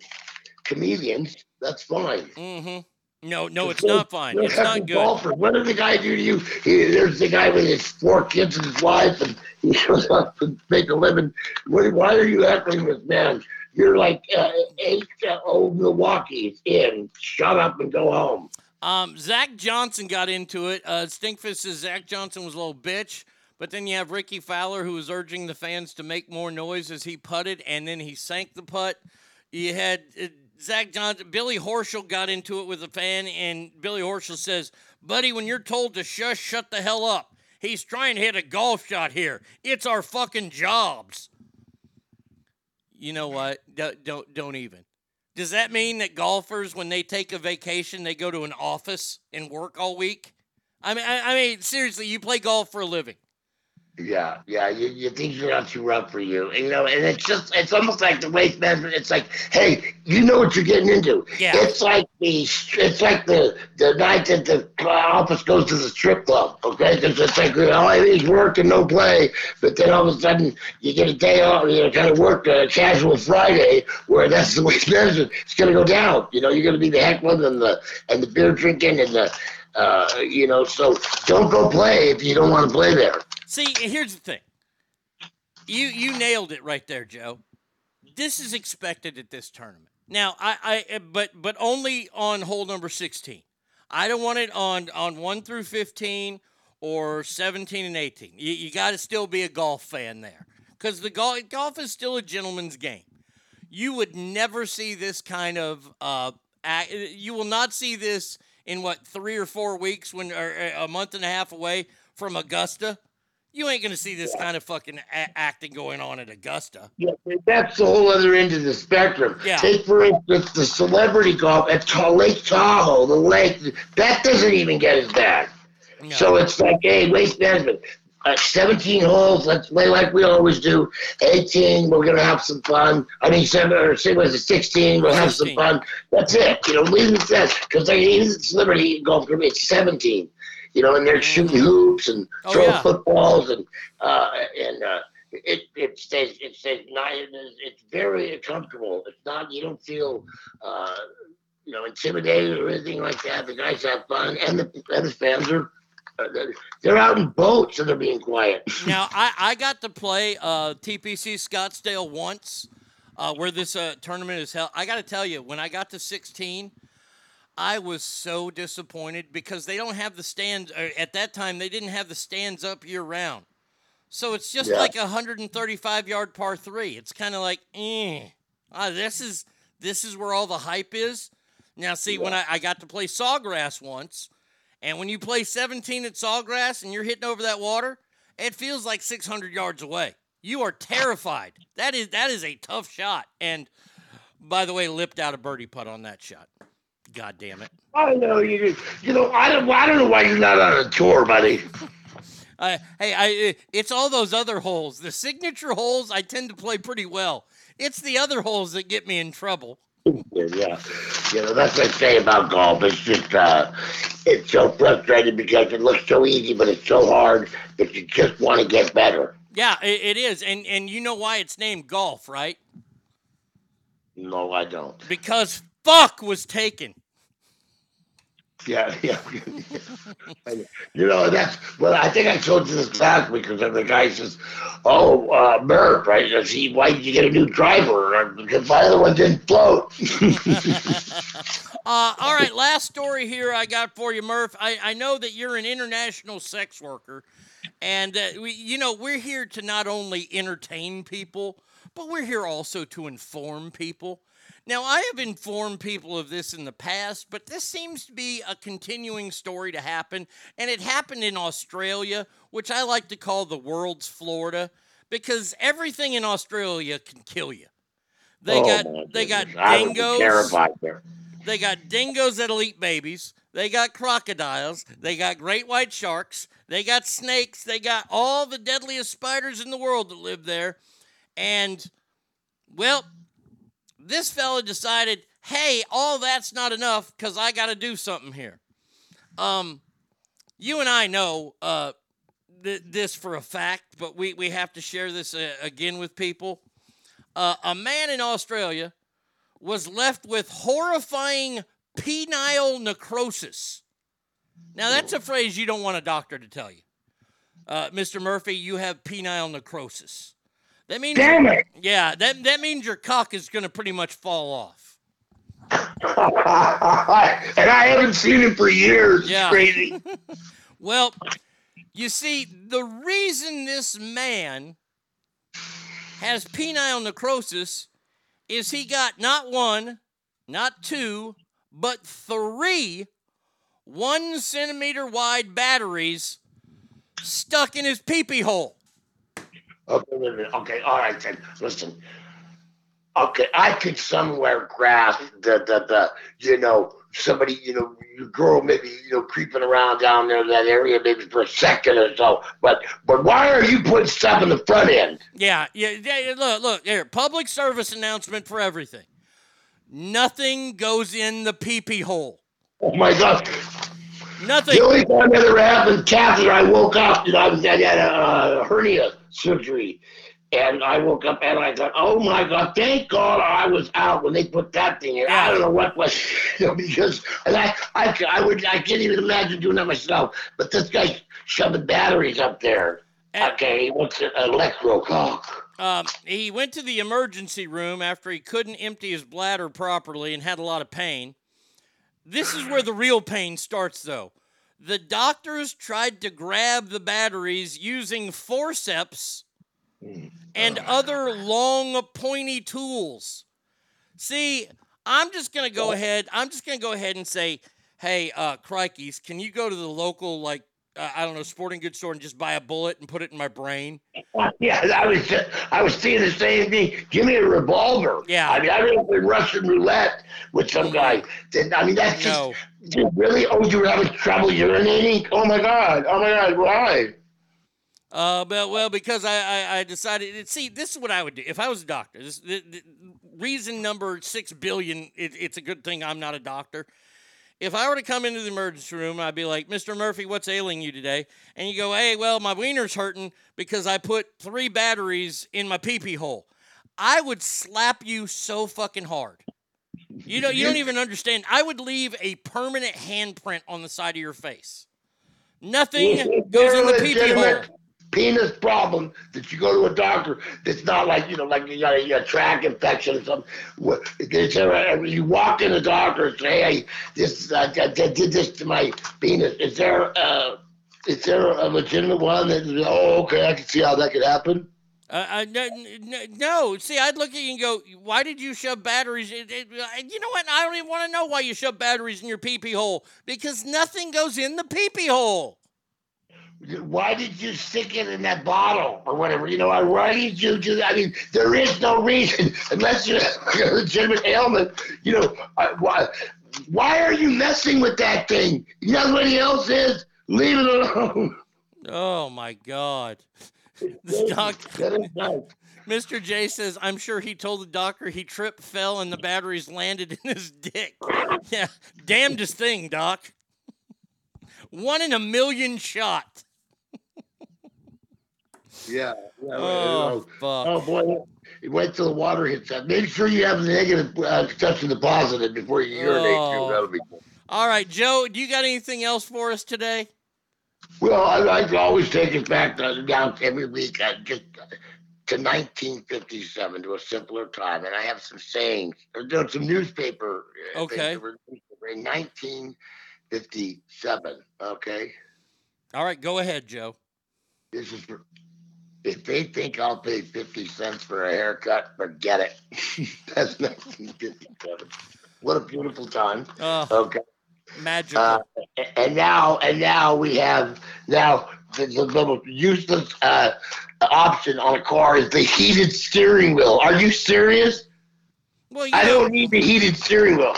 comedians. That's fine. Mm-hmm. No, no, it's not fine. It's not good. golfer. What did the guy do to you? He, there's the guy with his four kids and his wife, and he shows up to make a living. Why are you heckling this man? You're like uh, eight old Milwaukee's in. Shut up and go home. Um, Zach Johnson got into it. Uh, Stinkfist says Zach Johnson was a little bitch. But then you have Rickie Fowler, who was urging the fans to make more noise as he putted, and then he sank the putt. You had uh, Zach Johnson, Billy Horschel got into it with a fan, and Billy Horschel says, Buddy, when you're told to shush, shut the hell up. He's trying to hit a golf shot here. It's our fucking jobs. You know what? Don't, don't, don't even. Does that mean that golfers, when they take a vacation, they go to an office and work all week? I mean, I, I mean, seriously, you play golf for a living. Yeah, yeah, you, you think you're not too rough for you, and, you know, and it's just it's almost like the waste management. It's like, hey, you know what you're getting into. Yeah. It's like the it's like the the night that the office goes to the strip club, okay? Because it's like all I need is work and no play, but then all of a sudden you get a day off, you know, kind of work a casual Friday where that's the waste management. It's gonna go down. You know, you're gonna be the heckling and the and the beer drinking and the. Uh, you know, so don't go play if you don't want to play there. See, here's the thing. You you nailed it right there, Joe. This is expected at this tournament. Now, I, I but but only on hole number 16. I don't want it on on 1 through 15 or 17 and 18. You, you got to still be a golf fan there cuz the golf golf is still a gentleman's game. You would never see this kind of uh ac- you will not see this in what 3 or 4 weeks when or a month and a half away from Augusta. You ain't going to see this kind of fucking a- acting going on at Augusta. Yeah, that's the whole other end of the spectrum. Yeah. Take for instance the celebrity golf at Ta- Lake Tahoe, the lake that doesn't even get as bad. So it's like, hey, waste management. Uh, 17 holes, let's play like we always do. 18, we're gonna have some fun. I mean, seven or six was it 16, we'll have some fun. That's it. You know, leave it at that. Because like the celebrity golf group, it's 17. You know, and they're shooting hoops and Oh, throwing yeah. footballs and uh, and uh, it it stays it stays not it is, very comfortable. It's not you don't feel uh, you know intimidated or anything like that. The guys have fun and the and the fans are uh, they're- they're out in boats and they're being quiet. now, I, I got to play uh, TPC Scottsdale once, uh, where this uh, tournament is held. I got to tell you, when I got to 16, I was so disappointed because they don't have the stands. At that time, they didn't have the stands up year round. So it's just Yeah. like a 135 yard par three. It's kind of like, eh. Ah, this is this is where all the hype is. Now, see, when I, I got to play Sawgrass once, and when you play 17 at Sawgrass and you're hitting over that water, it feels like 600 yards away. You are terrified. That is that is a tough shot. And by the way, lipped out a birdie putt on that shot. God damn it. I know you. You know I don't. I don't know why you're not on a tour, buddy. I hey, I it's all those other holes. The signature holes I tend to play pretty well. It's the other holes that get me in trouble. Yeah, you know that's what I say about golf. It's just uh, it's so frustrating because it looks so easy, but it's so hard that you just want to get better. Yeah, it, it is, and and you know why it's named golf, right? No, I don't. Because fuck was taken. Yeah, yeah. you know, that's well. I think I told you this last week because the guy says, "Oh, uh, Murph, right? I see, why did you get a new driver? Because my other one didn't float." Uh, all right, last story here I got for you, Murph. I, I know that you're an international sex worker, and uh, we, you know we're here to not only entertain people, but we're here also to inform people. Now, I have informed people of this in the past, but this seems to be a continuing story to happen, and it happened in Australia, which I like to call the world's Florida, because everything in Australia can kill you. They Oh, got they got goodness. I would be dingoes. They got dingoes that'll eat babies. They got crocodiles. They got great white sharks. They got snakes. They got all the deadliest spiders in the world that live there. And, well, this fella decided, hey, all that's not enough because I got to do something here. Um, you and I know uh, th- this for a fact, but we, we have to share this uh, again with people. Uh, a man in Australia was left with horrifying penile necrosis. Now, that's a phrase you don't want a doctor to tell you. Uh, Mr. Murphy, you have penile necrosis. That means Damn it. Yeah, that, that means your cock is going to pretty much fall off. and I haven't seen him for years. It's Yeah. crazy. Well, you see, the reason this man has penile necrosis is he got not one, not two, but three one centimeter wide batteries stuck in his peepee hole. Okay, wait a minute. Okay, all right then. Listen. Okay, I could somewhere grasp the the the you know somebody you know your girl maybe you know creeping around down there in that area maybe for a second or so. But but why are you putting stuff in the front end? Yeah, yeah, yeah. Look, look here. Public service announcement for everything. Nothing goes in the peepee hole. Oh my God! Nothing. The only time that ever happened, Catherine, I woke up. You know, I was I had a uh, hernia surgery, and I woke up and I thought, oh my God, thank God I was out when they put that thing in. I don't know what was, you know, because and I, I, I would, I can't even imagine doing that myself. But this guy shoving batteries up there. Okay, he wants an electro cock. Um, he went to the emergency room after he couldn't empty his bladder properly and had a lot of pain. This is where the real pain starts, though. The doctors tried to grab the batteries using forceps and other long, pointy tools. See, I'm just gonna go ahead. I'm just gonna go ahead and say, "Hey, uh, crikeys, can you go to the local like uh, I don't know sporting goods store and just buy a bullet and put it in my brain?" Yeah, I was just, I was seeing the same thing. Give me a revolver. Yeah. I mean, I don't play Russian roulette with some guy. Then I mean, that's just dude, really. Oh, you were having trouble urinating? Oh my god! Oh my god! Why? Uh, but well, because I, I, I decided. See, this is what I would do if I was a doctor. This the, the reason number six billion. It, it's a good thing I'm not a doctor. If I were to come into the emergency room, I'd be like, "Mr. Murphy, what's ailing you today?" And you go, "Hey, well, my wiener's hurting because I put three batteries in my pee pee hole." I would slap you so fucking hard. You know, you don't even understand. I would leave a permanent handprint on the side of your face. Nothing goes in the pee pee hole. Penis problem that you go to a doctor that's not like you know like you got a, a track infection or something. What- a- You walk in the doctor and say, "Hey, this I, I did this to my penis." Is there uh, is there a legitimate one that? Oh, okay, I can see how that could happen. Uh, uh, no, no, see, I'd look at you and go, "Why did you shove batteries?" It, it, uh, you know what? I don't even want to know why you shove batteries in your pee pee hole because nothing goes in the pee pee hole. Why did you stick it in that bottle or whatever? You know, why did you do that? I mean, there is no reason unless you have a legitimate ailment. You know, uh, why? Why are you messing with that thing? You know, everybody else is. Leave it alone. Oh my God! The doc, Mr. J says, "I'm sure he told the doctor he tripped, fell, and the batteries landed in his dick." Yeah, damnedest thing, doc. One in a million shot. Yeah. yeah Oh, fuck. Oh boy. Wait till the water hits that. Make sure you have the negative uh, touching the positive before you urinate. Oh. Too. That'll be good. All right, Joe, do you got anything else for us today? Well, I, I always take it back to, down every week, I just uh, to 1957, to a simpler time. And I have some sayings. There's some newspaper uh, Okay. in 1957. Okay. All right, go ahead, Joe. This is for, if they think I'll pay 50 cents for a haircut, forget it. That's 1957. What a beautiful time. Oh, Okay. magical. Uh, and now, and now we have now the, the, the useless uh, option on a car is the heated steering wheel. Are you serious? well, you I know, don't need the heated steering wheel.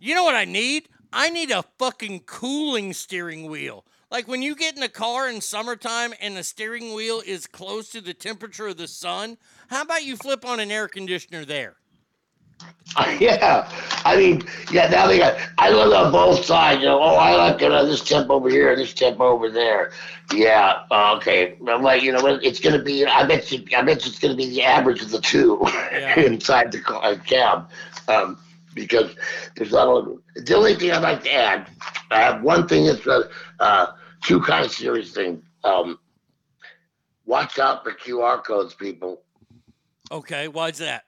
you know what I need? I need a fucking cooling steering wheel. Like when you get in a car in summertime and the steering wheel is close to the temperature of the sun, how about you flip on an air conditioner there? yeah, I mean, yeah. Now they got. I look on both sides. You know, oh, I like it on this temp over here, this temp over there. Yeah, uh, okay. I'm like, you know, what, it's gonna be. I bet you. I bet you it's gonna be the average of the two inside the car, cab, um, because there's not. A, the only thing I'd like to add, I have one thing that's uh, uh, two kind of serious things. Um, watch out for QR codes, people. Okay, why's that?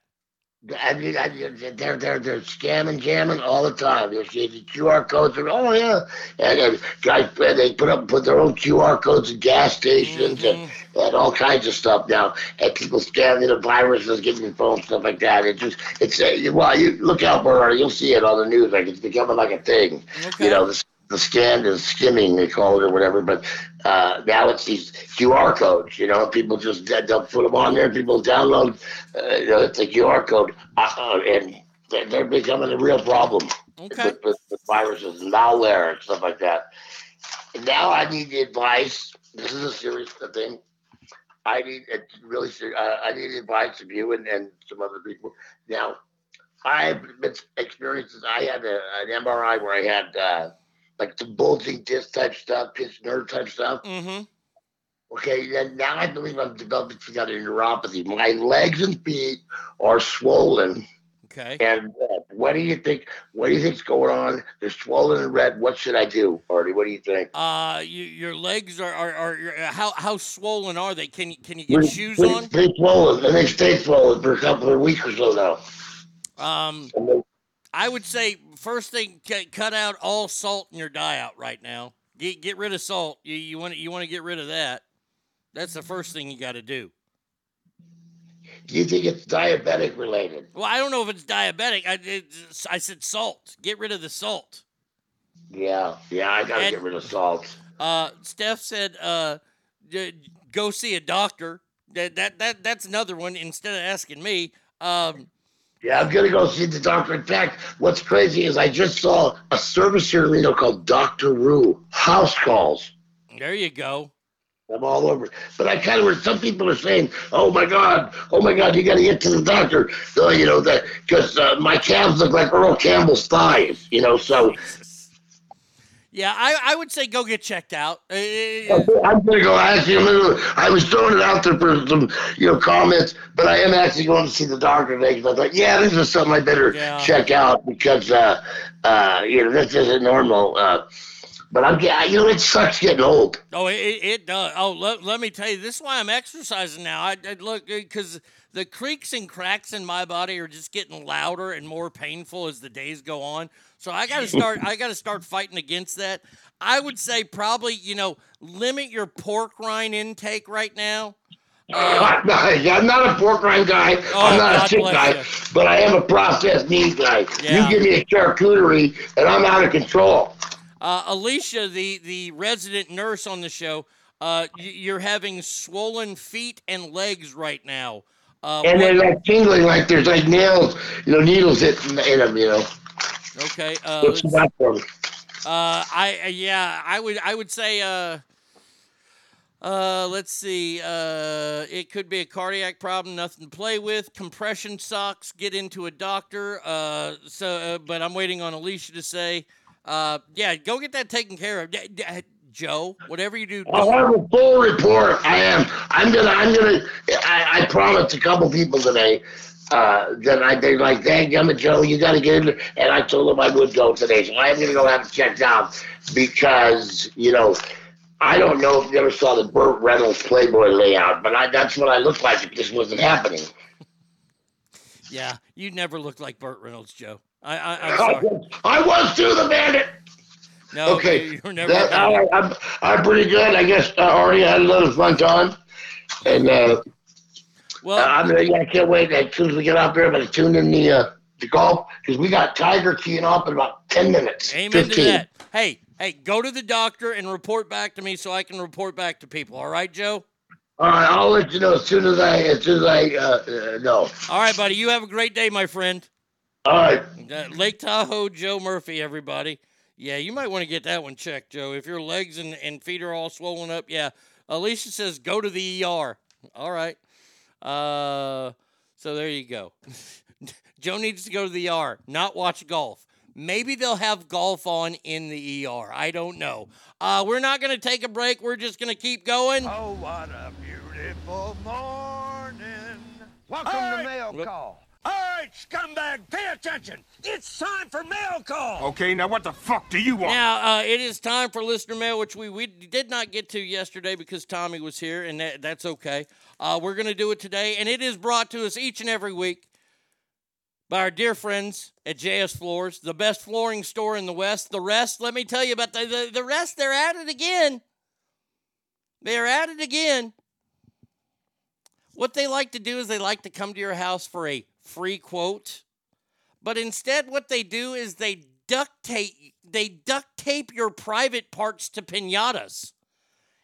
I mean, I, they're they're they're scamming, jamming all the time. There's the QR codes. Are, oh yeah, and, and guys they put up put their own QR codes in gas stations and, and all kinds of stuff now. And people scamming the viruses, getting your phone stuff like that. It just it's uh, well, you look out it. You'll see it on the news. Like it's becoming like a thing. You know, the, the scam is skimming they call it or whatever. But uh, now it's these QR codes. You know, people just they'll put them on there. People download. Uh, you know, it's a QR code, uh, and they're, becoming a real problem Okay. with, with, with viruses and malware and stuff like that. And now I need the advice. This is a serious thing. I need it's really serious. Uh, I need advice from you and, and some other people. Now, I've been experiences. I had a, an MRI where I had uh, like the bulging disc type stuff, pinched nerve type stuff. Mm-hmm. Okay, then now I believe I'm developing some kind of neuropathy. My legs and feet are swollen. Okay. And red. What do you think? What do you think's going on? They're swollen and red. What should I do, Artie? What do you think? Uh, you, your legs are, are, are how how swollen are they? Can you can you get Pretty- shoes pretty- on? Pretty swollen, and they stay swollen for a couple of weeks or so now. Um, I would say first thing, cut out all salt in your diet right now. Get get rid of salt. You you want you want to get rid of that. That's the first thing you got to do. Do you think it's diabetic related? Well, I don't know if it's diabetic. I it's, I said salt. Get rid of the salt. Yeah, yeah, I gotta And- get rid of salt. Uh, Steph said, uh, d- go see a doctor. That that that that's another one. Instead of asking me, um, Yeah, I'm gonna go see the doctor. In fact, what's crazy is I just saw a service here in Reno called Doctor Rue House Calls. there you go. I'm all over. But I kind of heard some people are saying, "Oh my God, oh my God, you got to get to the doctor." So, you know that because uh, my calves look like Earl Campbell's thighs. You know, so Yeah, I, I would say go get checked out. I'm gonna go actually. I was throwing it out there for some, you know, comments, but I am actually going to see the doctor today because I thought, yeah, this is something I better Yeah. check out because, uh, uh, you know, this isn't normal. Uh, but I'm, getting, you know, it sucks getting old. Oh, it, it does. Oh, let, let me tell you, this is why I'm exercising now. I, I look uh, because the creaks and cracks in my body are just getting louder and more painful as the days go on. So I got to start. I got to start fighting against that. I would say probably you know limit your pork rind intake right now. Uh, I'm not, I'm not a pork rind guy. Oh, I'm not God a chick bless guy, you. but I am a processed meat guy. Yeah. You give me a charcuterie, and I'm out of control. Uh, Alicia, the the resident nurse on the show, uh, you're having swollen feet and legs right now. Uh, and they're like tingling, like there's like nails, you know, needles hitting in them, you know. okay. Uh, What's that for? Uh, I uh, yeah, I would I would say uh, uh, let's see. Uh, it could be a cardiac problem, nothing to play with. Compression socks. Get into a doctor. Uh, so, uh, but I'm waiting on Alicia to say. Uh, yeah, go get that taken care of. Joe. Whatever you do, I'll have a full report. I am. I'm gonna. I'm gonna. I, I promised a couple people today uh, that I they like, "Dang, Gummit Joe, you got to get in." And I told them I would go today, so I'm gonna go have it checked out because you know. I don't know if you ever saw the Burt Reynolds Playboy layout, but I, that's what I looked like if this wasn't happening. Yeah, you never looked like Burt Reynolds, Joe. I, I. I was too the bandit. No, okay, you- you're never. that, I, I'm, I'm pretty good. I guess I already had a little fun time, and uh, well, I'm gonna, I can't wait. As soon as we get out there, I'm gonna tune in the uh, the golf because we got Tiger teeing off in about ten minutes. Amen 15. to that. Hey, hey, go to the doctor and report back to me so I can report back to people. All right, Joe. All right, I'll let you know as soon as I as soon as I uh, uh, know. All right, buddy. You have a great day, my friend. All right. Lake Tahoe, Joe Murphy, everybody. Yeah, you might want to get that one checked, Joe. If your legs and, and feet are all swollen up, yeah. Alicia says go to the ER. All right. Uh, so there you go. Joe needs to go to the ER, not watch golf. Maybe they'll have golf on in the ER. I don't know. Uh, we're not going to take a break. We're just going to keep going. Oh, what a beautiful morning. Welcome to Mail Call. All right, scumbag, pay attention. It's time for Mail Call. Okay, now what the fuck do you want? Now, uh, it is time for listener mail, which we, we did not get to yesterday because Tommy was here, and that, that's okay. Uh, we're going to do it today, and it is brought to us each and every week by our dear friends at JS Floors, the best flooring store in the West. The rest, let me tell you about the, the, the rest, they're at it again. They're at it again. What they like to do is they like to come to your house for a free quote. But instead, what they do is they duct tape they duct tape your private parts to pinatas.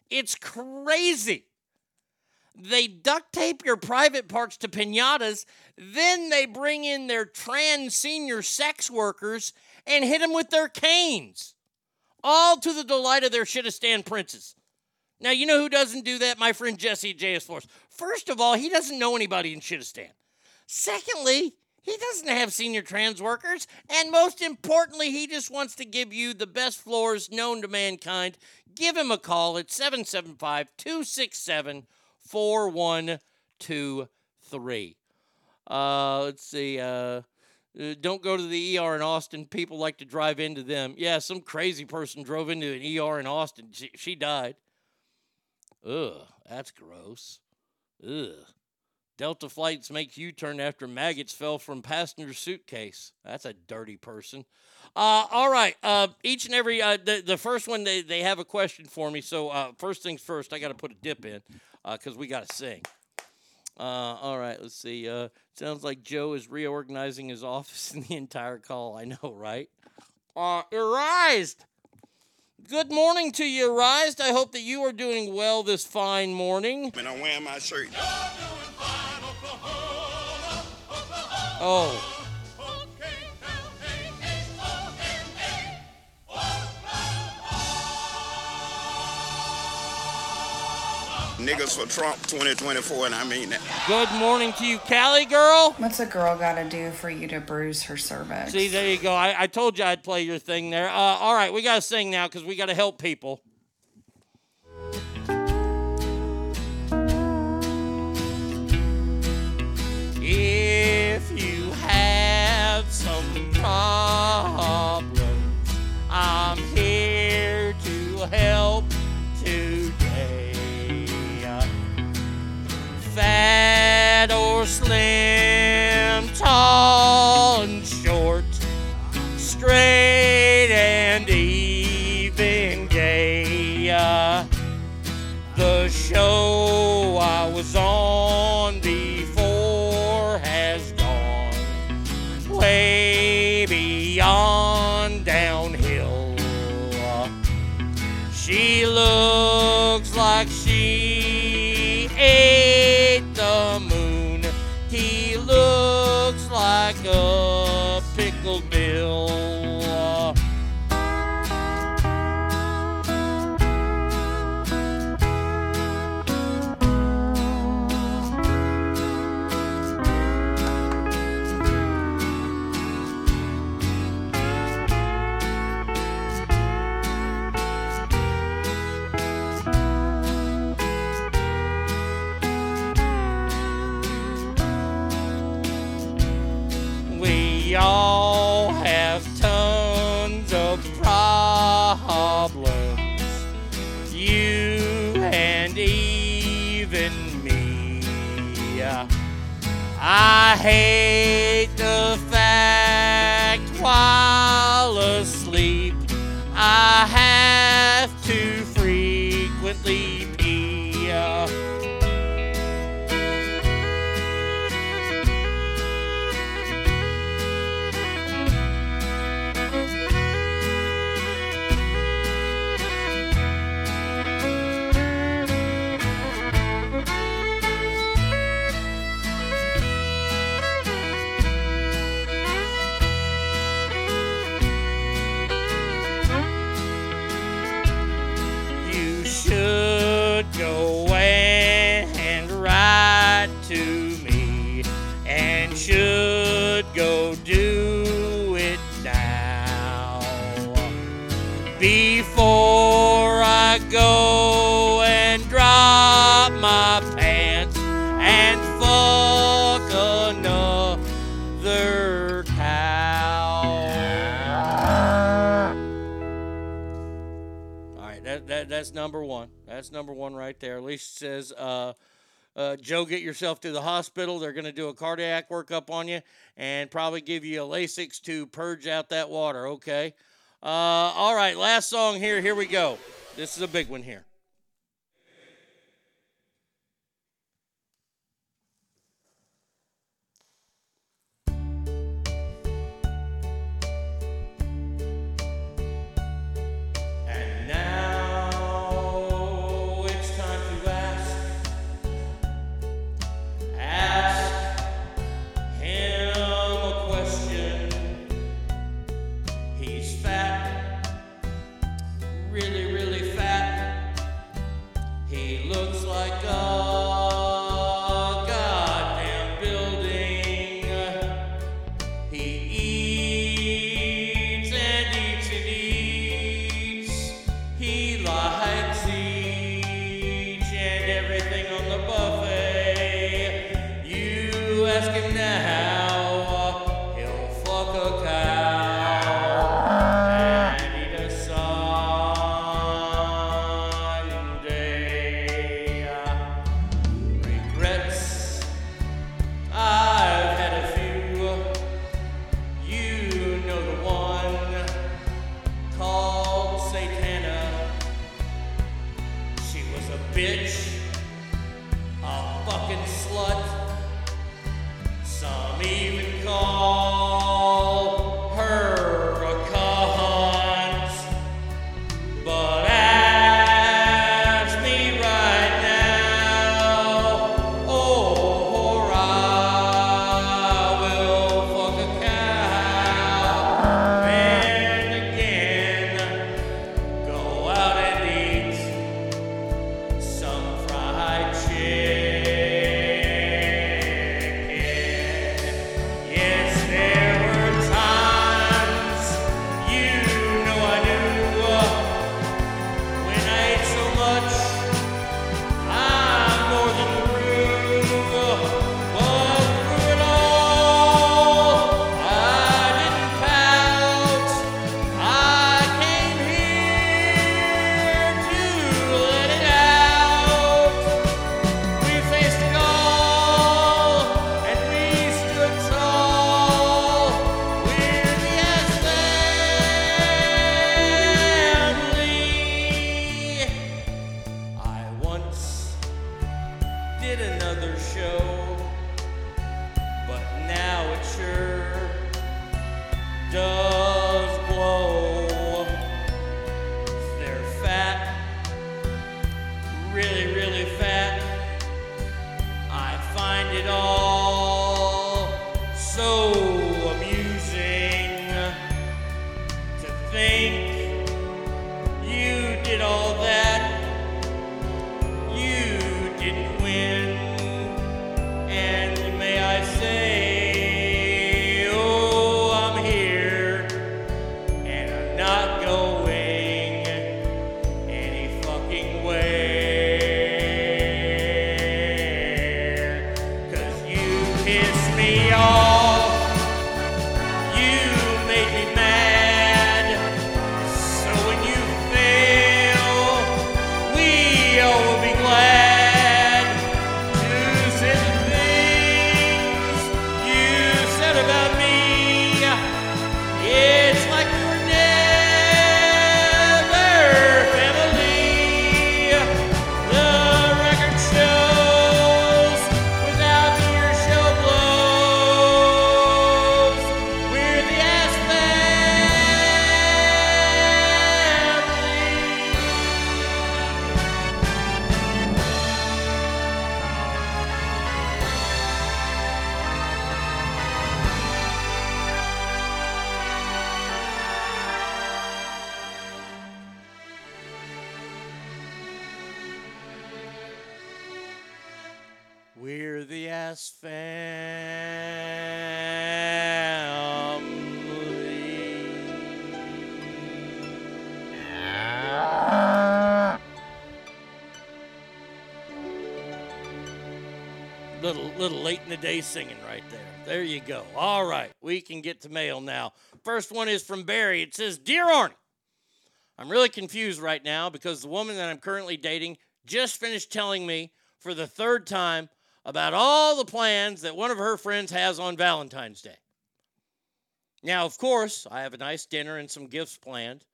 It's crazy. They duct tape your private parts to pinatas, then they bring in their trans senior sex workers and hit them with their canes. All to the delight of their shitastan princes. Now, you know who doesn't do that? My friend Jesse JS Force. First of all, he doesn't know anybody in shitastan. Secondly, he doesn't have senior trans workers. And most importantly, he just wants to give you the best floors known to mankind. Give him a call at 775 267 4123. Uh, let's see. Uh, uh, don't go to the ER in Austin. People like to drive into them. Yeah, some crazy person drove into an ER in Austin. She, she died. Ugh, that's gross. Ugh. Delta flights make U turn after maggots fell from passenger suitcase. That's a dirty person. Uh, all right. Uh, each and every uh, the the first one they, they have a question for me. So uh, first things first, I got to put a dip in because we got to sing. Uh, all right. Let's see. Uh, sounds like Joe is reorganizing his office in the entire call. I know, right? Uh, Arised. Good morning to you, Arised. I hope that you are doing well this fine morning. And I'm wearing my shirt. Oh. Niggas for Trump 2024, and I mean that. Good morning to you, Callie girl. What's a girl got to do for you to bruise her cervix? See, there you go. I, I told you I'd play your thing there. Uh, all right, we got to sing now because we got to help people. Some problems, I'm here to help today. Fat or slim, tall and short, straight and even gay. The show I was on Hey. number one. That's number one right there. Alicia says, uh, uh, Joe, get yourself to the hospital. They're going to do a cardiac workup on you and probably give you a Lasix to purge out that water. Okay. Uh, all right, last song here. Here we go. This is a big one here. Little, late in the day singing right there. There you go. All right, we can get to mail now. First one is from Barry. It says, "Dear Arnie, I'm really confused right now because the woman that I'm currently dating just finished telling me for the third time about all the plans that one of her friends has on Valentine's Day. Now, of course, I have a nice dinner and some gifts planned,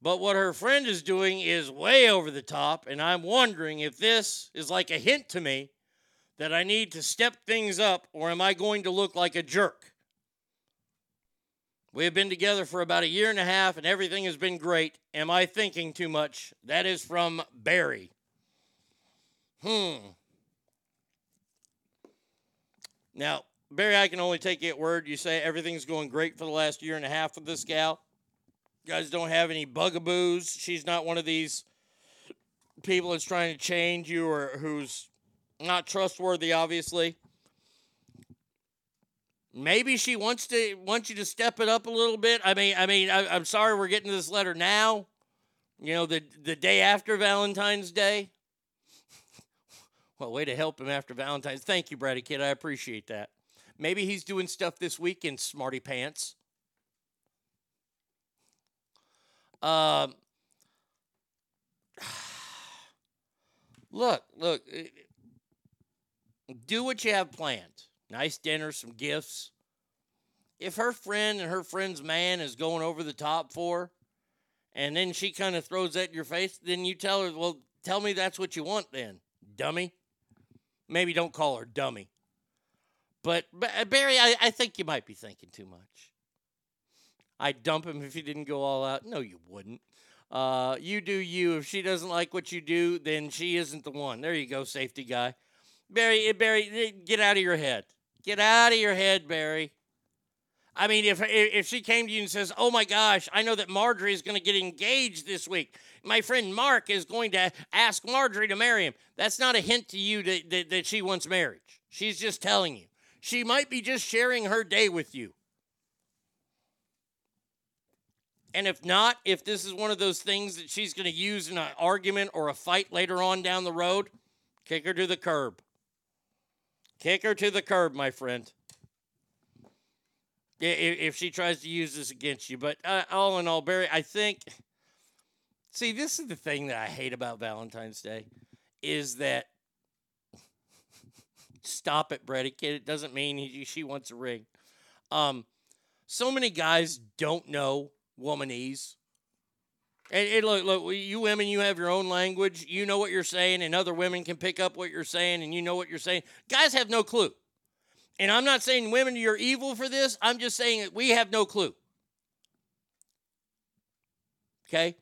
but what her friend is doing is way over the top, and I'm wondering if this is like a hint to me that I need to step things up, or am I going to look like a jerk? We have been together for about a year and a half, and everything has been great. Am I thinking too much? That is from Barry. Hmm. Now, Barry, I can only take it word. You say everything's going great for the last year and a half with this gal. You guys don't have any bugaboos. She's not one of these people that's trying to change you or who's not trustworthy, obviously. Maybe she wants to wants you to step it up a little bit. I mean, I mean, I, I'm sorry we're getting this letter now. You know, the the day after Valentine's Day. well, way to help him after Valentine's. Thank you, Brady Kid. I appreciate that. Maybe he's doing stuff this weekend, smarty pants. Um, look, look. Do what you have planned. Nice dinner, some gifts. If her friend and her friend's man is going over the top for her, and then she kind of throws that in your face, then you tell her, well, tell me that's what you want then, dummy. Maybe don't call her dummy. But, but uh, Barry, I, I think you might be thinking too much. I'd dump him if he didn't go all out. No, you wouldn't. Uh, you do you. If she doesn't like what you do, then she isn't the one. There you go, safety guy. Barry, eh, Barry, eh, get out of your head. Get out of your head, Barry. I mean, if if she came to you and says, "Oh my gosh, I know that Marjorie is going to get engaged this week. My friend Mark is going to ask Marjorie to marry him." That's not a hint to you that, that, that she wants marriage. She's just telling you. She might be just sharing her day with you. And if not, if this is one of those things that she's going to use in an argument or a fight later on down the road, kick her to the curb. Kick her to the curb, my friend. If she tries to use this against you. But uh, all in all, Barry, I think. See, this is the thing that I hate about Valentine's Day is that. Stop it, Brady kid. It doesn't mean he, she wants a ring. Um, so many guys don't know womanese. And, and look, look, you women, you have your own language. You know what you're saying, and other women can pick up what you're saying, and you know what you're saying. Guys have no clue. And I'm not saying women, you're evil for this. I'm just saying that we have no clue. Okay?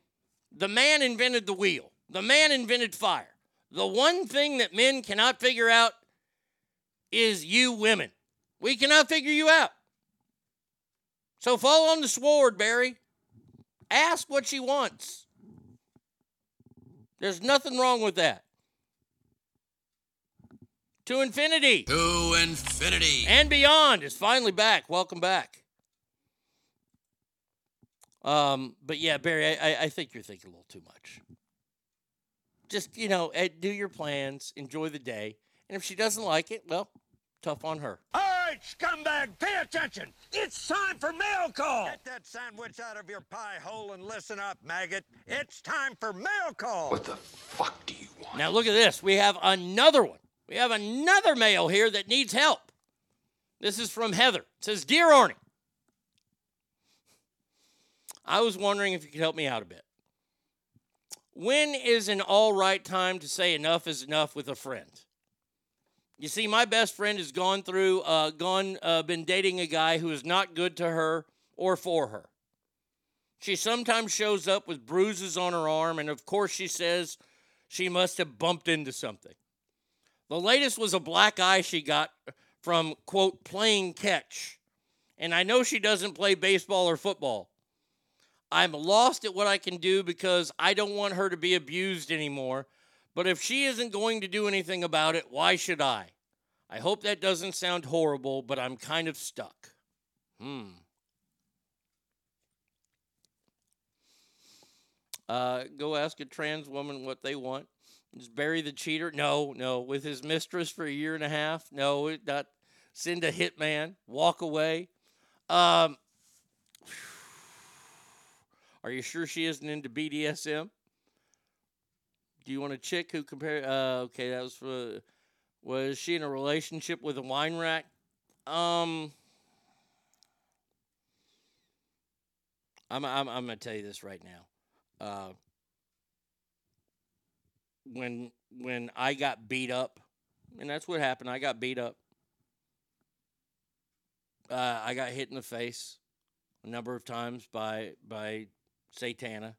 The man invented the wheel, the man invented fire. The one thing that men cannot figure out is you women. We cannot figure you out. So fall on the sword, Barry. Ask what she wants. There's nothing wrong with that. To infinity. To infinity. And beyond is finally back. Welcome back. Um, but yeah, Barry, I, I- I think you're thinking a little too much. Just, you know, eh, do your plans, enjoy the day. And if she doesn't like it, well, tough on her. All right, scumbag, pay attention. It's time for mail call. Get that sandwich out of your pie hole and listen up, maggot. It's time for mail call. What the? Fuck do you want? Now look at this. We have another one. We have another male here that needs help. This is from Heather. It says, Dear Arnie, I was wondering if you could help me out a bit. When is an all right time to say enough is enough with a friend? You see, my best friend has gone through, uh, gone, uh, been dating a guy who is not good to her or for her. She sometimes shows up with bruises on her arm, and of course, she says she must have bumped into something. The latest was a black eye she got from, quote, playing catch. And I know she doesn't play baseball or football. I'm lost at what I can do because I don't want her to be abused anymore. But if she isn't going to do anything about it, why should I? I hope that doesn't sound horrible, but I'm kind of stuck. Hmm. Uh, go ask a trans woman what they want. Just bury the cheater? No, no. With his mistress for a year and a half? No, not. Send a hitman. Walk away. Um, are you sure she isn't into BDSM? Do you want a chick who compare? Uh, okay, that was for. Was she in a relationship with a wine rack? Um, I'm I'm I'm gonna tell you this right now. Uh, when when I got beat up, and that's what happened. I got beat up. Uh, I got hit in the face a number of times by by Satana.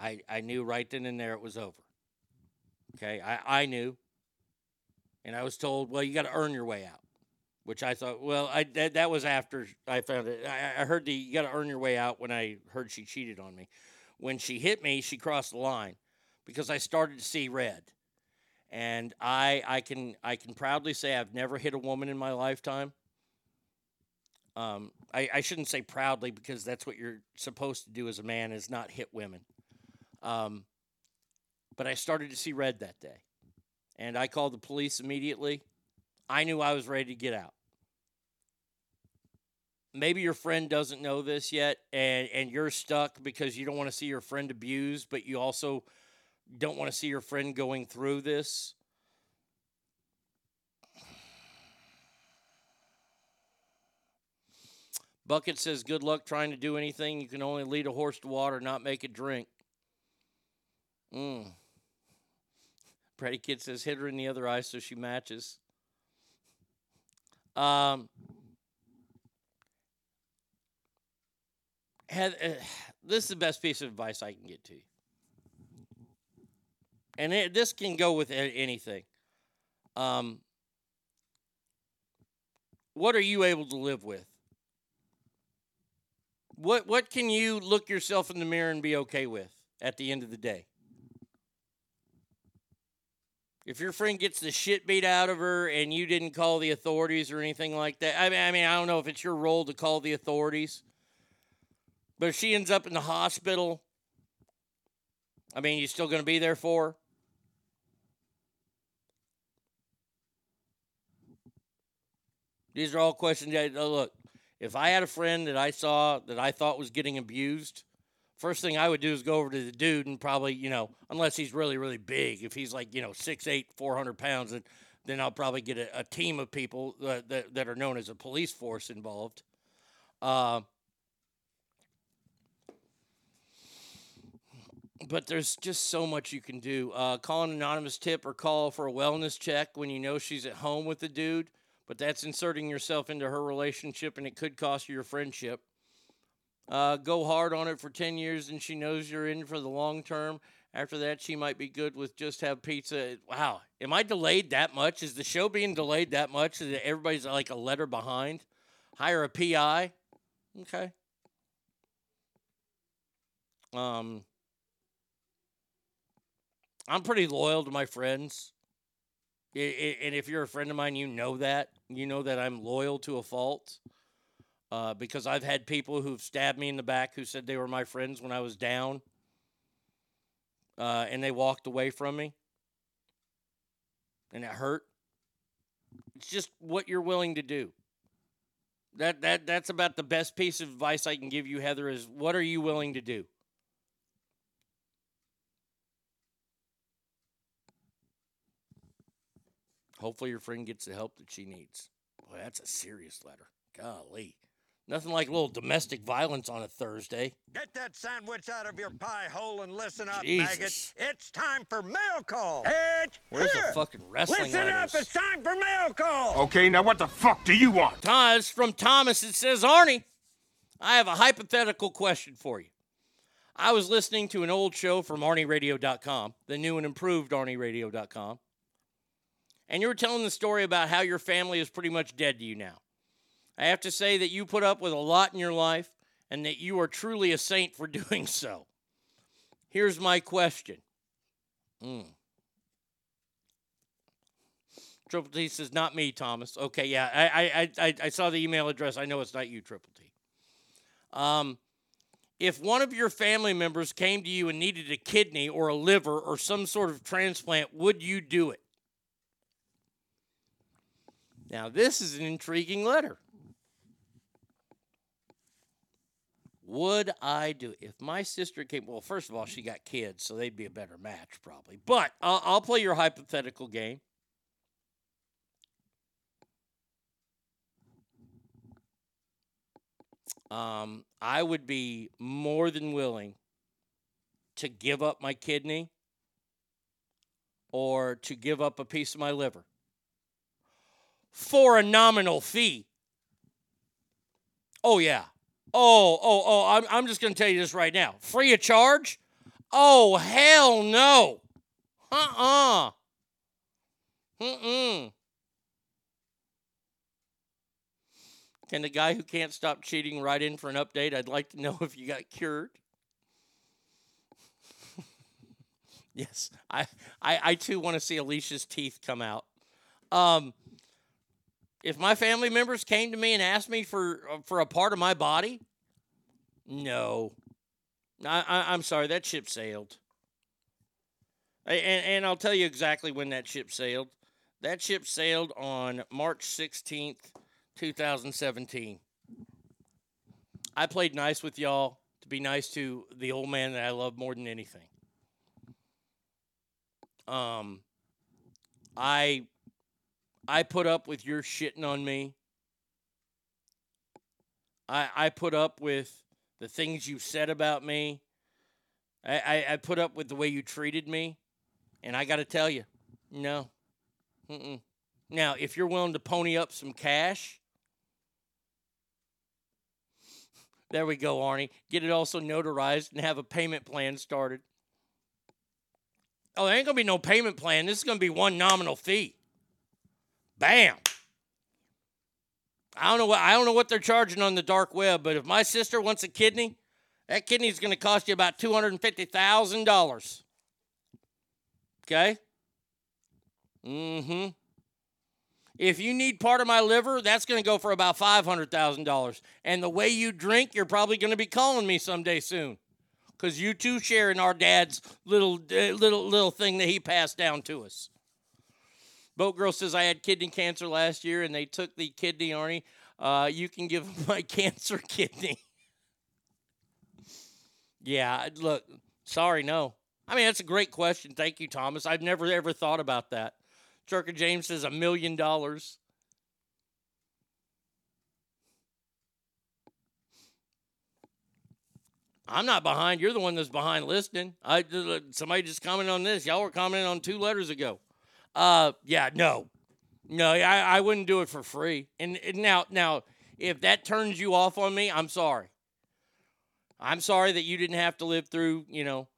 I I knew right then and there it was over. Okay, I I knew, and I was told, well, you got to earn your way out. Which I thought, well, I that, that was after I found it. I, I heard the you got to earn your way out when I heard she cheated on me. When she hit me, she crossed the line because I started to see red. And I I can I can proudly say I've never hit a woman in my lifetime. Um, I, I shouldn't say proudly because that's what you're supposed to do as a man is not hit women. Um, but I started to see red that day, and I called the police immediately. I knew I was ready to get out. Maybe your friend doesn't know this yet, and, and you're stuck because you don't want to see your friend abused, but you also don't want to see your friend going through this. Bucket says, Good luck trying to do anything. You can only lead a horse to water, not make it drink. Mm. Brady Kid says, Hit her in the other eye so she matches. Um, had, uh, this is the best piece of advice I can get to you. And it, this can go with anything. Um, what are you able to live with? What what can you look yourself in the mirror and be okay with at the end of the day? If your friend gets the shit beat out of her and you didn't call the authorities or anything like that, I mean, I mean, I don't know if it's your role to call the authorities, but if she ends up in the hospital, I mean, you still going to be there for her? These are all questions that uh, look. If I had a friend that I saw that I thought was getting abused, first thing I would do is go over to the dude and probably, you know, unless he's really, really big, if he's like, you know, 6'8, 400 pounds, then, then I'll probably get a, a team of people that, that, that are known as a police force involved. Uh, but there's just so much you can do. Uh, call an anonymous tip or call for a wellness check when you know she's at home with the dude, but that's inserting yourself into her relationship and it could cost you your friendship. Uh, go hard on it for 10 years and she knows you're in for the long term. After that, she might be good with just have pizza. Wow. Am I delayed that much? Is the show being delayed that much that everybody's like a letter behind? Hire a PI? Okay. Um, I'm pretty loyal to my friends. I- I- and if you're a friend of mine, you know that. You know that I'm loyal to a fault. Uh, because I've had people who've stabbed me in the back who said they were my friends when I was down. Uh, and they walked away from me. And it hurt. It's just what you're willing to do. That that that's about the best piece of advice I can give you, Heather, is what are you willing to do? Hopefully your friend gets the help that she needs. Boy, that's a serious letter. Golly. Nothing like a little domestic violence on a Thursday. Get that sandwich out of your pie hole and listen up, Jesus. maggot. It's time for mail call. It's Where's the here. fucking wrestling Listen up, it's time for mail call. Okay, now what the fuck do you want? Thomas from Thomas. It says, Arnie, I have a hypothetical question for you. I was listening to an old show from ArnieRadio.com, the new and improved ArnieRadio.com, and you were telling the story about how your family is pretty much dead to you now. I have to say that you put up with a lot in your life and that you are truly a saint for doing so. Here's my question. Mm. Triple T says, not me, Thomas. Okay, yeah, I, I, I, I saw the email address. I know it's not you, Triple T. Um, if one of your family members came to you and needed a kidney or a liver or some sort of transplant, would you do it? Now, this is an intriguing letter. Would I do if my sister came? Well, first of all, she got kids, so they'd be a better match probably. But I'll, I'll play your hypothetical game. Um, I would be more than willing to give up my kidney or to give up a piece of my liver for a nominal fee. Oh, yeah. Oh, oh, oh, I'm, I'm just going to tell you this right now. Free of charge? Oh, hell no. Uh uh-uh. uh. Mm-mm. Can the guy who can't stop cheating write in for an update? I'd like to know if you got cured. yes, I, I, I too want to see Alicia's teeth come out. Um, if my family members came to me and asked me for uh, for a part of my body, no, I, I am sorry, that ship sailed. And, and I'll tell you exactly when that ship sailed. That ship sailed on March 16th, 2017. I played nice with y'all to be nice to the old man that I love more than anything. Um, I I put up with your shitting on me. I I put up with the things you said about me. I, I, I put up with the way you treated me. And I got to tell you, no. Mm-mm. Now, if you're willing to pony up some cash, there we go, Arnie. Get it also notarized and have a payment plan started. Oh, there ain't going to be no payment plan. This is going to be one nominal fee. Bam. I don't know what I don't know what they're charging on the dark web, but if my sister wants a kidney, that kidney is going to cost you about two hundred and fifty thousand dollars. Okay. Mm-hmm. If you need part of my liver, that's going to go for about five hundred thousand dollars. And the way you drink, you're probably going to be calling me someday soon, because you two share in our dad's little uh, little little thing that he passed down to us. Boat Girl says I had kidney cancer last year and they took the kidney, Arnie. Uh, you can give my cancer kidney. yeah, look, sorry, no. I mean, that's a great question. Thank you, Thomas. I've never ever thought about that. Trucker James says a million dollars. I'm not behind. You're the one that's behind listening. I somebody just commented on this. Y'all were commenting on two letters ago. Uh, yeah, no, no, I, I wouldn't do it for free. And, and now, now, if that turns you off on me, I'm sorry. I'm sorry that you didn't have to live through, you know,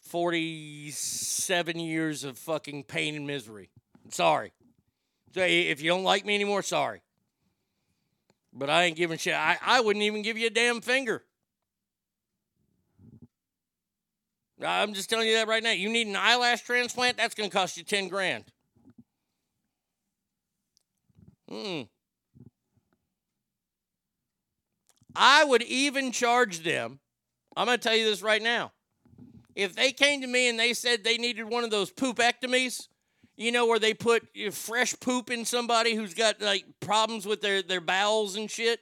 47 years of fucking pain and misery. Sorry. So if you don't like me anymore, sorry. But I ain't giving shit. I, I wouldn't even give you a damn finger. I'm just telling you that right now. You need an eyelash transplant, that's going to cost you 10 grand. Hmm. I would even charge them. I'm going to tell you this right now. If they came to me and they said they needed one of those poopectomies, you know, where they put fresh poop in somebody who's got like problems with their, their bowels and shit,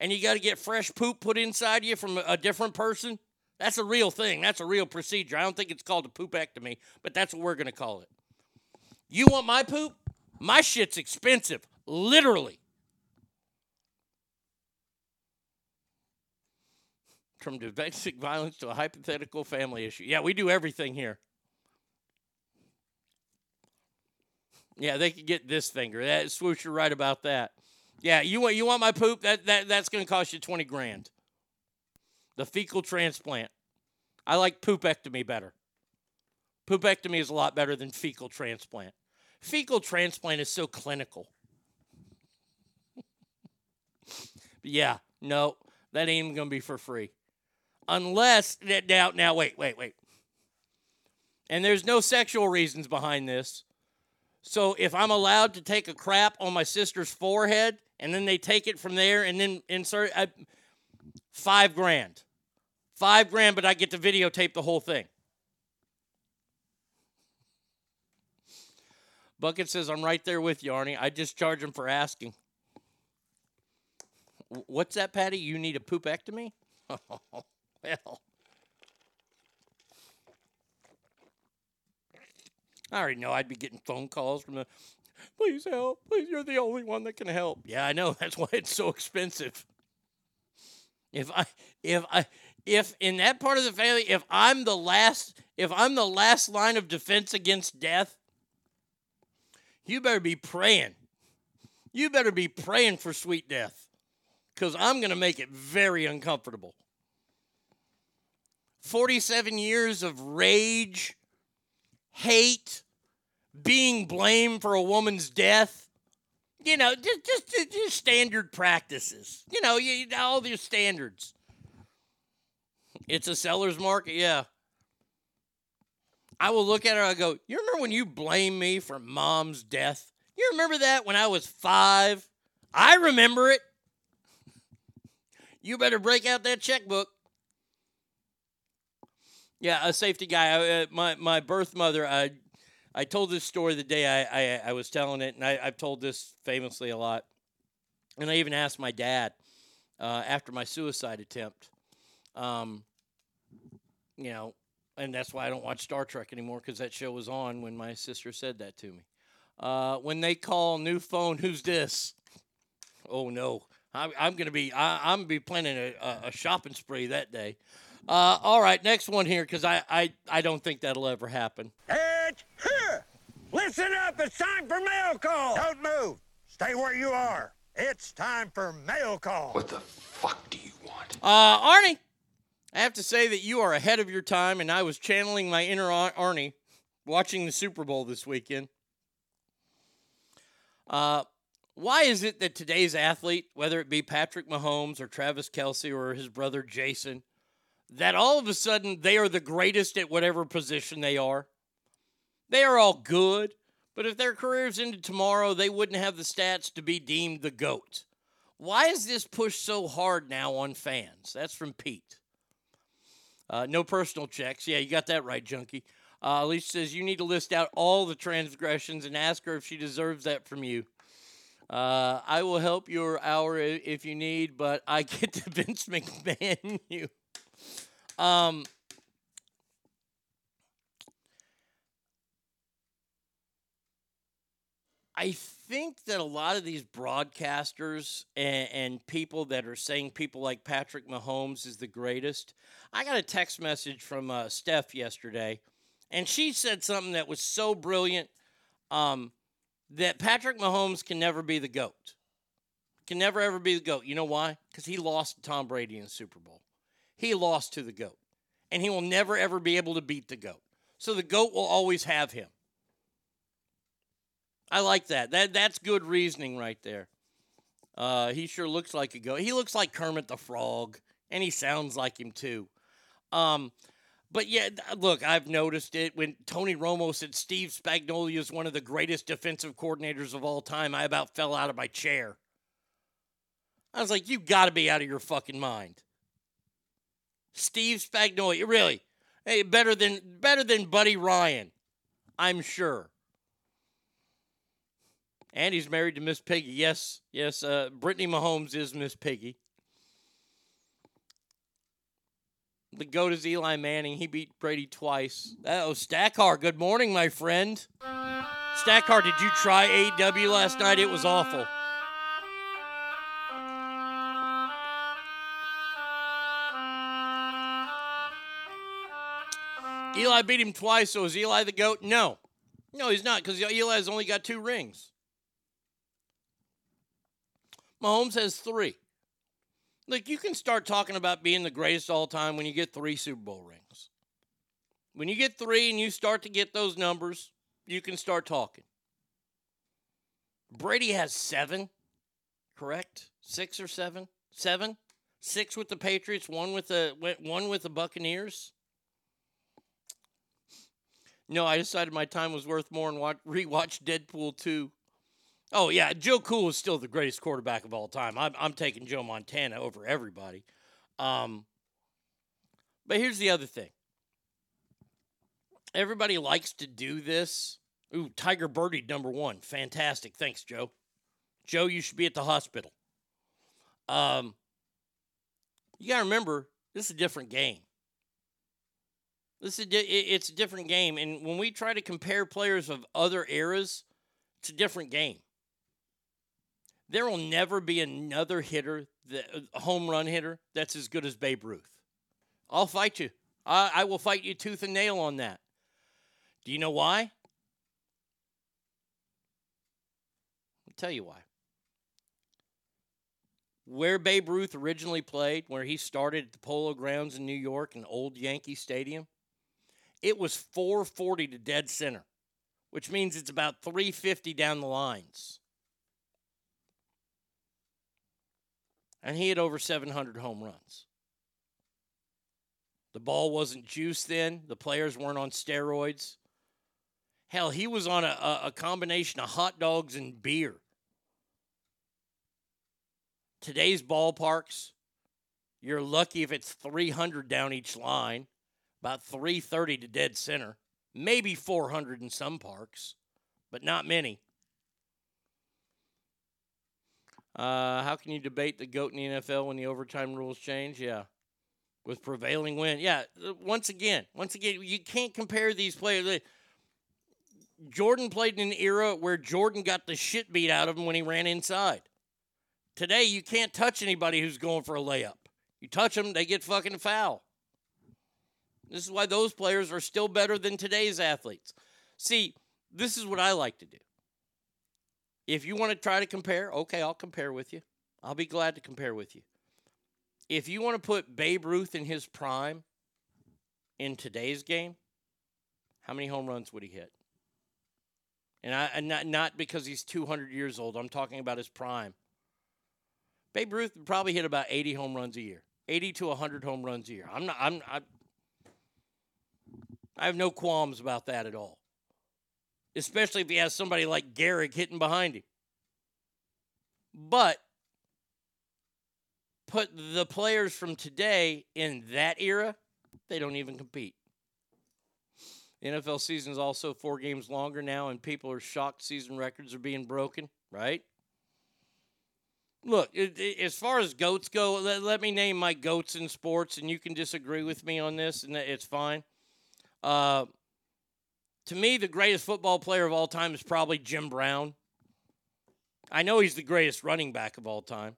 and you got to get fresh poop put inside you from a different person. That's a real thing. That's a real procedure. I don't think it's called a poopectomy, but that's what we're going to call it. You want my poop? My shit's expensive, literally. From domestic violence to a hypothetical family issue. Yeah, we do everything here. Yeah, they could get this finger. That swoosh, you're right about that. Yeah, you want you want my poop? That that that's going to cost you twenty grand. The fecal transplant. I like poopectomy better. Poopectomy is a lot better than fecal transplant. Fecal transplant is so clinical. yeah, no, that ain't to be for free. Unless, now, now, wait, wait, wait. And there's no sexual reasons behind this. So if I'm allowed to take a crap on my sister's forehead and then they take it from there and then insert I, five grand, five grand, but I get to videotape the whole thing. Bucket says I'm right there with you, Arnie. I just charge him for asking. What's that, Patty? You need a poopectomy? well. I already know I'd be getting phone calls from the please help. Please, you're the only one that can help. Yeah, I know. That's why it's so expensive. If I if I if in that part of the family, if I'm the last if I'm the last line of defense against death, you better be praying. You better be praying for sweet death. Cause I'm gonna make it very uncomfortable. 47 years of rage, hate, being blamed for a woman's death. You know, just just, just, standard practices. You know, you, all these standards. It's a seller's market, yeah. I will look at her. I go, you remember when you blamed me for mom's death? You remember that when I was five? I remember it. You better break out that checkbook. Yeah, a safety guy. Uh, my my birth mother. I I told this story the day I I, I was telling it, and I, I've told this famously a lot. And I even asked my dad uh, after my suicide attempt. Um, you know, and that's why I don't watch Star Trek anymore because that show was on when my sister said that to me. Uh, when they call new phone, who's this? Oh no, I'm, I'm gonna be I, I'm gonna be planning a, a, a shopping spree that day. Uh, all right, next one here because I, I I don't think that'll ever happen. It's here. Listen up. It's time for mail call. Don't move. Stay where you are. It's time for mail call. What the fuck do you want? Uh, Arnie, I have to say that you are ahead of your time, and I was channeling my inner Ar- Arnie watching the Super Bowl this weekend. Uh, why is it that today's athlete, whether it be Patrick Mahomes or Travis Kelce or his brother Jason, that all of a sudden they are the greatest at whatever position they are? They are all good, but if their careers ended tomorrow, they wouldn't have the stats to be deemed the GOAT. Why is this pushed so hard now on fans? That's from Pete. Uh, no personal checks. Yeah, you got that right, Junkie. Uh, Alicia says you need to list out all the transgressions and ask her if she deserves that from you. Uh, I will help your hour if you need, but I get to Vince McMahon you. Um, I think that a lot of these broadcasters and, and people that are saying people like Patrick Mahomes is the greatest. I got a text message from uh, Steph yesterday, and she said something that was so brilliant um, that Patrick Mahomes can never be the GOAT. Can never ever be the GOAT. You know why? Because he lost to Tom Brady in the Super Bowl. He lost to the GOAT, and he will never ever be able to beat the GOAT. So the GOAT will always have him. I like that. That that's good reasoning right there. Uh, he sure looks like a goat. He looks like Kermit the Frog, and he sounds like him too. Um, but yeah, look, I've noticed it when Tony Romo said Steve Spagnuolo is one of the greatest defensive coordinators of all time. I about fell out of my chair. I was like, you got to be out of your fucking mind. Steve Spagnuolo, really? Hey, better than better than Buddy Ryan, I'm sure. And he's married to Miss Piggy. Yes, yes. Uh, Brittany Mahomes is Miss Piggy. The goat is Eli Manning. He beat Brady twice. Oh, Stackar. Good morning, my friend. Stackar, did you try AW last night? It was awful. Eli beat him twice, so is Eli the GOAT? No. No, he's not, because Eli's only got two rings. Mahomes has three. Look, you can start talking about being the greatest all time when you get three Super Bowl rings. When you get three and you start to get those numbers, you can start talking. Brady has seven, correct? Six or seven? Seven? Six with the Patriots, one with the one with the Buccaneers. No, I decided my time was worth more and watch, rewatch Deadpool 2. Oh, yeah, Joe Cool is still the greatest quarterback of all time. I'm, I'm taking Joe Montana over everybody. Um, but here's the other thing everybody likes to do this. Ooh, Tiger Birdie, number one. Fantastic. Thanks, Joe. Joe, you should be at the hospital. Um, you got to remember, this is a different game. This is di- it's a different game, and when we try to compare players of other eras, it's a different game. There will never be another hitter, a home run hitter, that's as good as Babe Ruth. I'll fight you. I, I will fight you tooth and nail on that. Do you know why? I'll tell you why. Where Babe Ruth originally played, where he started at the Polo Grounds in New York, an old Yankee Stadium, it was 440 to dead center, which means it's about 350 down the lines. And he had over 700 home runs. The ball wasn't juiced then. The players weren't on steroids. Hell, he was on a, a, combination of hot dogs and beer. Today's ballparks, you're lucky if it's 300 down each line about 330 to dead center, maybe 400 in some parks, but not many. Uh, how can you debate the GOAT in the NFL when the overtime rules change? Yeah. With prevailing wind. Yeah. Uh, once again, once again, you can't compare these players. Jordan played in an era where Jordan got the shit beat out of him when he ran inside. Today, you can't touch anybody who's going for a layup. You touch them, they get fucking foul. This is why those players are still better than today's athletes. See, this is what I like to do. If you want to try to compare, okay, I'll compare with you. I'll be glad to compare with you. If you want to put Babe Ruth in his prime in today's game, how many home runs would he hit? And I and not not because he's 200 years old. I'm talking about his prime. Babe Ruth would probably hit about 80 home runs a year. 80 to 100 home runs a year. I'm not I'm I, I have no qualms about that at all. Especially if he has somebody like Gehrig hitting behind him. But put the players from today in that era, they don't even compete. The NFL season is also four games longer now, and people are shocked season records are being broken, right? Look, it, it, as far as goats go, let, let, me name my goats in sports, and you can disagree with me on this, and it's fine. Uh, to me, the greatest football player of all time is probably Jim Brown. I know he's the greatest running back of all time.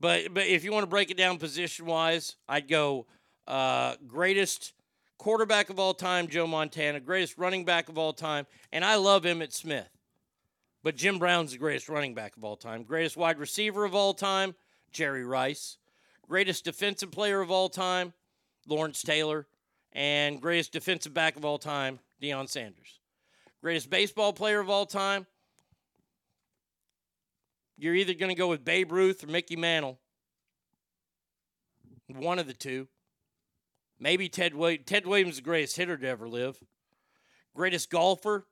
But but if you want to break it down position wise, I'd go uh, greatest quarterback of all time, Joe Montana, greatest running back of all time, and I love Emmitt Smith. But Jim Brown's the greatest running back of all time. Greatest wide receiver of all time, Jerry Rice. Greatest defensive player of all time, Lawrence Taylor and greatest defensive back of all time, Deion Sanders. Greatest baseball player of all time, you're either going to go with Babe Ruth or Mickey Mantle. One of the two. Maybe Ted Williams. Ted Williams is the greatest hitter to ever live. Greatest golfer,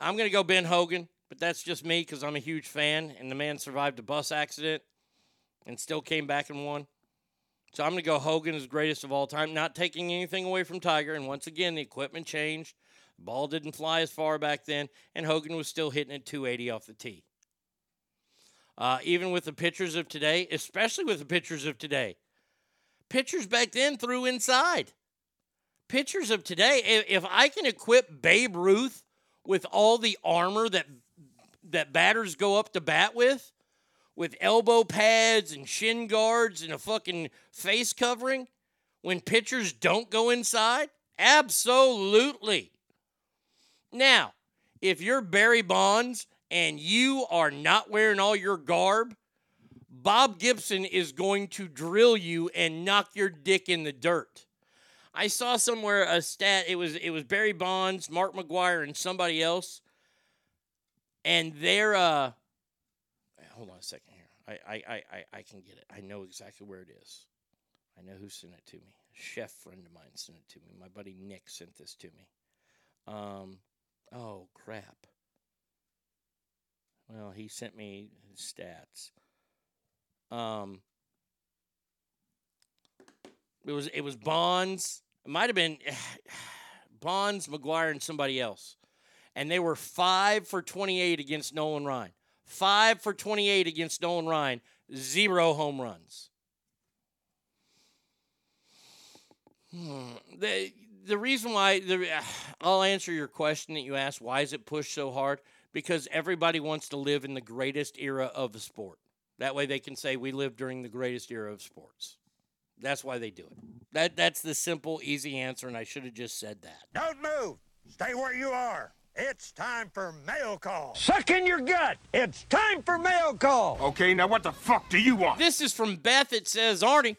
I'm going to go Ben Hogan, but that's just me because I'm a huge fan, and the man survived a bus accident and still came back and won. So I'm going to go Hogan is greatest of all time, not taking anything away from Tiger. And once again, the equipment changed. The ball didn't fly as far back then, and Hogan was still hitting at 280 off the tee. Uh, even with the pitchers of today, especially with the pitchers of today, pitchers back then threw inside. Pitchers of today, if, if I can equip Babe Ruth with all the armor that that batters go up to bat with, with elbow pads and shin guards and a fucking face covering when pitchers don't go inside? Absolutely. Now, if you're Barry Bonds and you are not wearing all your garb, Bob Gibson is going to drill you and knock your dick in the dirt. I saw somewhere a stat. It was it was Barry Bonds, Mark McGwire, and somebody else, and they're uh, hold on a second here. I, I, I, I can get it. I know exactly where it is. I know who sent it to me. A chef friend of mine sent it to me. My buddy Nick sent this to me. Um, oh crap. Well, he sent me his stats. Um, it was it was Bonds. It might have been Bonds, McGwire, and somebody else, and they were five for twenty-eight against Nolan Ryan. Five for twenty-eight against Nolan Ryan. Zero home runs. Hmm. The the reason why the I'll answer your question that you asked. Why is it pushed so hard? Because everybody wants to live in the greatest era of the sport. That way they can say we live during the greatest era of sports. That's why they do it. That that's the simple, easy answer, and I should have just said that. Don't move. Stay where you are. It's time for mail call. Suck in your gut. It's time for mail call. Okay, now what the fuck do you want? This is from Beth. It says, Arnie,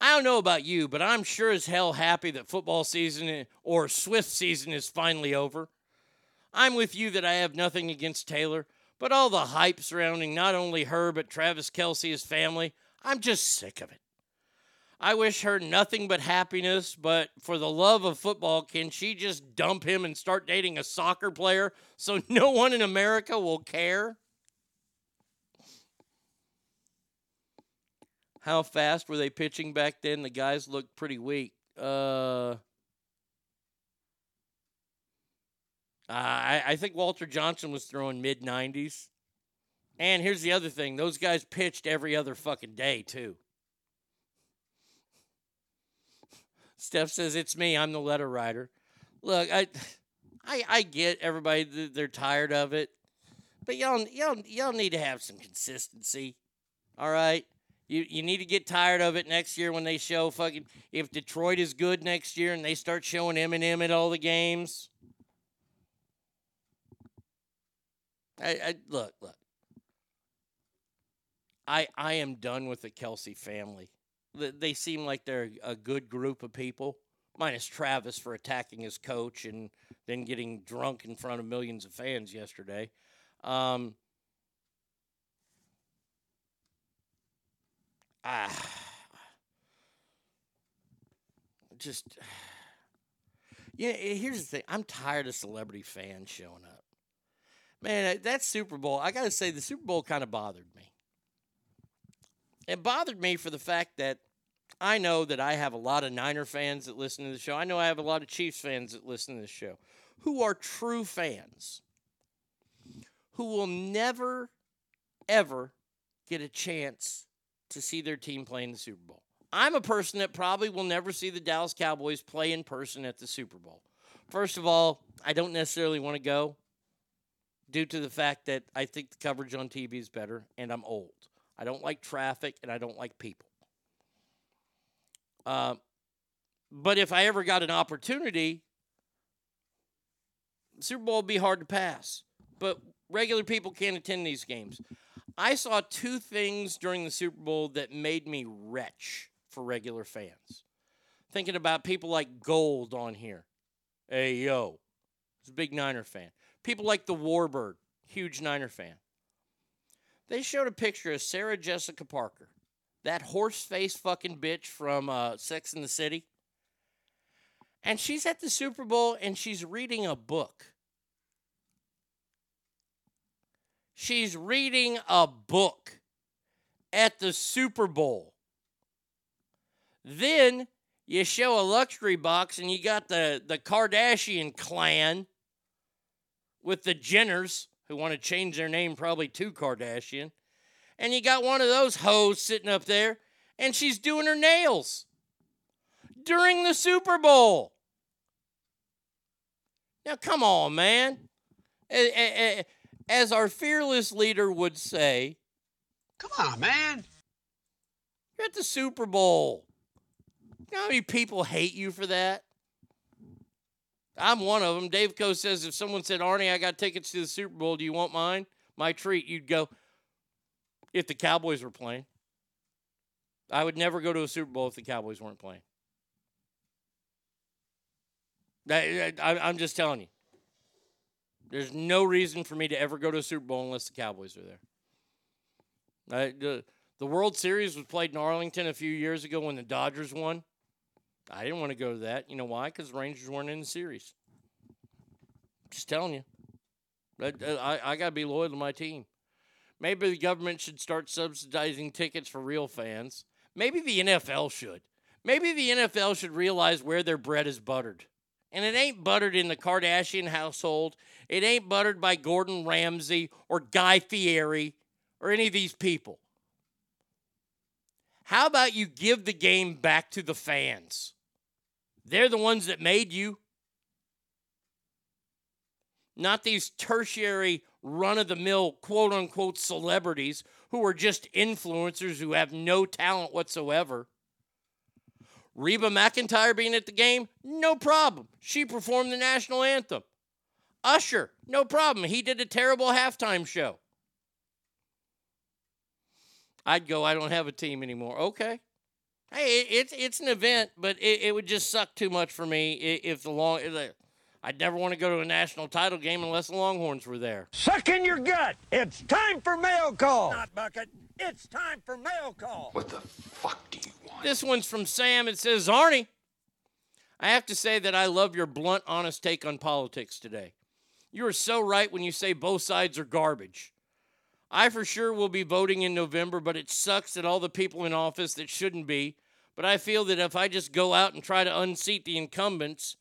I don't know about you, but I'm sure as hell happy that football season or Swift season is finally over. I'm with you that I have nothing against Taylor, but all the hype surrounding not only her, but Travis Kelce, his family, I'm just sick of it. I wish her nothing but happiness, but for the love of football, can she just dump him and start dating a soccer player so no one in America will care? How fast were they pitching back then? The guys looked pretty weak. Uh, I, I think Walter Johnson was throwing mid 90s. And here's the other thing those guys pitched every other fucking day, too. Steph says, It's me. I'm the letter writer. Look, I. I, I get everybody they're tired of it, but y'all y'all y'all need to have some consistency. All right, you you need to get tired of it next year when they show fucking if Detroit is good next year and they start showing Eminem at all the games. I, I look look. I I am done with the Kelce family. They seem like they're a good group of people, minus Travis for attacking his coach and then getting drunk in front of millions of fans yesterday. Um, ah, just yeah. Here's the thing: I'm tired of celebrity fans showing up. Man, that Super Bowl, I got to say, the Super Bowl kind of bothered me. It bothered me for the fact that I know that I have a lot of Niner fans that listen to the show. I know I have a lot of Chiefs fans that listen to the show who are true fans, who will never, ever get a chance to see their team play in the Super Bowl. I'm a person that probably will never see the Dallas Cowboys play in person at the Super Bowl. First of all, I don't necessarily want to go due to the fact that I think the coverage on TV is better and I'm old. I don't like traffic and I don't like people. Uh, but if I ever got an opportunity, Super Bowl would be hard to pass. But regular people can't attend these games. I saw two things during the Super Bowl that made me retch for regular fans. Thinking about people like Gold on here. Hey, yo. He's a big Niner fan. People like the Warbird, huge Niner fan. They showed a picture of Sarah Jessica Parker, that horse face fucking bitch from uh, Sex in the City. And she's at the Super Bowl and she's reading a book. She's reading a book at the Super Bowl. Then you show a luxury box and you got the, the Kardashian clan with the Jenners who want to change their name probably to Kardashian. And you got one of those hoes sitting up there, and she's doing her nails during the Super Bowl. Now, come on, man. As our fearless leader would say, Come on, man. You're at the Super Bowl. You know how many people hate you for that? I'm one of them. Dave Co says if someone said, Arnie, I got tickets to the Super Bowl, do you want mine? My treat, you'd go, if the Cowboys were playing. I would never go to a Super Bowl if the Cowboys weren't playing. I, am just telling you. There's no reason for me to ever go to a Super Bowl unless the Cowboys are there. The World Series was played in Arlington a few years ago when the Dodgers won. I didn't want to go to that. You know why? Because the Rangers weren't in the series. Just telling you. I, I, got to be loyal to my team. Maybe the government should start subsidizing tickets for real fans. Maybe the NFL should. Maybe the NFL should realize where their bread is buttered. And it ain't buttered in the Kardashian household. It ain't buttered by Gordon Ramsay or Guy Fieri or any of these people. How about you give the game back to the fans? They're the ones that made you. Not these tertiary run of the mill quote unquote celebrities who are just influencers who have no talent whatsoever. Reba McEntire being at the game, no problem. She performed the national anthem. Usher, no problem. He did a terrible halftime show. I'd go, I don't have a team anymore. Okay. Hey, it's it's an event, but it, it would just suck too much for me if the long. I'd never want to go to a national title game unless the Longhorns were there. Suck in your gut. It's time for mail call. Not bucket. It's time for mail call. What the fuck do you want? This one's from Sam. It says, Arnie, I have to say that I love your blunt, honest take on politics today. You are so right when you say both sides are garbage. I for sure will be voting in November, but it sucks that all the people in office that shouldn't be. But I feel that if I just go out and try to unseat the incumbents,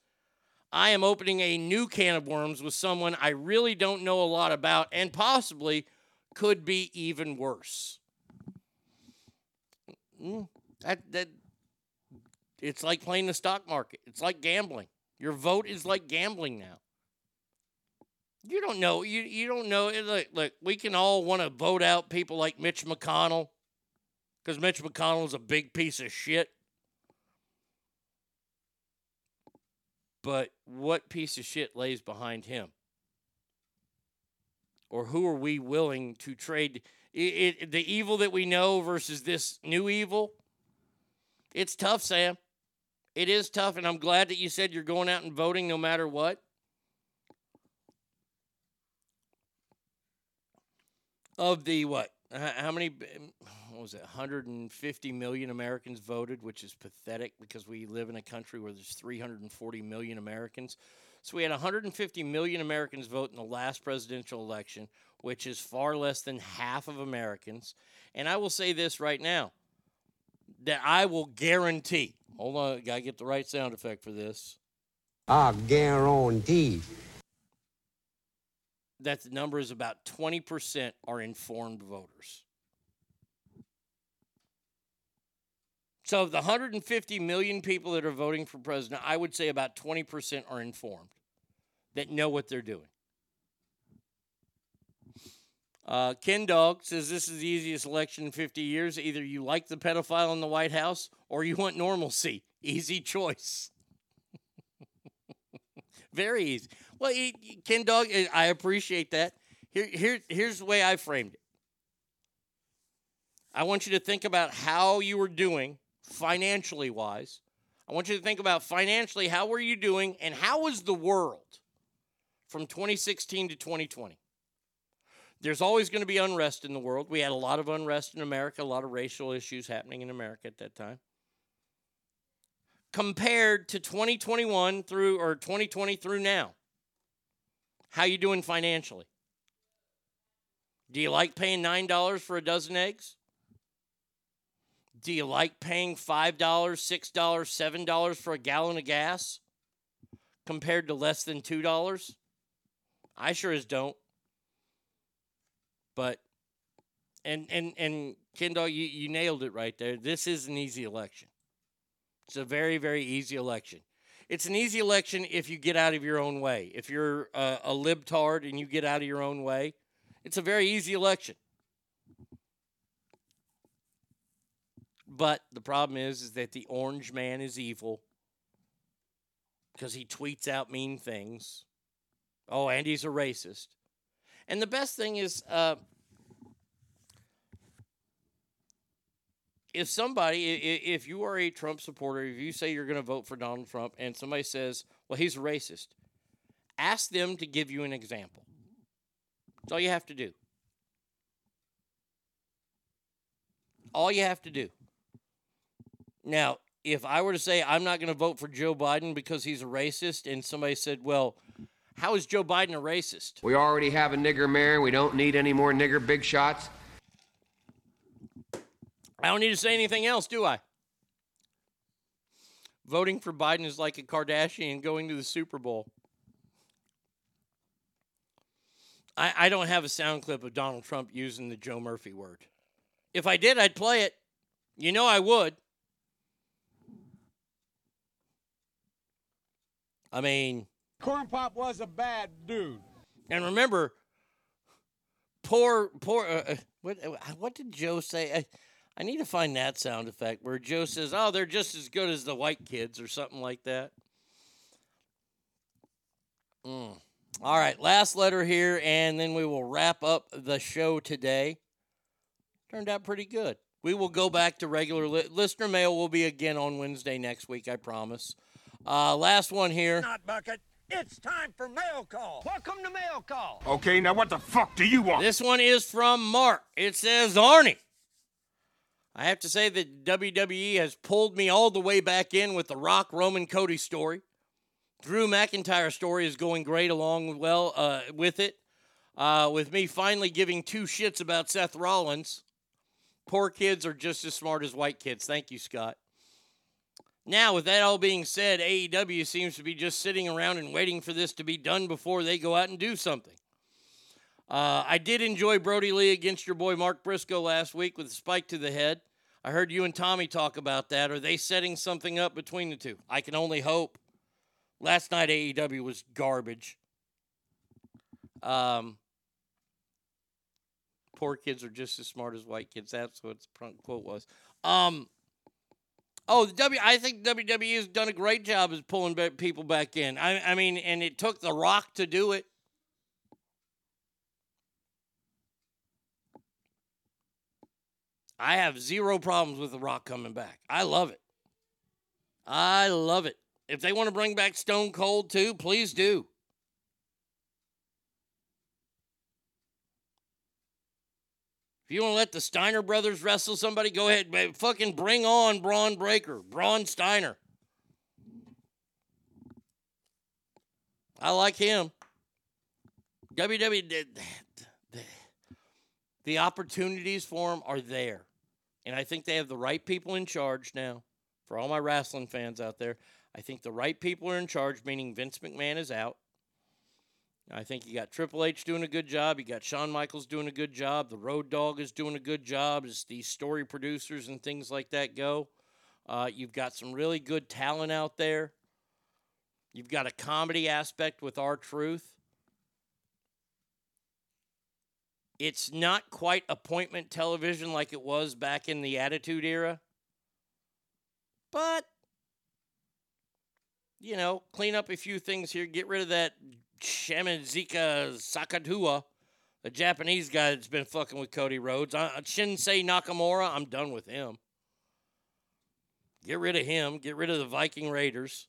I am opening a new can of worms with someone I really don't know a lot about and possibly could be even worse. Mm, that that it's like playing the stock market. It's like gambling. Your vote is like gambling now. You don't know. You you don't know. Eh, look, look we can all want to vote out people like Mitch McConnell because Mitch McConnell is a big piece of shit. But what piece of shit lays behind him? Or who are we willing to trade? it, it, the evil that we know versus this new evil, it's tough, Sam. It is tough, and I'm glad that you said you're going out and voting no matter what. Of the what? How many? What was it? 150 million Americans voted, which is pathetic because we live in a country where there's 340 million Americans. So we had 150 million Americans vote in the last presidential election, which is far less than half of Americans. And I will say this right now that I will guarantee. Hold on, gotta get the right sound effect for this. I guarantee that the number is about 20% are informed voters. So, of the 150 million people that are voting for president, I would say about 20% are informed that know what they're doing. Uh, Ken Dog says this is the easiest election in 50 years. Either you like the pedophile in the White House or you want normalcy. Easy choice. Very easy. Well, Ken Dog, eh, I appreciate that. Here, here, here's the way I framed it. I want you to think about how you were doing financially wise. I want you to think about financially how were you doing and how was the world from 2016 to 2020. There's always going to be unrest in the world. We had a lot of unrest in America, a lot of racial issues happening in America at that time. Compared to 2021 through or 2020 through now. How you doing financially? Do you like paying $9 for a dozen eggs? Do you like paying $5, $6, $7 for a gallon of gas compared to less than $2? I sure as don't. But and and and Kendall, you, you nailed it right there. This is an easy election. It's a very, very easy election. It's an easy election if you get out of your own way. If you're a, a libtard and you get out of your own way, it's a very easy election. But the problem is, is that the orange man is evil because he tweets out mean things. Oh, and he's a racist. And the best thing is, uh, if somebody, if you are a Trump supporter, if you say you're going to vote for Donald Trump and somebody says, well, he's a racist, ask them to give you an example. That's all you have to do. All you have to do. Now, if I were to say I'm not going to vote for Joe Biden because he's a racist, and somebody said, well, How is Joe Biden a racist? We already have a nigger mayor. We don't need any more nigger big shots. I don't need to say anything else, do I? Voting for Biden is like a Kardashian going to the Super Bowl. I, I don't have a sound clip of Donald Trump using the Joe Murphy word. If I did, I'd play it. You know I would. I mean, Corn Pop was a bad dude. and remember, poor, poor. Uh, uh, what, uh, what did Joe say? I, I need to find that sound effect where Joe says, "Oh, they're just as good as the white kids" or something like that. Mm. All right, last letter here, and then we will wrap up the show today. Turned out pretty good. We will go back to regular li- listener mail. Will be again on Wednesday next week, I promise. Uh, last one here. Not bucket. It's time for mail call. Welcome to mail call. Okay, now what the fuck do you want? This one is from Mark. It says, Arnie. I have to say that WWE has pulled me all the way back in with the Rock Roman Cody story. Drew McIntyre story is going great along well uh, with it. Uh, with me finally giving two shits about Seth Rollins. Poor kids are just as smart as white kids. Thank you, Scott. Now, with that all being said, AEW seems to be just sitting around and waiting for this to be done before they go out and do something. Uh, I did enjoy Brody Lee against your boy Mark Briscoe last week with a spike to the head. I heard you and Tommy talk about that. Are they setting something up between the two? I can only hope. Last night AEW was garbage. Um, poor kids are just as smart as white kids. That's what the quote was. Um, oh, the W. I think WWE has done a great job of pulling people back in. I, I mean, and it took The Rock to do it. I have zero problems with The Rock coming back. I love it. I love it. If they want to bring back Stone Cold too, please do. If you want to let the Steiner brothers wrestle somebody, go ahead. But fucking bring on Bron Breakker, Braun Steiner. I like him. WWE, the, the, the opportunities for him are there. And I think they have the right people in charge now. For all my wrestling fans out there, I think the right people are in charge, meaning Vince McMahon is out. I think you got Triple H doing a good job. You got Shawn Michaels doing a good job. The Road Dog is doing a good job as these story producers and things like that go. Uh, you've got some really good talent out there. You've got a comedy aspect with R-Truth. It's not quite appointment television like it was back in the Attitude Era. But, you know, clean up a few things here. Get rid of that Shimazika Sakatua, the Japanese guy that's been fucking with Cody Rhodes. Uh, Shinsuke Nakamura, I'm done with him. Get rid of him. Get rid of the Viking Raiders.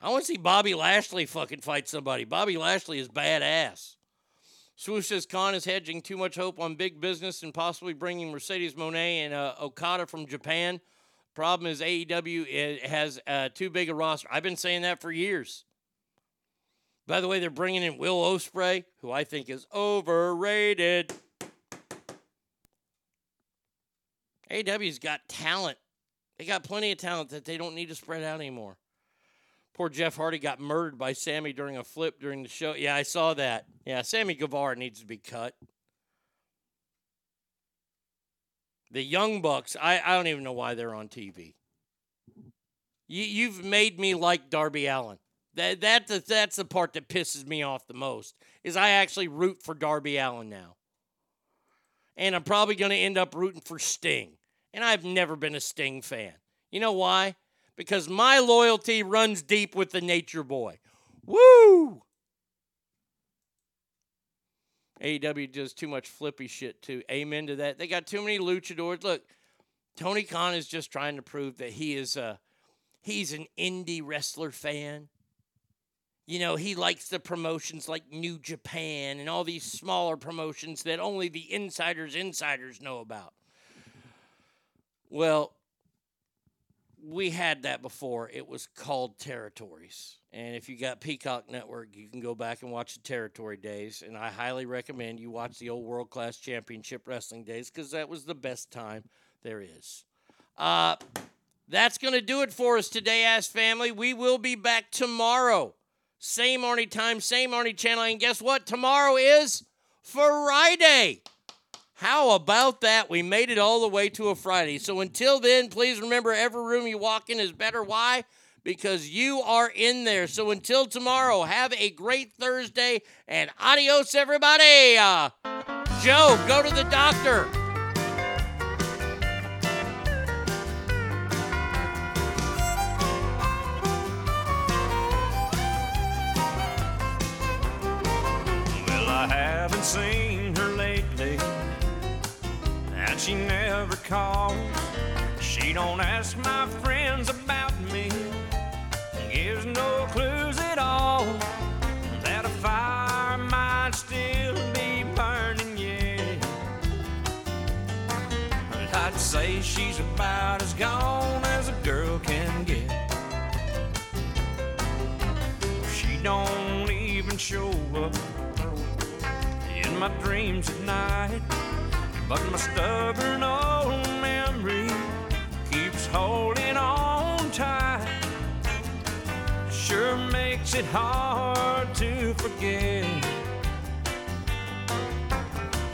I want to see Bobby Lashley fucking fight somebody. Bobby Lashley is badass. Swoosh says Khan is hedging too much hope on big business and possibly bringing Mercedes Moné and uh, Okada from Japan. Problem is AEW has uh, too big a roster. I've been saying that for years. By the way, they're bringing in Will Ospreay, who I think is overrated. AEW's got talent. They got plenty of talent that they don't need to spread out anymore. Poor Jeff Hardy got murdered by Sammy during a flip during the show. Yeah, I saw that. Yeah, Sammy Guevara needs to be cut. The Young Bucks, I, I don't even know why they're on TV. You, you've made me like Darby Allin. That, that that's the part that pisses me off the most is I actually root for Darby Allin now. And I'm probably going to end up rooting for Sting. And I've never been a Sting fan. You know why? Because my loyalty runs deep with the Nature Boy. Woo! AEW does too much flippy shit too. Amen to that. They got too many luchadors. Look, Tony Khan is just trying to prove that he is a he's an indie wrestler fan. You know, he likes the promotions like New Japan and all these smaller promotions that only the insiders insiders know about. Well, we had that before. It was called Territories. And if you got Peacock Network, you can go back and watch the Territory days. And I highly recommend you watch the old World Class Championship Wrestling days because that was the best time there is. Uh, that's going to do it for us today, Ass Family. We will be back tomorrow. Same Arnie time, same Arnie channel. And guess what? Tomorrow is Friday. How about that? We made it all the way to a Friday. So until then, please remember every room you walk in is better. Why? Because you are in there. So until tomorrow, have a great Thursday and adios, everybody. Uh, Joe, go to the doctor. Well, I haven't seen she never calls. She don't ask my friends about me, gives no clues at all that a fire might still be burning yet. I'd say she's about as gone as a girl can get. She don't even show up in my dreams at night. But my stubborn old memory keeps holding on tight. Sure makes it hard to forget.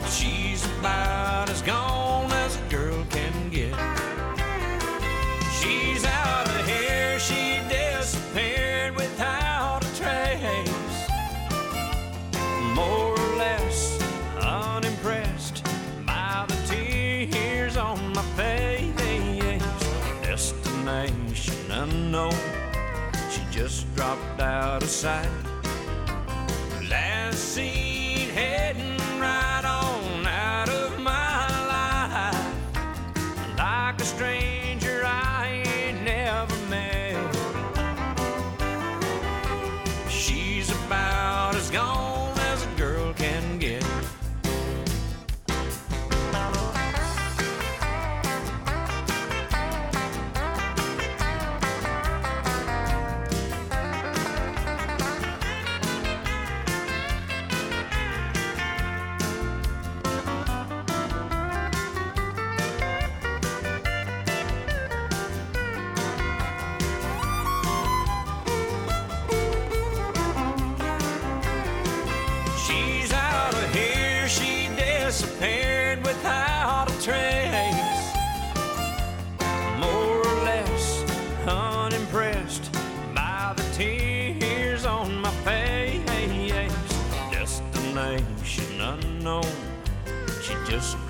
She's about as gone just dropped out of sight. Last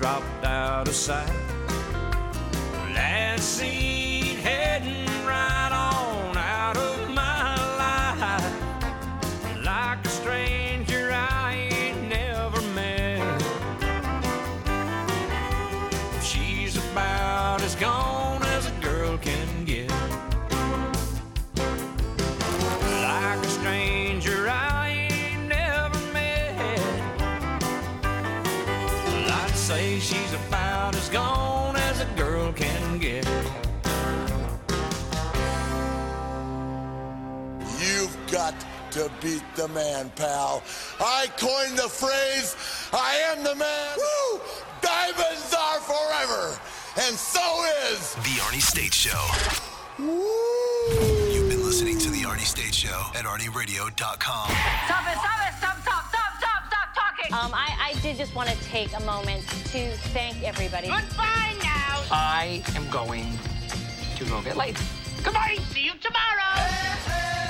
dropped out of sight. The man, pal. I coined the phrase, I am the man. Woo! Diamonds are forever. And so is The Arnie State Show. You've been listening to The Arnie State Show at ArnieRadio.com. Stop it, stop it, stop, stop, stop, stop, stop talking. Um, I, I did just want to take a moment to thank everybody. Goodbye now. I am going to go get laid. Goodbye. See you tomorrow.